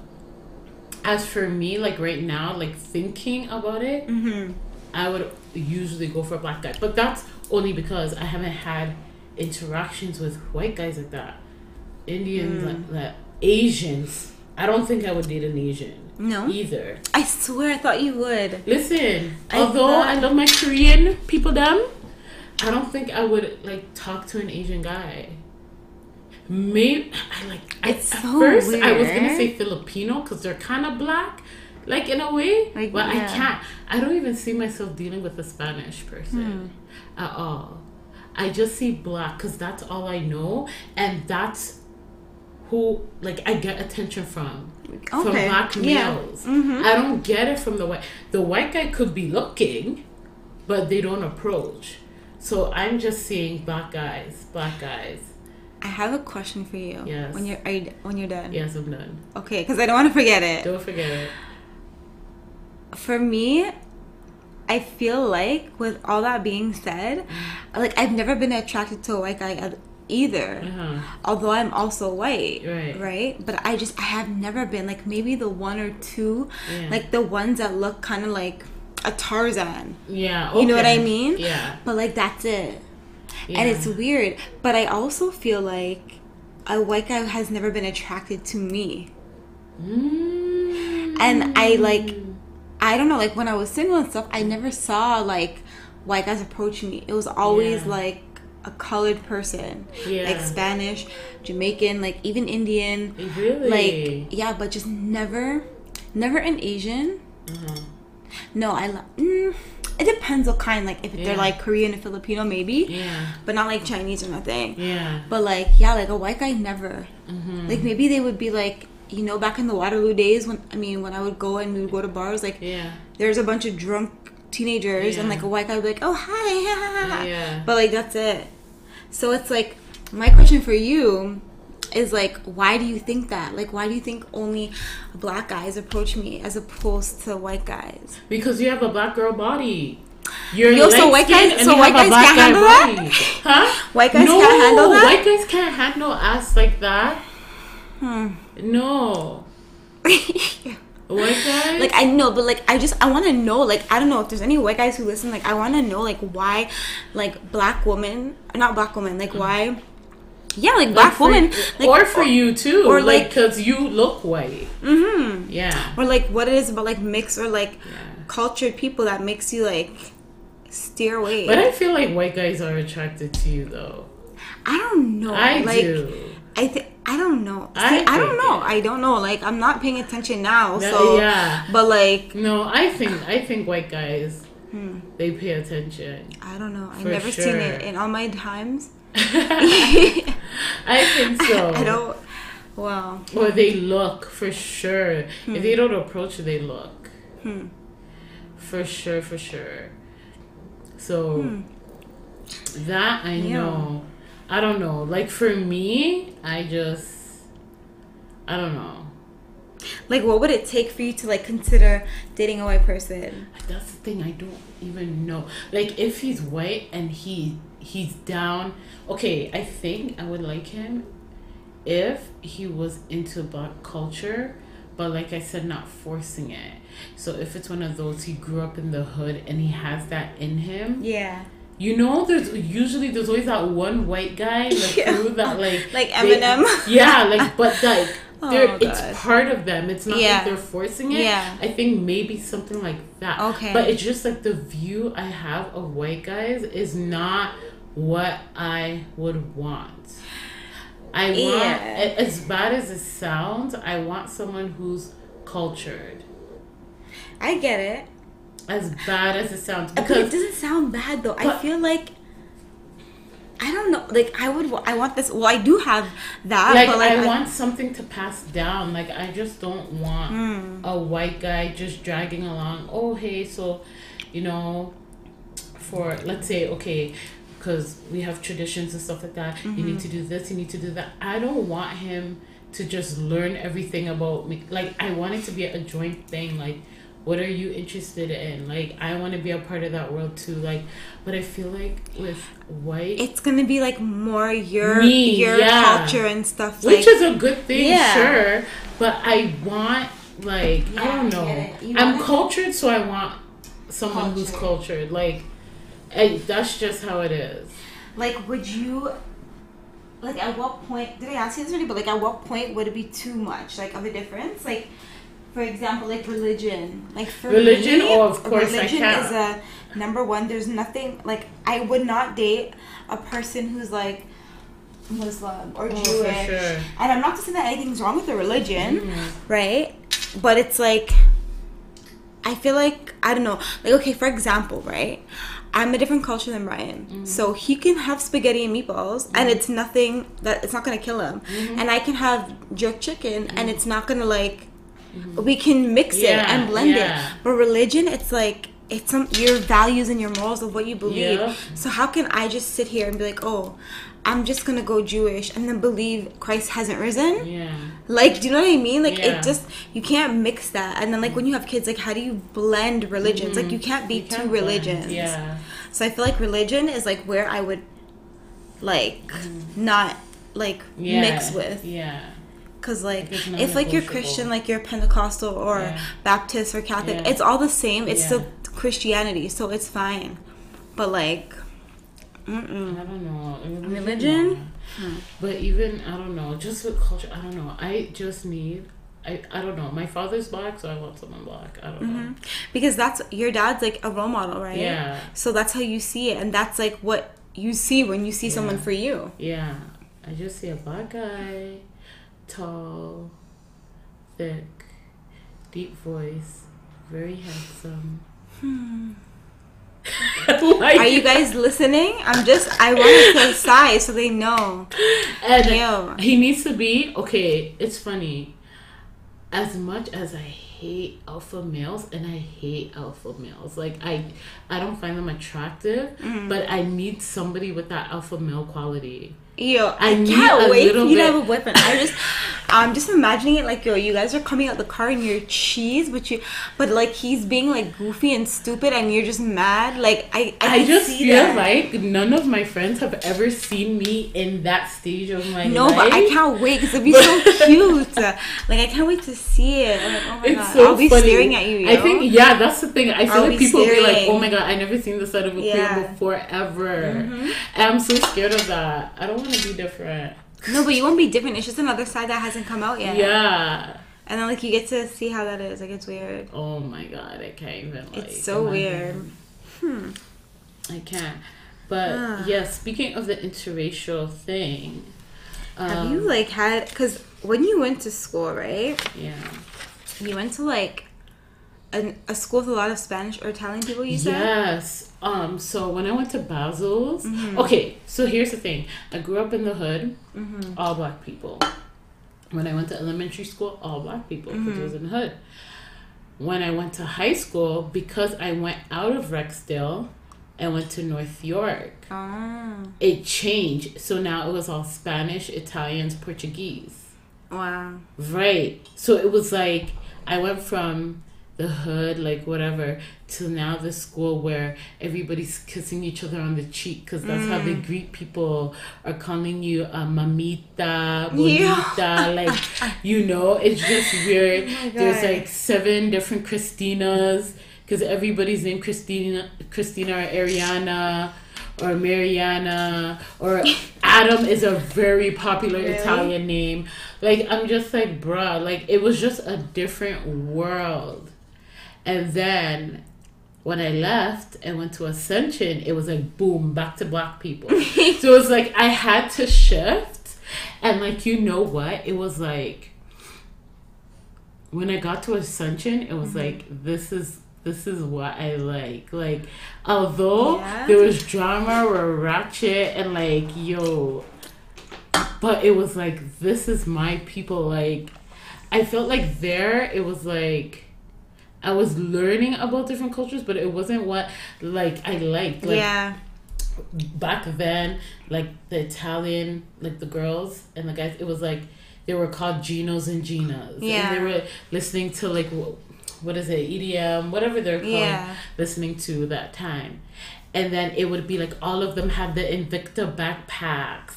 A: as for me, like right now, like thinking about it,
B: Mm-hmm.
A: I would usually go for a black guy, but that's only because I haven't had interactions with white guys like that. Indians, like that, Asians. I don't think I would date an Asian
B: No.
A: either.
B: I swear, I thought you would.
A: Listen,
B: I
A: although
B: thought-
A: I love my Korean people, them, I don't think I would like talk to an Asian guy. Maybe I like. I,
B: It's
A: at
B: so
A: first, I was gonna say Filipino because they're kind of black, like in a way.
B: Like,
A: but
B: yeah.
A: I can't. I don't even see myself dealing with a Spanish person
B: Hmm.
A: at all. I just see black because that's all I know, and that's who like I get attention from
B: okay.
A: from black
B: yeah.
A: males.
B: Mhm.
A: I don't get it from the white. The white guy could be looking, but they don't approach. So I'm just seeing black guys, black guys.
B: I have a question for you.
A: Yes.
B: When you're are you, when you're done.
A: Yes, I'm done.
B: Okay, because I don't want to forget it.
A: Don't forget it.
B: for me, I feel like with all that being said, like I've never been attracted to a white guy either.
A: Uh-huh.
B: Although I'm also white,
A: Right.
B: Right, but I just I have never been like maybe the one or two,
A: Yeah.
B: like the ones that look kind of like a Tarzan.
A: Yeah.
B: You know what I mean?
A: Yeah.
B: But like that's it.
A: Yeah.
B: And it's weird. But I also feel like a white guy has never been attracted to me.
A: Mm.
B: And I like I don't know, like when I was single and stuff, I never saw like white guys approach me. It was always
A: Yeah.
B: like a colored person.
A: Yeah.
B: Like Spanish, Jamaican, like even Indian.
A: Really?
B: Like yeah, but just never never an Asian.
A: Uh-huh.
B: No, I love mm, it depends what kind, like if
A: Yeah.
B: they're like Korean and Filipino maybe.
A: Yeah.
B: But not like Chinese or nothing.
A: Yeah.
B: But like, yeah, like a white guy never.
A: Mm-hmm.
B: Like maybe they would be like, you know, back in the Waterloo days when I mean when I would go and we would go to bars, like
A: Yeah.
B: there's a bunch of drunk teenagers and like a white guy would be like, oh hi,
A: Yeah.
B: but like that's it. So it's like my question for you is like, why do you think that? Like, why do you think only black guys approach me as opposed to white guys?
A: Because you have a black girl body. You're
B: Yo, so white guys- so white guys can't
A: guy
B: handle that?
A: Huh?
B: White guys
A: no,
B: can't handle that?
A: White guys can't handle ass like that.
B: Hmm.
A: No. [laughs] White guys?
B: like I know, but like I just I want to know like I don't know if there's any white guys who listen. Like I want to know like why like black women, not black women, like why. Yeah, like
A: Like
B: black
A: for-
B: women, like,
A: or for you too, or
B: like-
A: like because you look white.
B: hmm
A: Yeah,
B: or like what it is about like mixed or like
A: yeah.
B: cultured people that makes you like steer away.
A: But I feel like white guys are attracted to you though.
B: I don't know.
A: I
B: like,
A: do.
B: I think I don't know. See,
A: I
B: I, don't know.
A: it.
B: I don't know. Like I'm not paying attention now. So
A: yeah.
B: But like
A: No, I think I think white guys
B: Hmm.
A: they pay attention.
B: I don't know. I've never seen it in all my times. [laughs]
A: I think so. [laughs]
B: I don't. Wow.
A: Or they look for sure. If they don't approach, they look.
B: Hmm.
A: For sure, for sure. So that I
B: Hmm. Yeah.
A: know. I don't know. Like for me, I just I don't know.
B: Like, what would it take for you to like consider dating a white person?
A: That's the thing. I don't even know. Like if he's white and he he's down. Okay, I think I would like him if he was into black culture, but like I said, not forcing it. So if it's one of those he grew up in the hood and he has that in him,
B: Yeah.
A: you know, there's usually there's always that one white guy like [laughs]
B: Yeah.
A: through that like
B: Like
A: they-
B: Eminem. [laughs]
A: yeah, like but like [laughs]
B: Oh,
A: it's part of them. It's not
B: Yeah.
A: like they're forcing it.
B: Yeah.
A: I think maybe something like that.
B: Okay.
A: But it's just like the view I have of white guys is not what I would want. I want
B: Yeah.
A: as bad as it sounds, I want someone who's cultured.
B: I get it.
A: As bad as it sounds.
B: But it doesn't sound bad though. I feel like I don't know. Like I would. I want this. Well, I do have that.
A: like,
B: but like
A: I want something to pass down. Like I just don't want
B: Hmm.
A: a white guy just dragging along. Oh hey, so you know, for let's say okay, because we have traditions and stuff like that. You
B: Mm-hmm.
A: need to do this. You need to do that. I don't want him to just learn everything about me. Like I want it to be a joint thing. Like what are you interested in? Like I want to be a part of that world too. Like, but I feel like with white.
B: it's gonna be like more your
A: Me,
B: your
A: yeah.
B: culture and stuff.
A: which
B: like,
A: is a good thing,
B: Yeah.
A: sure. But I want like I don't know. I'm cultured, so I want someone who's
B: cultured.
A: Like, I, that's just how it is.
B: like would you like at what point did I ask you this already? But like at what point would it be too much like of a difference? Like for example, like religion. Like for
A: Religion?
B: me,
A: Oh, of course I
B: religion is a number one. There's nothing like I would not date a person who's like Muslim or
A: Oh, for
B: Jewish.
A: sure.
B: And I'm not to say that anything's wrong with the religion,
A: Mm-hmm.
B: right? But it's like I feel like I don't know. Like okay, for example, right? I'm a different culture than Brian,
A: Mm-hmm.
B: so he can have spaghetti and meatballs, and it's nothing that it's not gonna kill him.
A: Mm-hmm.
B: And I can have jerk chicken, and it's not gonna like. We can mix it and blend
A: yeah.
B: it, but religion, it's like it's some your values and your morals of what you believe.
A: Yeah.
B: So how can I just sit here and be like, oh, I'm just gonna go Jewish and then believe Christ hasn't risen?
A: Yeah.
B: Like, do you know what I mean? Like,
A: Yeah.
B: it just you can't mix that. And then like when you have kids, like how do you blend religions? Like mm-hmm. you can't be
A: You
B: two
A: can't blend.
B: religions.
A: Yeah.
B: So I feel like religion is like where I would like mm. not like
A: Yeah.
B: mix with
A: Yeah.
B: Because like if like you're. Christian, like you're Pentecostal or
A: Yeah.
B: Baptist or Catholic,
A: Yeah.
B: it's all the same. It's
A: Yeah.
B: still Christianity, so it's fine. But like,
A: I don't know. Religion?
B: Religion?
A: no. But even I don't know. Just with culture, I don't know. I just need. I, I don't know. My father's black, so I want someone black. I don't mm-hmm. know.
B: because that's your dad's like a role model, right?
A: Yeah.
B: So that's how you see it, and that's like what you see when you see someone for you.
A: Yeah. I just see a black guy, tall, thick, deep voice, very handsome. [laughs] like,
B: Are you guys listening? I'm just I want to sigh so they know.
A: And
B: Ew.
A: he needs to be okay. It's funny. As much as I hate alpha males, and I hate alpha males, like I, I don't find them attractive.
B: Mm-hmm.
A: But I need somebody with that alpha male quality.
B: Yo,
A: I
B: I, can't
A: a
B: wait for you to have a boyfriend. I just, [laughs] I'm just imagining it like yo, you guys are coming out the car and you're cheese, but you, but like he's being like goofy and stupid, and you're just mad. Like I, I,
A: I just
B: see
A: feel
B: that.
A: like none of my friends have ever seen me in that stage of my
B: No,
A: life.
B: but I can't wait because it'd be so [laughs] cute. Like I can't wait to see it. Like, oh my
A: It's
B: god,
A: so
B: I'll be
A: funny.
B: staring at you. Yo.
A: I think yeah, that's the thing. I feel
B: I'll
A: like people be like, "Oh my god, I never seen the side of a
B: Yeah. Mm-hmm.
A: before ever," and I'm so scared of that. I don't want to be different.
B: no, but you won't be different. It's just another side that hasn't come out yet.
A: Yeah.
B: and then like you get to see how that is. Like it's weird.
A: Oh my god, I can't even. Like,
B: It's so weird.
A: I can't. But
B: Ah.
A: yeah, speaking of the interracial thing,
B: Have
A: um,
B: you like had because when you went to school, right?
A: Yeah.
B: You went to like an, a school with a lot of Spanish or Italian people. You said.
A: Yes. Um. So when I went to Basil's,
B: Mm-hmm.
A: okay. So here's the thing. I grew up in the hood,
B: Mm-hmm.
A: all black people. When I went to elementary school, all black people because it was
B: Mm-hmm.
A: in the hood. When I went to high school, because I went out of Rexdale and went to North York,
B: Oh,
A: it changed. So now it was all Spanish, Italians, Portuguese.
B: wow.
A: Right. So it was like I went from the hood, like whatever, to now the school where everybody's kissing each other on the cheek because that's how they mm. greet people, or calling you a mamita, bonita. [laughs] Like, you know, it's just weird. Oh
B: There's
A: like seven different Christinas because everybody's named Christina, Christina or Ariana. Or Mariana, or [laughs] Adam is a very popular Italian name. Like I'm just like, bruh, like it was just a different world. And then when I left and went to Ascension, it was like boom, back to black people. [laughs] so it was like I had to shift. And like you know what? It was like when I got to Ascension, it was mm-hmm. like this is this is what I like. Like although
B: Yeah.
A: there was drama or ratchet and like yo but it was like this is my people like I felt like there it was like I was learning about different cultures, but it wasn't what like I liked. Like
B: yeah.
A: back then, like the Italian, like the girls and the guys, it was like they were called Ginos and Ginas.
B: Yeah.
A: And they were listening to like wh- what is it, EDM, whatever they're called,
B: Yeah.
A: listening to that time. And then it would be like all of them had the Invicta backpacks,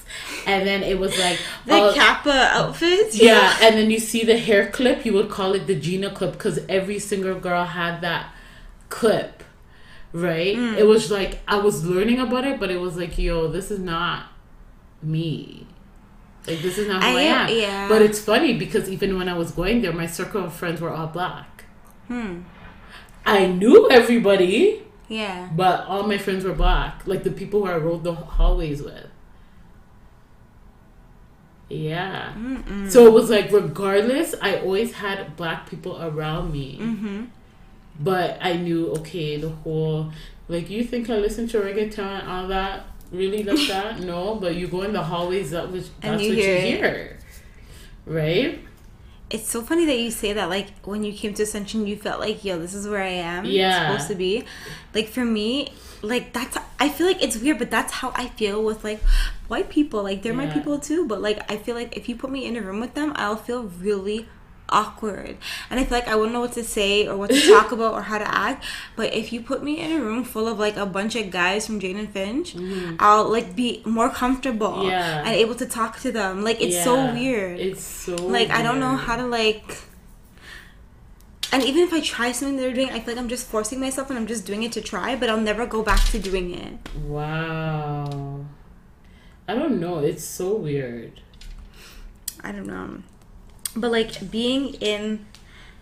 A: and then it was like [laughs]
B: The
A: all-
B: Kappa outfits.
A: yeah, and then you see the hair clip, you would call it the Gina clip because every single girl had that clip, right?
B: Hmm.
A: It was like I was learning about it, but it was like, yo, this is not me. Like this is not who I,
B: I am-
A: am.
B: yeah.
A: But it's funny because even when I was going there, my circle of friends were all black.
B: Hmm.
A: I knew everybody,
B: Yeah.
A: but all my friends were black. Like the people who I rode the hallways with. Yeah. So it was like, regardless, I always had black people around me.
B: Mm-hmm.
A: But I knew, okay, the whole, like, you think I listen to reggaeton and all that? Really, like [laughs] that? no, but you go in the hallways, that was, that's
B: you
A: what
B: hear
A: you
B: it.
A: hear. Right?
B: It's so funny that you say that. Like when you came to Ascension, you felt like, yo, this is where I am.
A: Yeah.
B: It's supposed to be. Like for me, like that's. I feel like it's weird, but that's how I feel with like white people. Like they're my people too, but like I feel like if you put me in a room with them, I'll feel really awkward and i feel like i wouldn't know what to say or what to [laughs] talk about or how to act but if you put me in a room full of like a bunch of guys from jane and finch i'll like be more comfortable
A: Mm-hmm. Yeah.
B: and able to talk to them like it's so weird
A: It's so
B: like I don't know how to like. And even if I try something they're doing, I feel like I'm just forcing myself and I'm just doing it to try, but I'll never go back to doing it.
A: Wow. I don't know. It's so weird.
B: I don't know. But like being in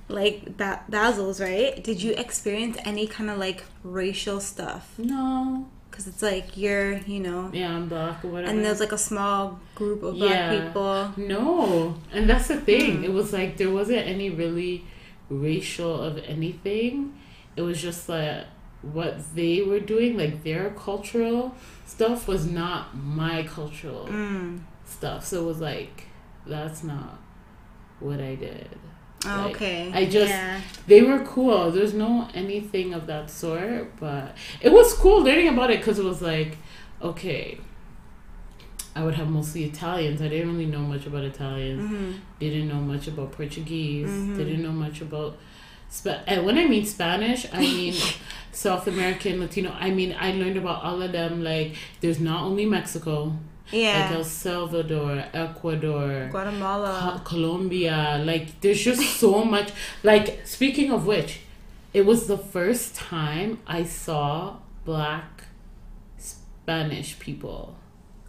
B: like ba- Basil's, right? Did you experience any kind of like racial stuff?
A: No.
B: Because it's like you're, you know,
A: Yeah, I'm black or whatever.
B: and there's like a small group of black
A: Yeah.
B: people.
A: No, and that's the thing.
B: Hmm.
A: It was like there wasn't any really racial of anything. It was just like what they were doing, like their cultural stuff was not my cultural
B: Mm.
A: stuff. So it was like that's not what I did. Like,
B: okay.
A: I just
B: yeah.
A: they were cool. There's no anything of that sort, but it was cool learning about it because it was like, okay, I would have mostly Italians. I didn't really know much about Italians.
B: Mhm.
A: Didn't know much about Portuguese.
B: Mhm.
A: Didn't know much about. Spa- and when I mean Spanish, I mean [laughs] South American, Latino. I mean I learned about all of them. Like there's not only Mexico, like El Salvador, Ecuador,
B: Guatemala.
A: Co- Colombia. Like, there's just so [laughs] much. Like, speaking of which, it was the first time I saw black Spanish people.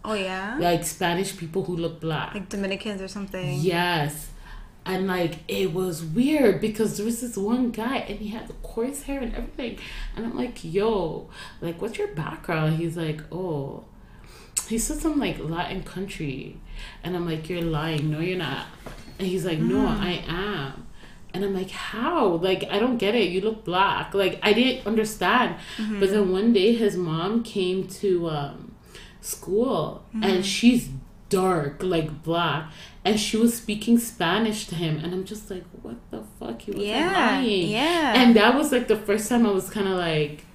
B: Oh yeah.
A: Like, Spanish people who look black.
B: Like Dominicans or something.
A: Yes. And like it was weird because there was this one guy and he had the coarse hair and everything. And I'm like, yo, like what's your background? He's like, oh. He said some like Latin country. And I'm like, You're lying. No, you're not. And he's like, No, mm. I am. And I'm like, How? Like, I don't get it. You look black. Like I didn't understand. Mm-hmm. But then one day his mom came to um school mm-hmm. and she's dark, like black, and she was speaking Spanish to him, and I'm just like, what the fuck? He was
B: Yeah,
A: lying.
B: yeah.
A: And that was like the first time I was kind of like,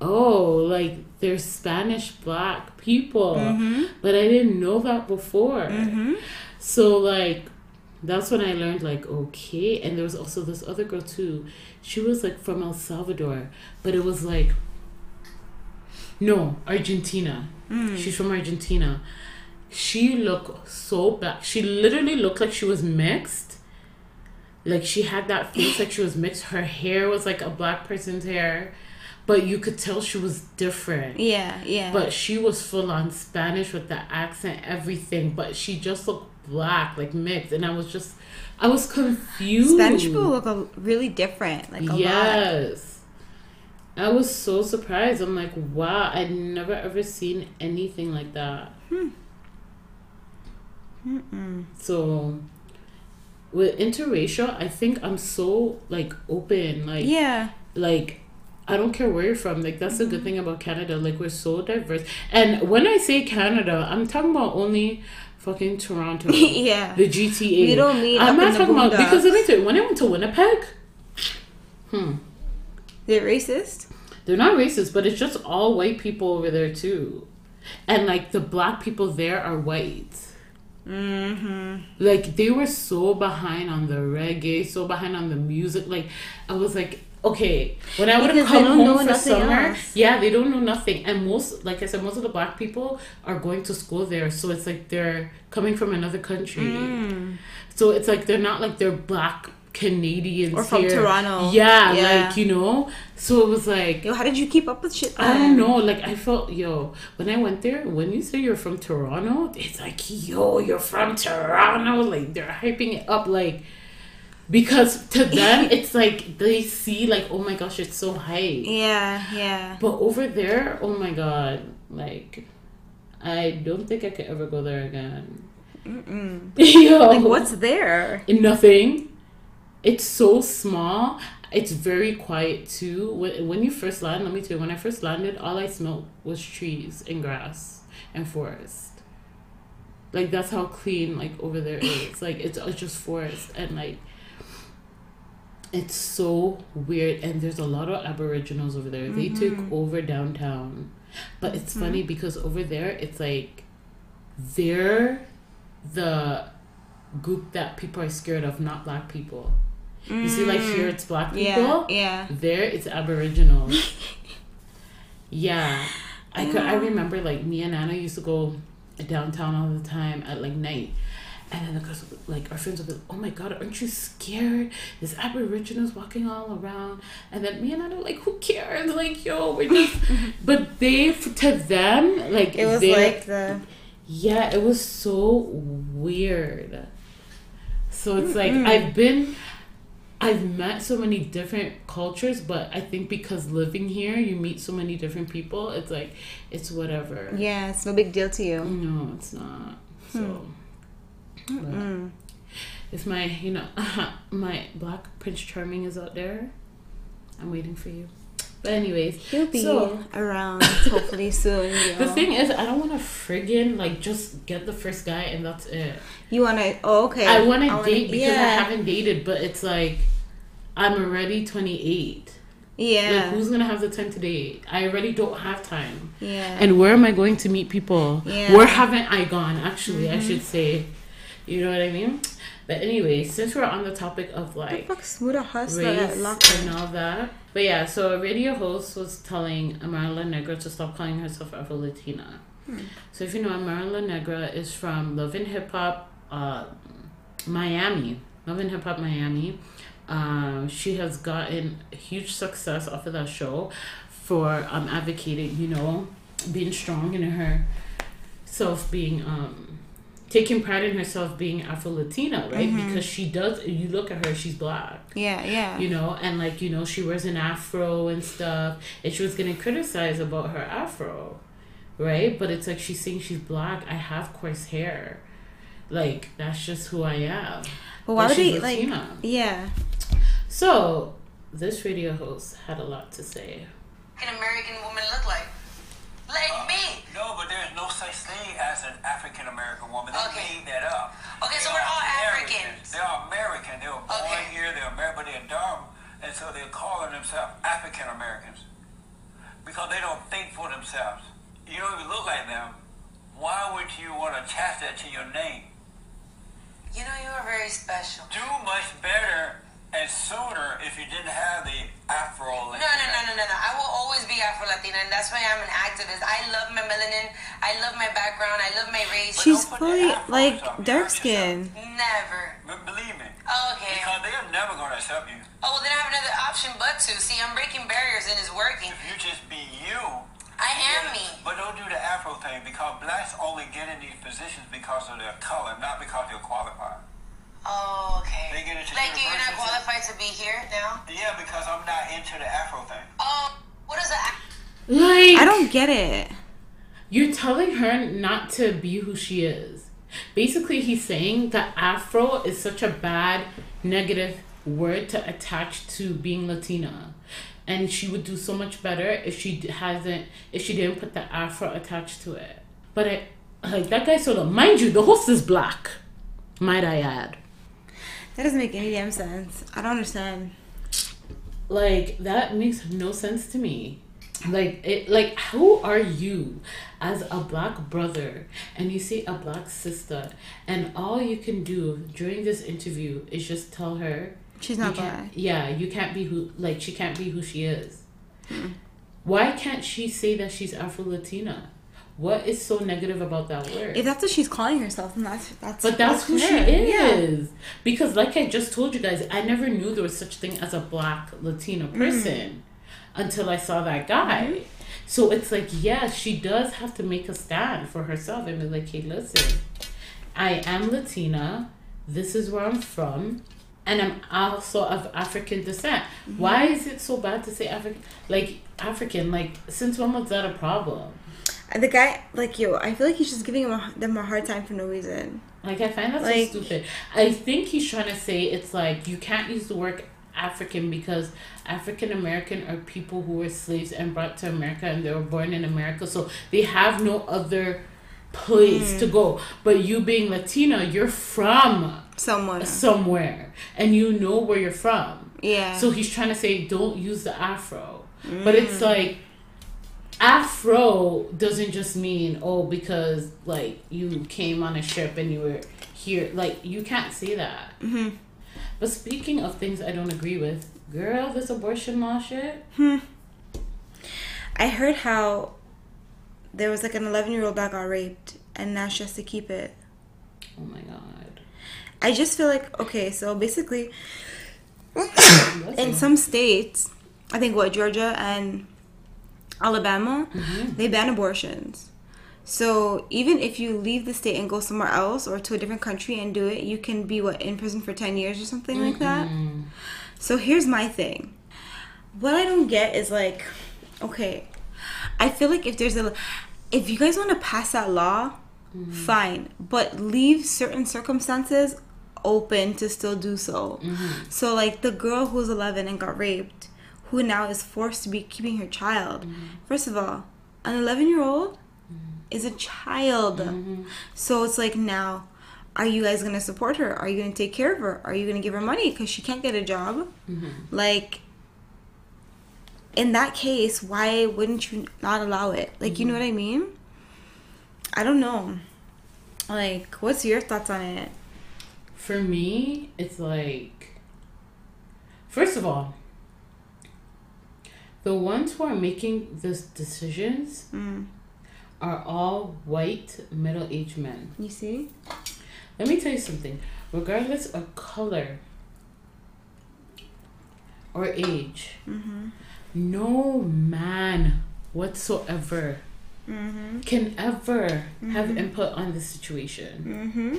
A: oh, like there's Spanish black people,
B: Mm-hmm.
A: but I didn't know that before. So like. That's when I learned like okay, and there was also this other girl too. She was like from El Salvador, but it was like no Argentina.
B: Mm.
A: She's from Argentina. She looked so black. She literally looked like she was mixed. Like she had that face like she was mixed. Her hair was like a black person's hair, but you could tell she was different.
B: Yeah, yeah.
A: But she was full on Spanish with the accent, everything. But she just looked black, like mixed, and I was just, I was confused.
B: Spanish people look a, really different. Like a lot.
A: yes. I was so surprised. I'm like, wow, I'd never ever seen anything like that. Hmm. So, with interracial, I think I'm so like open, like
B: Yeah.
A: like I don't care where you're from. Like that's the good thing about Canada. Like we're so diverse. And when I say Canada, I'm talking about only fucking Toronto. [laughs]
B: Yeah.
A: The GTA.
B: We don't mean
A: I'm not talking about because let me tell you, when I went to Winnipeg, hmm,
B: They're racist?
A: they're not racist, but it's just all white people over there too, and like the black people there are white.
B: Mm-hmm.
A: Like they were so behind on the reggae, so behind on the music. Like I was like, okay, when I would have come home for summer,
B: else.
A: yeah, they don't know nothing. And most, like I said, most of the black people are going to school there, so it's like they're coming from another country.
B: Mm.
A: So it's like they're not like they're black Canadians
B: Or from
A: here.
B: Toronto.
A: Yeah,
B: Yeah.
A: like you know. So it was like
B: Yo, how did you keep up with shit?
A: I don't know. Like I felt, yo, when I went there, when you say you're from Toronto, it's like, yo, you're from Toronto. Like they're hyping it up, like because to [laughs] them it's like they see like, oh my gosh, it's so hype.
B: Yeah, yeah.
A: But over there, oh my god, like I don't think I could ever go there again.
B: Mm-mm. [laughs]
A: yo,
B: Like, what's there?
A: nothing. It's so small. It's very quiet too. When, when you first land, let me tell you, when I first landed, all I smelled was trees and grass and forest. Like that's how clean like over there is. Like it's, it's just forest and like it's so weird and there's a lot of aboriginals over there. They took mm-hmm. over downtown. But it's mm-hmm. funny because over there it's like they're the group that people are scared of, not black people. You see, like here mm. it's black people.
B: Yeah, yeah.
A: There it's Aboriginal. [laughs] yeah, I could. I remember like me and Anna used to go downtown all the time at like night. And then the girls, like our friends would be like, "Oh my god, aren't you scared? There's Aboriginals walking all around." And then me and Anna were like, "Who cares? Like, yo, we're just." [laughs] but they, to them, like
B: It was like the
A: yeah, it was so weird. So it's like I've been I've met so many different cultures, but I think because living here you meet so many different people, it's like it's whatever.
B: yeah, it's no big deal to you.
A: No, it's not. Hmm. So Mm-hmm. but if my you know [laughs] my black Prince Charming is out there, I'm waiting for you. But anyways,
B: He'll be
A: so
B: around hopefully [laughs] soon. You
A: the thing is, I don't want to friggin' like just get the first guy and that's it.
B: you wanna? Oh, okay.
A: I want to
B: wanna-
A: date because I haven't dated, but it's like I'm already 28.
B: Yeah.
A: Like, who's gonna have the time to date? I already don't have time.
B: yeah.
A: And where am I going to meet people?
B: Yeah.
A: Where haven't I gone? Actually, I mm-hmm. should say. You know what I mean? But anyway, since we're on the topic of like
B: Fuck, smooth a hustler at
A: race and all that. But yeah, so a radio host was telling Amara La Negra to stop calling herself Afro Latina. So if you know, Amara La Negra is from Love and Hip Hop, uh, Miami. Love and Hip Hop Miami. Um, she has gotten huge success off of that show for um, advocating, you know, being strong in her self being um taking pride in herself being Afro Latina, right? Mm-hmm. Because she does you look at her, she's black
B: Yeah, yeah.
A: you know, and like, you know, she wears an afro and stuff, and she was getting criticized about her afro, right? But it's like she's saying she's black, I have coarse hair. Like, that's just who I am.
B: but why
A: But
B: would
A: she's
B: they like? Yeah.
A: So, this radio host had a lot to say.
D: An American woman look like? Like uh, me.
E: No, but there's no such thing as an African American woman. They
D: Okay.
E: made that up.
D: Okay, so we're all
E: Americans.
D: Africans.
E: They are American. They were born
D: Okay.
E: here. They're American, but they're dumb, and so they're calling themselves African Americans because they don't think for themselves. You don't even look like them. Why would you want to attach that to your name?
D: You know you are very special.
E: Do much better and sooner if you didn't have the Afro.
D: No, no, no, no, no, no. I will always be Afro Latina, and that's why I'm an activist. I love my melanin. I love my background. I love my race.
B: She's
E: don't put the
B: fully like dark skin.
D: Never.
E: But believe me,
D: Okay.
E: because they're never going to accept you.
D: Oh, well, then I have another option but to. See, I'm breaking barriers and it's working.
E: If you just be you.
D: I am me.
E: But don't do the Afro thing because blacks only get in these positions because of their color, not because they're qualified.
D: Oh, okay.
E: They get into
D: Like, you're not qualified to be here now?
E: Yeah, because I'm not into the Afro thing.
D: Oh, what is that?
A: Like,
B: I don't get it.
A: You're telling her not to be who she is. Basically, he's saying that Afro is such a bad, negative word to attach to being Latina. And she would do so much better if she hasn't, if she didn't put the Afro attached to it. But it, like, that guy sort of, mind you, the host is black, might I add.
B: That doesn't make any damn sense. I don't understand.
A: like that makes no sense to me like it like who are you as a black brother and you see a black sister and all you can do during this interview is just tell her
B: She's not black.
A: yeah you can't be who like she can't be who she is hmm. why can't she say that she's afro-latina what is so negative about that word
B: If that's what she's calling herself, then that's that's.
A: but that's who she
B: her.
A: is. Because like I just told you guys, I never knew there was such thing as a black Latino
B: Mm.
A: person until I saw that guy.
B: Mm-hmm.
A: So it's like, yeah, she does have to make a stand for herself and be like, hey, listen, I am Latina. This is where I'm from. And I'm also of African descent.
B: Mm-hmm.
A: Why is it so bad to say African? Like, African, like, since when was that a problem?
B: The guy, like yo, I feel like he's just giving him a, them a hard time for no reason.
A: Like I find that
B: Like-
A: so stupid. I think he's trying to say it's like you can't use the word African because African American are people who were slaves and brought to America and they were born in America, so they have no other place to mm. go. But you being Latina, you're from
B: Someone.
A: somewhere and you know where you're from.
B: Yeah.
A: So he's trying to say don't use the afro. But it's mm. like afro doesn't just mean oh because like you came on a ship and you were here like you can't say that.
B: Mm-hmm.
A: But speaking of things I don't agree with, girl, this abortion law shit.
B: I heard how there was like an 11 year old that got raped and now she has to keep it.
A: Oh my god.
B: I just feel like, okay, so basically, [coughs] in some states, I think what, Georgia and Alabama, mm-hmm. they ban abortions. So even if you leave the state and go somewhere else or to a different country and do it, you can be what in prison for 10 years or something like that. Mm-hmm. So here's my thing. What I don't get is like, okay, I feel like if there's a, if you guys want to pass that law, mm-hmm. fine, but leave certain circumstances open to still do so. So like the girl who's 11 and got raped, who now is forced to be keeping her child. Mm-hmm. First of all, an 11 year old mm-hmm. is a child. Mm-hmm. So it's like now, are you guys gonna support her? Are you gonna take care of her? Are you gonna give her money because she can't get a job? Like, in that case, why wouldn't you not allow it? Like, you know what I mean? I don't know. Like, what's your thoughts on it?
A: For me, it's like first of all, the ones who are making these decisions
B: Mm.
A: are all white middle-aged men.
B: You see?
A: Let me tell you something. Regardless of color or age, no man whatsoever can ever have input on the situation.
B: Mm-hmm.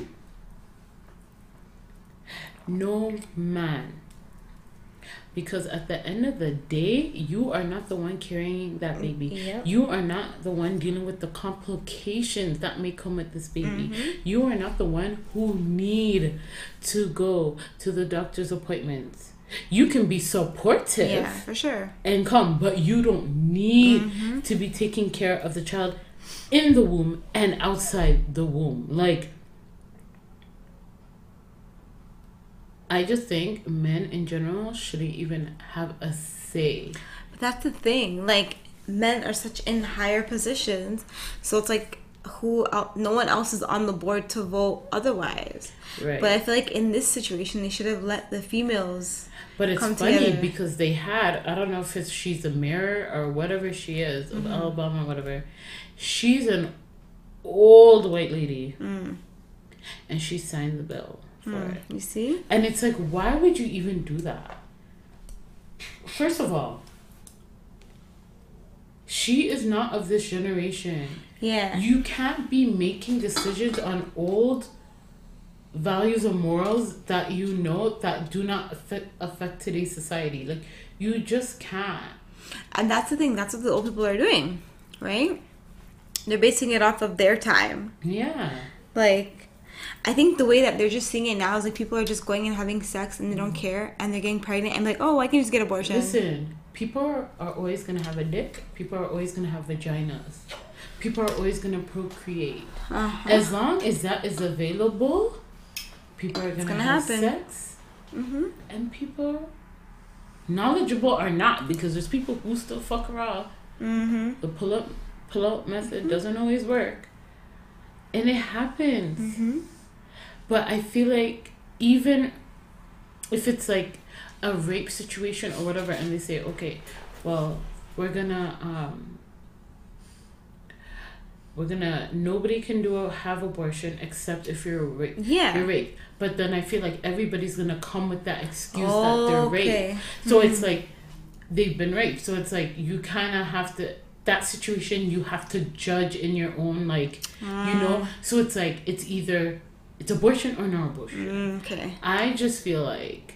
A: No man. Because at the end of the day, you are not the one carrying that mm, baby.
B: Yep.
A: You are not the one dealing with the complications that may come with this baby. Mm-hmm. You are not the one who need to go to the doctor's appointments. You can be supportive
B: Yeah, for sure.
A: and come, but you don't need mm-hmm. to be taking care of the child in the womb and outside the womb. Like, I just think men in general shouldn't even have a say.
B: But that's the thing. Like, men are such in higher positions, so it's like who el- no one else is on the board to vote otherwise.
A: Right.
B: But I feel like in this situation, they should have let the females.
A: But it's funny
B: together.
A: because they had I don't know if it's she's a mayor or whatever she is of
B: Mm-hmm.
A: Alabama, whatever. She's an old white lady,
B: Mm.
A: and she signed the bill Hmm. for it.
B: You see?
A: And it's like, why would you even do that? First of all, she is not of this generation.
B: Yeah.
A: You can't be making decisions on old values or morals that you know that do not affect, affect today's society. Like, you just can't.
B: And that's the thing. That's what the old people are doing, right? They're basing it off of their time.
A: Yeah.
B: Like, I think the way that they're just seeing it now is like people are just going and having sex and they don't care and they're getting pregnant and like, oh, I can just get abortion.
A: Listen, people are, always going to have a dick. People are always going to have vaginas. People are always going to procreate.
B: Uh-huh.
A: As long as that is available, people are going to
B: gonna
A: have
B: happen.
A: sex.
B: Mm-hmm.
A: And people, knowledgeable or not, because there's people who still fuck around.
B: Mm-hmm.
A: The pull up, pull up method doesn't always work. And it happens.
B: Mm-hmm.
A: But I feel like even if it's like a rape situation or whatever, and they say, okay, well, we're gonna um, we're gonna nobody can do a, have abortion except if you're raped.
B: Yeah.
A: You're raped. But then I feel like everybody's gonna come with that excuse that they're
B: Okay.
A: raped. So it's like they've been raped. So it's like you kind of have to that situation you have to judge in your own like you know. So it's like it's either it's abortion or no abortion.
B: Mm, okay.
A: I just feel like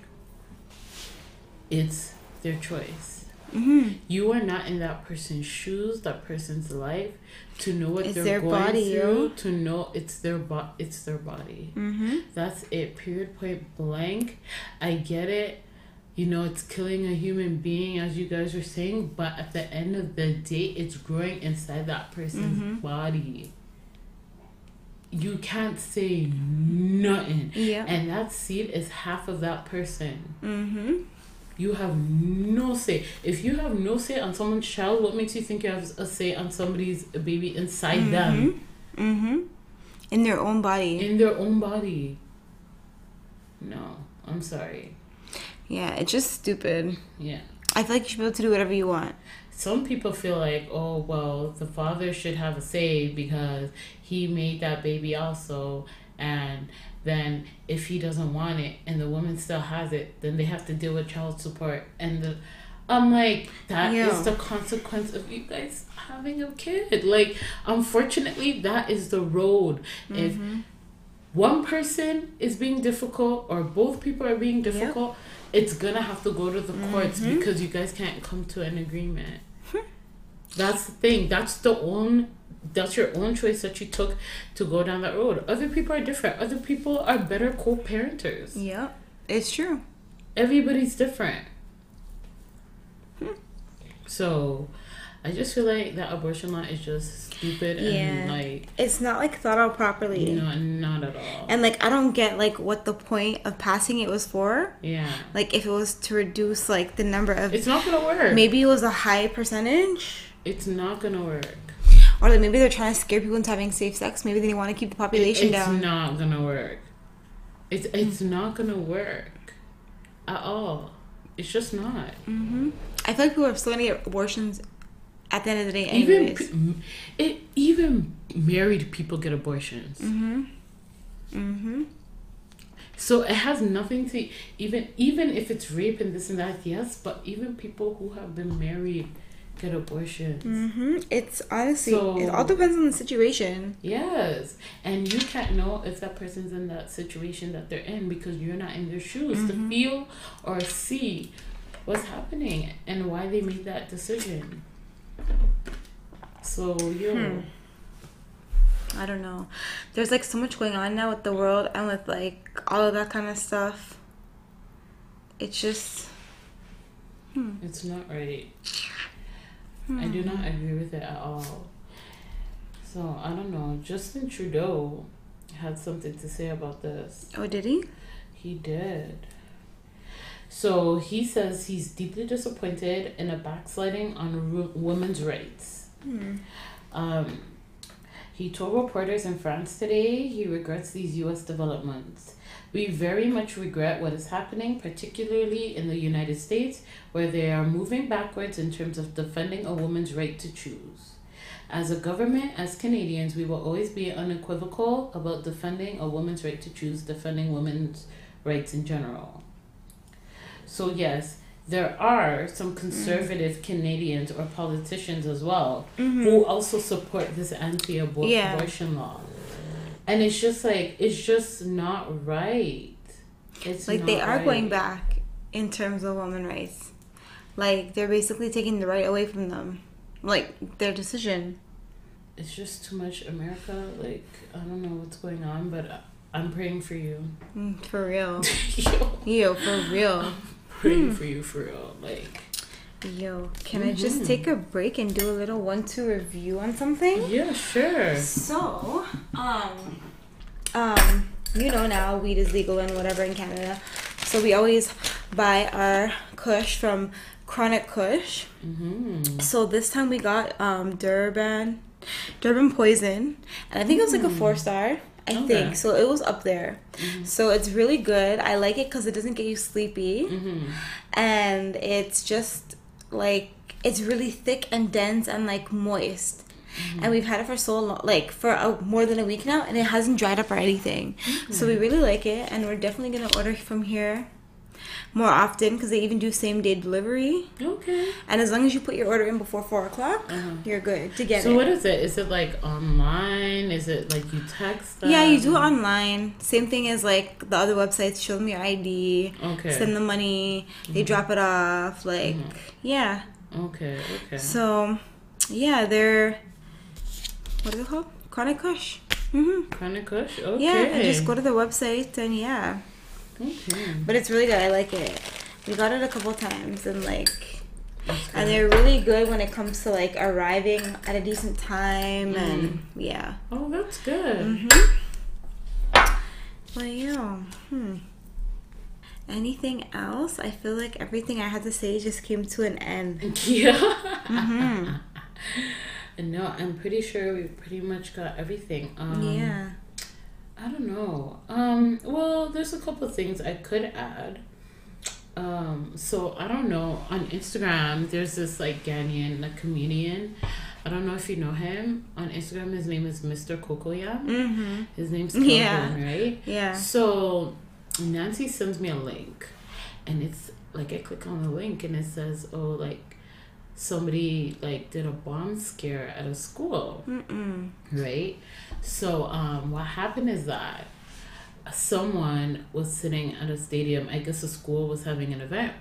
A: it's their choice.
B: Mm-hmm.
A: You are not in that person's shoes, that person's life, to know what
B: It's
A: they're
B: their
A: going
B: body,
A: through. To know it's their bo- it's their body.
B: Mm-hmm.
A: That's it. Period. Point blank. I get it. You know, it's killing a human being, as you guys were saying. But at the end of the day, it's growing inside that person's
B: Mm-hmm.
A: body. You can't say nothing.
B: Yeah.
A: And that seed is half of that person.
B: Mm-hmm.
A: You have no say. If you have no say on someone's child, what makes you think you have a say on somebody's baby inside them
B: Mm-hmm. In their own body.
A: in their own body? No, I'm sorry.
B: Yeah, it's just stupid.
A: Yeah.
B: I feel like you should be able to do whatever you want.
A: Some people feel like, oh, well, the father should have a say because he made that baby also. And then if he doesn't want it and the woman still has it, then they have to deal with child support. And the, I'm like, that is
B: Yeah.
A: the consequence of you guys having a kid. Like, unfortunately, that is the road. If mm-hmm. one person is being difficult or both people are being difficult, it's gonna have to go to the courts mm-hmm. because you guys can't come to an agreement. That's the thing. That's the own. That's your own choice that you took to go down that road. Other people are different. Other people are better co-parenters.
B: Yep. It's true.
A: Everybody's different. Hmm. So, I just feel like that abortion law is just stupid and like
B: It's not like thought out properly.
A: know not at all.
B: And like I don't get like what the point of passing it was for.
A: yeah,
B: Like if it was to reduce like the number of
A: it's not gonna work.
B: maybe it was a high percentage.
A: It's not gonna work.
B: Or like maybe they're trying to scare people into having safe sex. Maybe they want to keep the population
A: it's
B: down.
A: It's not gonna work. It's it's mm. not gonna work at all. It's just not. Mm-hmm.
B: I feel like people are still gonna get abortions at the end of the day
A: Even
B: anyways.
A: m- it even married people get abortions.
B: Mm-hmm. mm-hmm.
A: So it has nothing to even even if it's rape and this and that, yes. But even people who have been married get abortions.
B: Mm-hmm. It's honestly
A: So-
B: it all depends on the situation.
A: Yes, and you can't know if that person's in that situation that they're in because you're not in their shoes to mm-hmm. feel or see what's happening and why they made that decision. So yo, hmm.
B: I don't know. There's like so much going on now with the world and with like all of that kind of stuff. It's just hmm.
A: it's not right. I do not agree with it at all. So I don't know. Justin Trudeau had something to say about this.
B: oh did he?
A: He did. So he says he's deeply disappointed in a backsliding on ru- women's rights. Um, he told reporters in France today he regrets these U.S. developments. We very much regret what is happening, particularly in the United States, where they are moving backwards in terms of defending a woman's right to choose. As a government, as Canadians, we will always be unequivocal about defending a woman's right to choose, defending women's rights in general. So, yes, there are some mm. conservative Canadians or politicians as well mm-hmm. who also support this anti
B: Yeah.
A: abortion law. And it's just like, it's just not right. It's
B: Like they are going back in terms of women rights. Like they're basically taking the right away from them. Like their decision.
A: It's just too much America. Like, I don't know what's going on, but I'm praying for you.
B: Mm, for real. [laughs]
A: Yo,
B: Yo, for real.
A: praying for you for real. Like,
B: Yo, can I just take a break and do a little one-two review on something?
A: yeah, sure.
B: So, um, um, you know now weed is legal and whatever in Canada, so we always buy our Kush from Chronic Kush.
A: Mm-hmm.
B: So this time we got um Durban, Durban Poison, and I think it was like a four star. I
A: Okay.
B: think so. It was up there, Mhm. so it's really good. I like it because it doesn't get you sleepy,
A: Mm-hmm.
B: and it's just like it's really thick and dense and like moist. Mm-hmm. And we've had it for so long, like for a, more than a week now, and it hasn't dried up or anything. Mm-hmm. So we really like it, and we're definitely gonna order from here more often because they even do same day delivery.
A: Okay.
B: And as long as you put your order in before four o'clock, you're good to get
A: So
B: it.
A: So what is it? Is it like online? Is it like you text them?
B: yeah, you do it online. Same thing as like the other websites. Show them your ID.
A: Okay. Mm-hmm.
B: Send the money. They drop it off. Like yeah.
A: Okay. Okay.
B: So yeah, they're what is it called? Chronic Kush. Mm-hmm.
A: Of kush. Okay.
B: Yeah, and just go to the website and yeah. But it's really good. I like it. We got it a couple times and like and they're really good when it comes to like arriving at a decent time and
A: Mm-hmm.
B: yeah.
A: Oh, that's good.
B: Mm-hmm. But yeah, hmm. Anything else? I feel like everything I had to say just came to an end. [laughs]
A: Yeah.
B: Mm-hmm. [laughs]
A: no, I'm pretty sure we pretty much got everything. Um,
B: yeah.
A: I don't know. Um, well, there's a couple of things I could add. Um, so I don't know. On Instagram, there's this like Ghanaian like comedian. I don't know if you know him. On Instagram, his name is Mr. Kokoyam.
B: Mm-hmm.
A: His name's Kelvin, [laughs]
B: Yeah.
A: right?
B: Yeah.
A: So Nancy sends me a link, and it's like I click on the link and it says, "Oh, like somebody like did a bomb scare at a school."
B: Mm-mm.
A: right? So um, what happened is that someone was sitting at a stadium. I guess the school was having an event.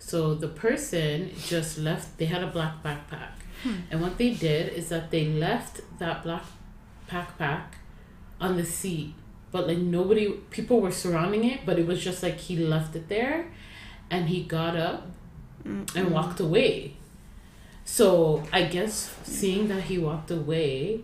A: So the person just left. They had a black backpack, and what they did is that they left that black backpack on the seat. But like nobody, people were surrounding it, but it was just like he left it there, and he got up and walked away. So I guess seeing that he walked away,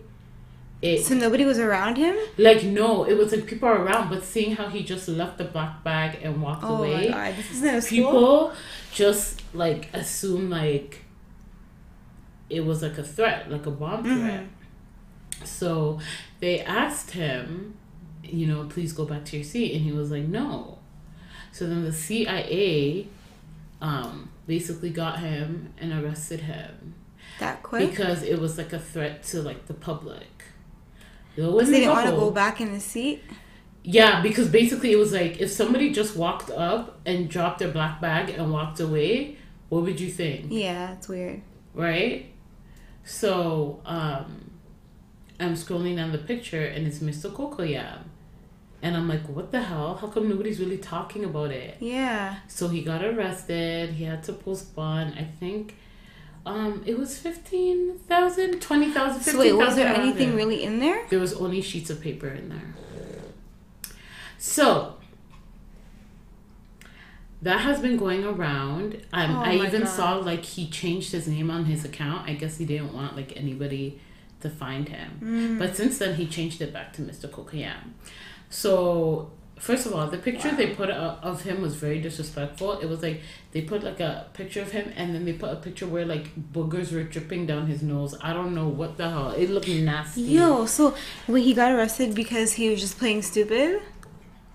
A: it
B: So nobody was around him?
A: like no, it was like people around, but seeing how he just left the black bag and walked
B: Oh
A: away,
B: my god, this a school.
A: people just like assume like it was like a threat, like a bomb
B: Mm-hmm.
A: threat. So they asked him, you know, please go back to your seat, and he was like, no. So then the CIA um, basically got him and arrested him
B: That quick?
A: because it was like a threat to like the public. It
B: Because
A: wasn't
B: they didn't want to go back in the seat?
A: yeah, because basically it was like if somebody just walked up and dropped their black bag and walked away, what would you think?
B: Yeah, it's weird.
A: Right? So, um I'm scrolling down the picture and it's Mr. Kokoyam. And I'm like, what the hell? How come nobody's really talking about it?
B: Yeah.
A: So he got arrested. He had to post bond. I think um it was 15,000, 20,000,
B: So wait, was there anything
A: there.
B: really in there?
A: There was only sheets of paper in there. So that has been going around. Um,
B: Oh
A: I even
B: God.
A: saw like he changed his name on his account. I guess he didn't want like anybody to find him.
B: Mm.
A: But since then, he changed it back to Mr. Kokoyam. So first of all, the picture they put o- of him was very disrespectful. It was like they put like a picture of him, and then they put a picture where like boogers were dripping down his nose. I don't know what the hell. It looked nasty.
B: Yo, so when he got arrested because he was just playing stupid?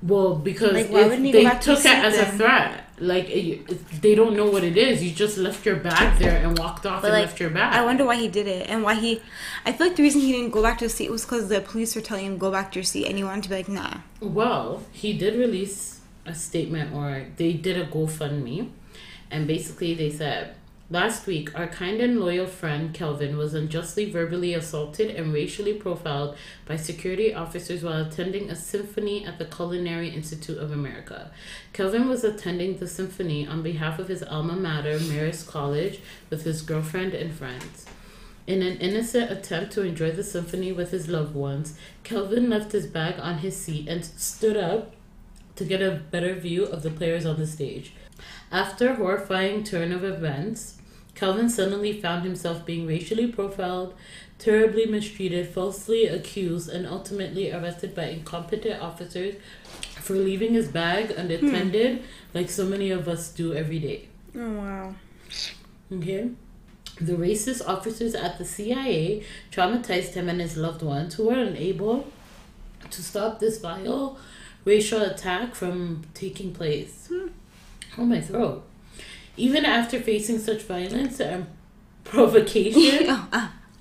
A: Well, because
B: Like, why
A: if
B: wouldn't he go
A: they took it as a threat. Like it, it- they don't know what it is. You just left your bag there and walked off
B: But
A: and
B: like,
A: left your bag.
B: I wonder why he did it and why he. I feel like the reason he didn't go back to his seat was because the police were telling him go back to your seat, and he wanted to be like, nah.
A: Well, he did release a statement, or they did a GoFundMe, and basically they said. Last week, our kind and loyal friend Kelvin was unjustly verbally assaulted and racially profiled by security officers while attending a symphony at the Culinary Institute of America. Kelvin was attending the symphony on behalf of his alma mater, Marist College, with his girlfriend and friends. In an innocent attempt to enjoy the symphony with his loved ones, Kelvin left his bag on his seat and stood up to get a better view of the players on the stage. After a horrifying turn of events, Kelvin suddenly found himself being racially profiled, terribly mistreated, falsely accused, and ultimately arrested by incompetent officers for leaving his bag unattended, like so many of us do every day.
B: Oh wow.
A: Okay. The racist officers at the CIA traumatized him and his loved ones who were unable to stop this vile racial attack from taking place. Hmm. Oh, my throat. Even after facing such violence and provocation,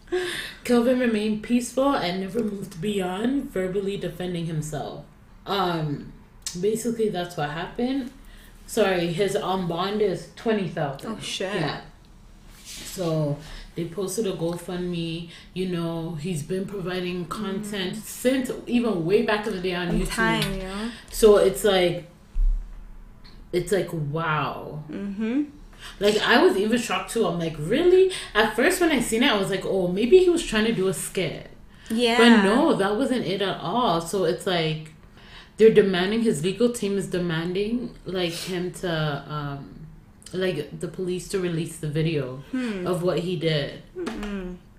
A: [laughs] Kelvin remained peaceful and never moved beyond verbally defending himself. Um, basically, that's what happened. Sorry, his on bond is twenty thousand.
B: Oh, shit.
A: Yeah. So they posted a GoFundMe. You know, he's been providing content since even way back in the day on YouTube.
B: Time, know.
A: So it's like, it's like wow.
B: Mm-hmm.
A: Like I was even shocked too. I'm like, really? At first, when I seen it, I was like, oh, maybe he was trying to do a skit.
B: Yeah.
A: But no, that wasn't it at all. So it's like they're demanding his legal team is demanding like him to um like the police to release the video of what he did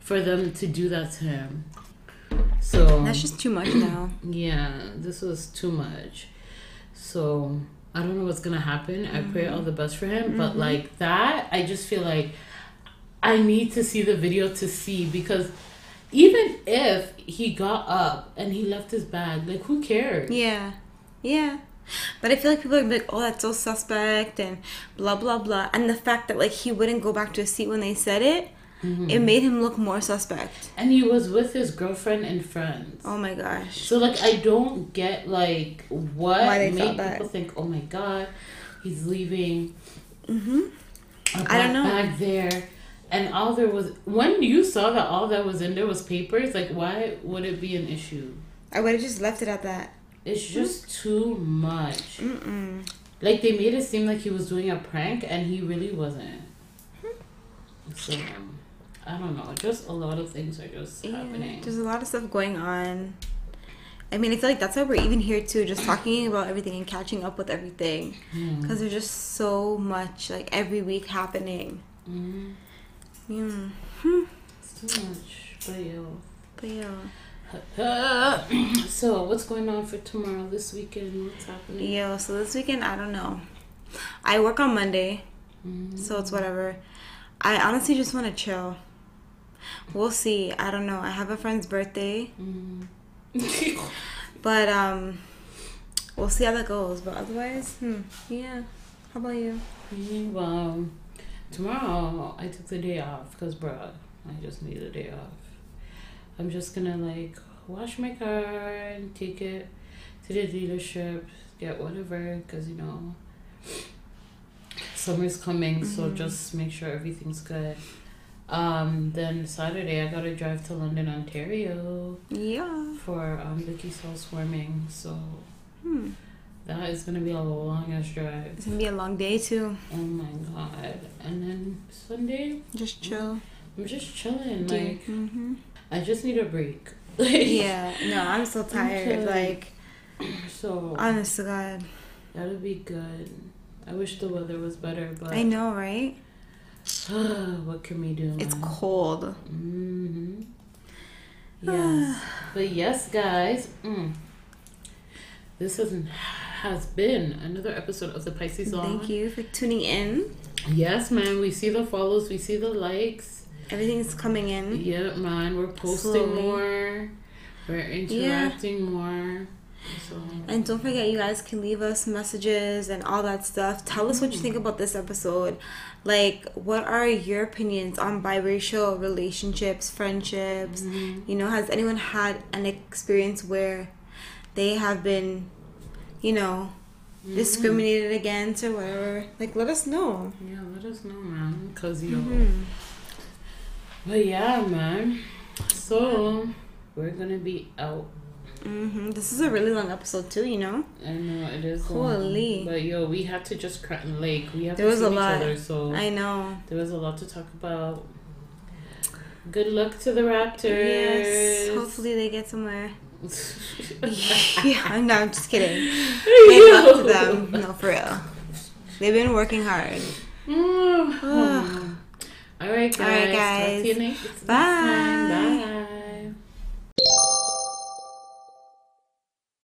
A: for them to do that to him. So
B: That's just too much now. [clears throat]
A: yeah, this was too much. So I don't know what's gonna happen. I pray mm-hmm. all the best for him, but mm-hmm. like that, I just feel like I need to see the video to see because even if he got up and he left his bag, like who cares?
B: Yeah. Yeah. But I feel like people are like, oh, that's so suspect and blah, blah, blah. And the fact that, like, he wouldn't go back to his seat when they said it,
A: Mm-hmm.
B: it made him look more suspect.
A: And he was with his girlfriend and friends.
B: Oh my gosh.
A: So like I don't get like what
B: Why they
A: made
B: thought that.
A: people think, oh my god, he's leaving
B: Mm-hmm.
A: a
B: I don't know.
A: bag there. And all there was when you saw that all that was in there was papers, like why would it be an issue?
B: I would have just left it at that.
A: It's just too much.
B: Mm-mm.
A: Like they made it seem like he was doing a prank and he really wasn't. So I don't know. Just a lot of things are just
B: Yeah,
A: happening.
B: there's a lot of stuff going on. I mean, I feel like that's why we're even here too, just talking about everything and catching up with everything.
A: Hmm.
B: Because there's just so much, like, every week happening.
A: Mhm.
B: Yeah.
A: It's too much. But yo.
B: But yeah. [clears throat]
A: so what's going on for tomorrow this weekend what's happening
B: Yo, so this weekend, I don't know. I work on Monday,
A: Mm-hmm.
B: so it's whatever. I honestly just want to chill. We'll see. I don't know. I have a friend's birthday,
A: Mm-hmm. [laughs]
B: but um, we'll see how that goes. But otherwise, hmm, yeah. How about you?
A: Mm, well tomorrow i took the day off because bro i just need a day off i'm just gonna like wash my car and take it to the dealership get whatever because you know summer's coming so just make sure everything's good um then saturday i gotta drive to london ontario
B: Yeah.
A: for um Vicky's housewarming. So
B: Hmm.
A: that is gonna be a long ass drive.
B: It's gonna be a long day too.
A: Oh my god! And then Sunday,
B: Just chill.
A: I'm just chilling. Like
B: mm-hmm.
A: I just need a break. [laughs]
B: Yeah. No, I'm so tired.
A: Okay.
B: Like, [clears throat]
A: so
B: honest to God,
A: that'll be good. I wish the weather was better, but
B: I know, right? [gasps]
A: what can we do?
B: It's cold.
A: Mm-hmm. Yes. [sighs] but yes, guys. Mm, this has, has been another episode of the Pisces Lounge.
B: Thank you for tuning in.
A: Yes, man. We see the follows. We see the likes.
B: Everything's coming in.
A: Yeah, man. We're posting
B: Slowly.
A: more. We're interacting more. So
B: And don't forget, you guys can leave us messages and all that stuff. Tell us what you think about this episode. Like, what are your opinions on biracial relationships, friendships? You know, has anyone had an experience where they have been, you know, discriminated against or whatever? Like, let us know.
A: yeah, let us know, man. Cause yo.
B: Hmm.
A: But yeah, man. So we're gonna be out.
B: Hmm This is a really long episode, too, you know?
A: I know it is.
B: Holy.
A: long, But yo, we had to just crack like we have
B: There
A: to
B: was
A: see
B: a
A: each
B: lot.
A: other. So
B: I know.
A: there was a lot to talk about. Good luck to the Raptors.
B: Yes. Hopefully they get somewhere. [laughs] [laughs] yeah, I'm, no, I'm just kidding. [laughs] Good luck to them. No, for real. They've been working hard. [sighs]
A: All right, guys.
B: All right,
A: Talk
B: guys.
A: to you next
B: Bye.
A: time. Bye.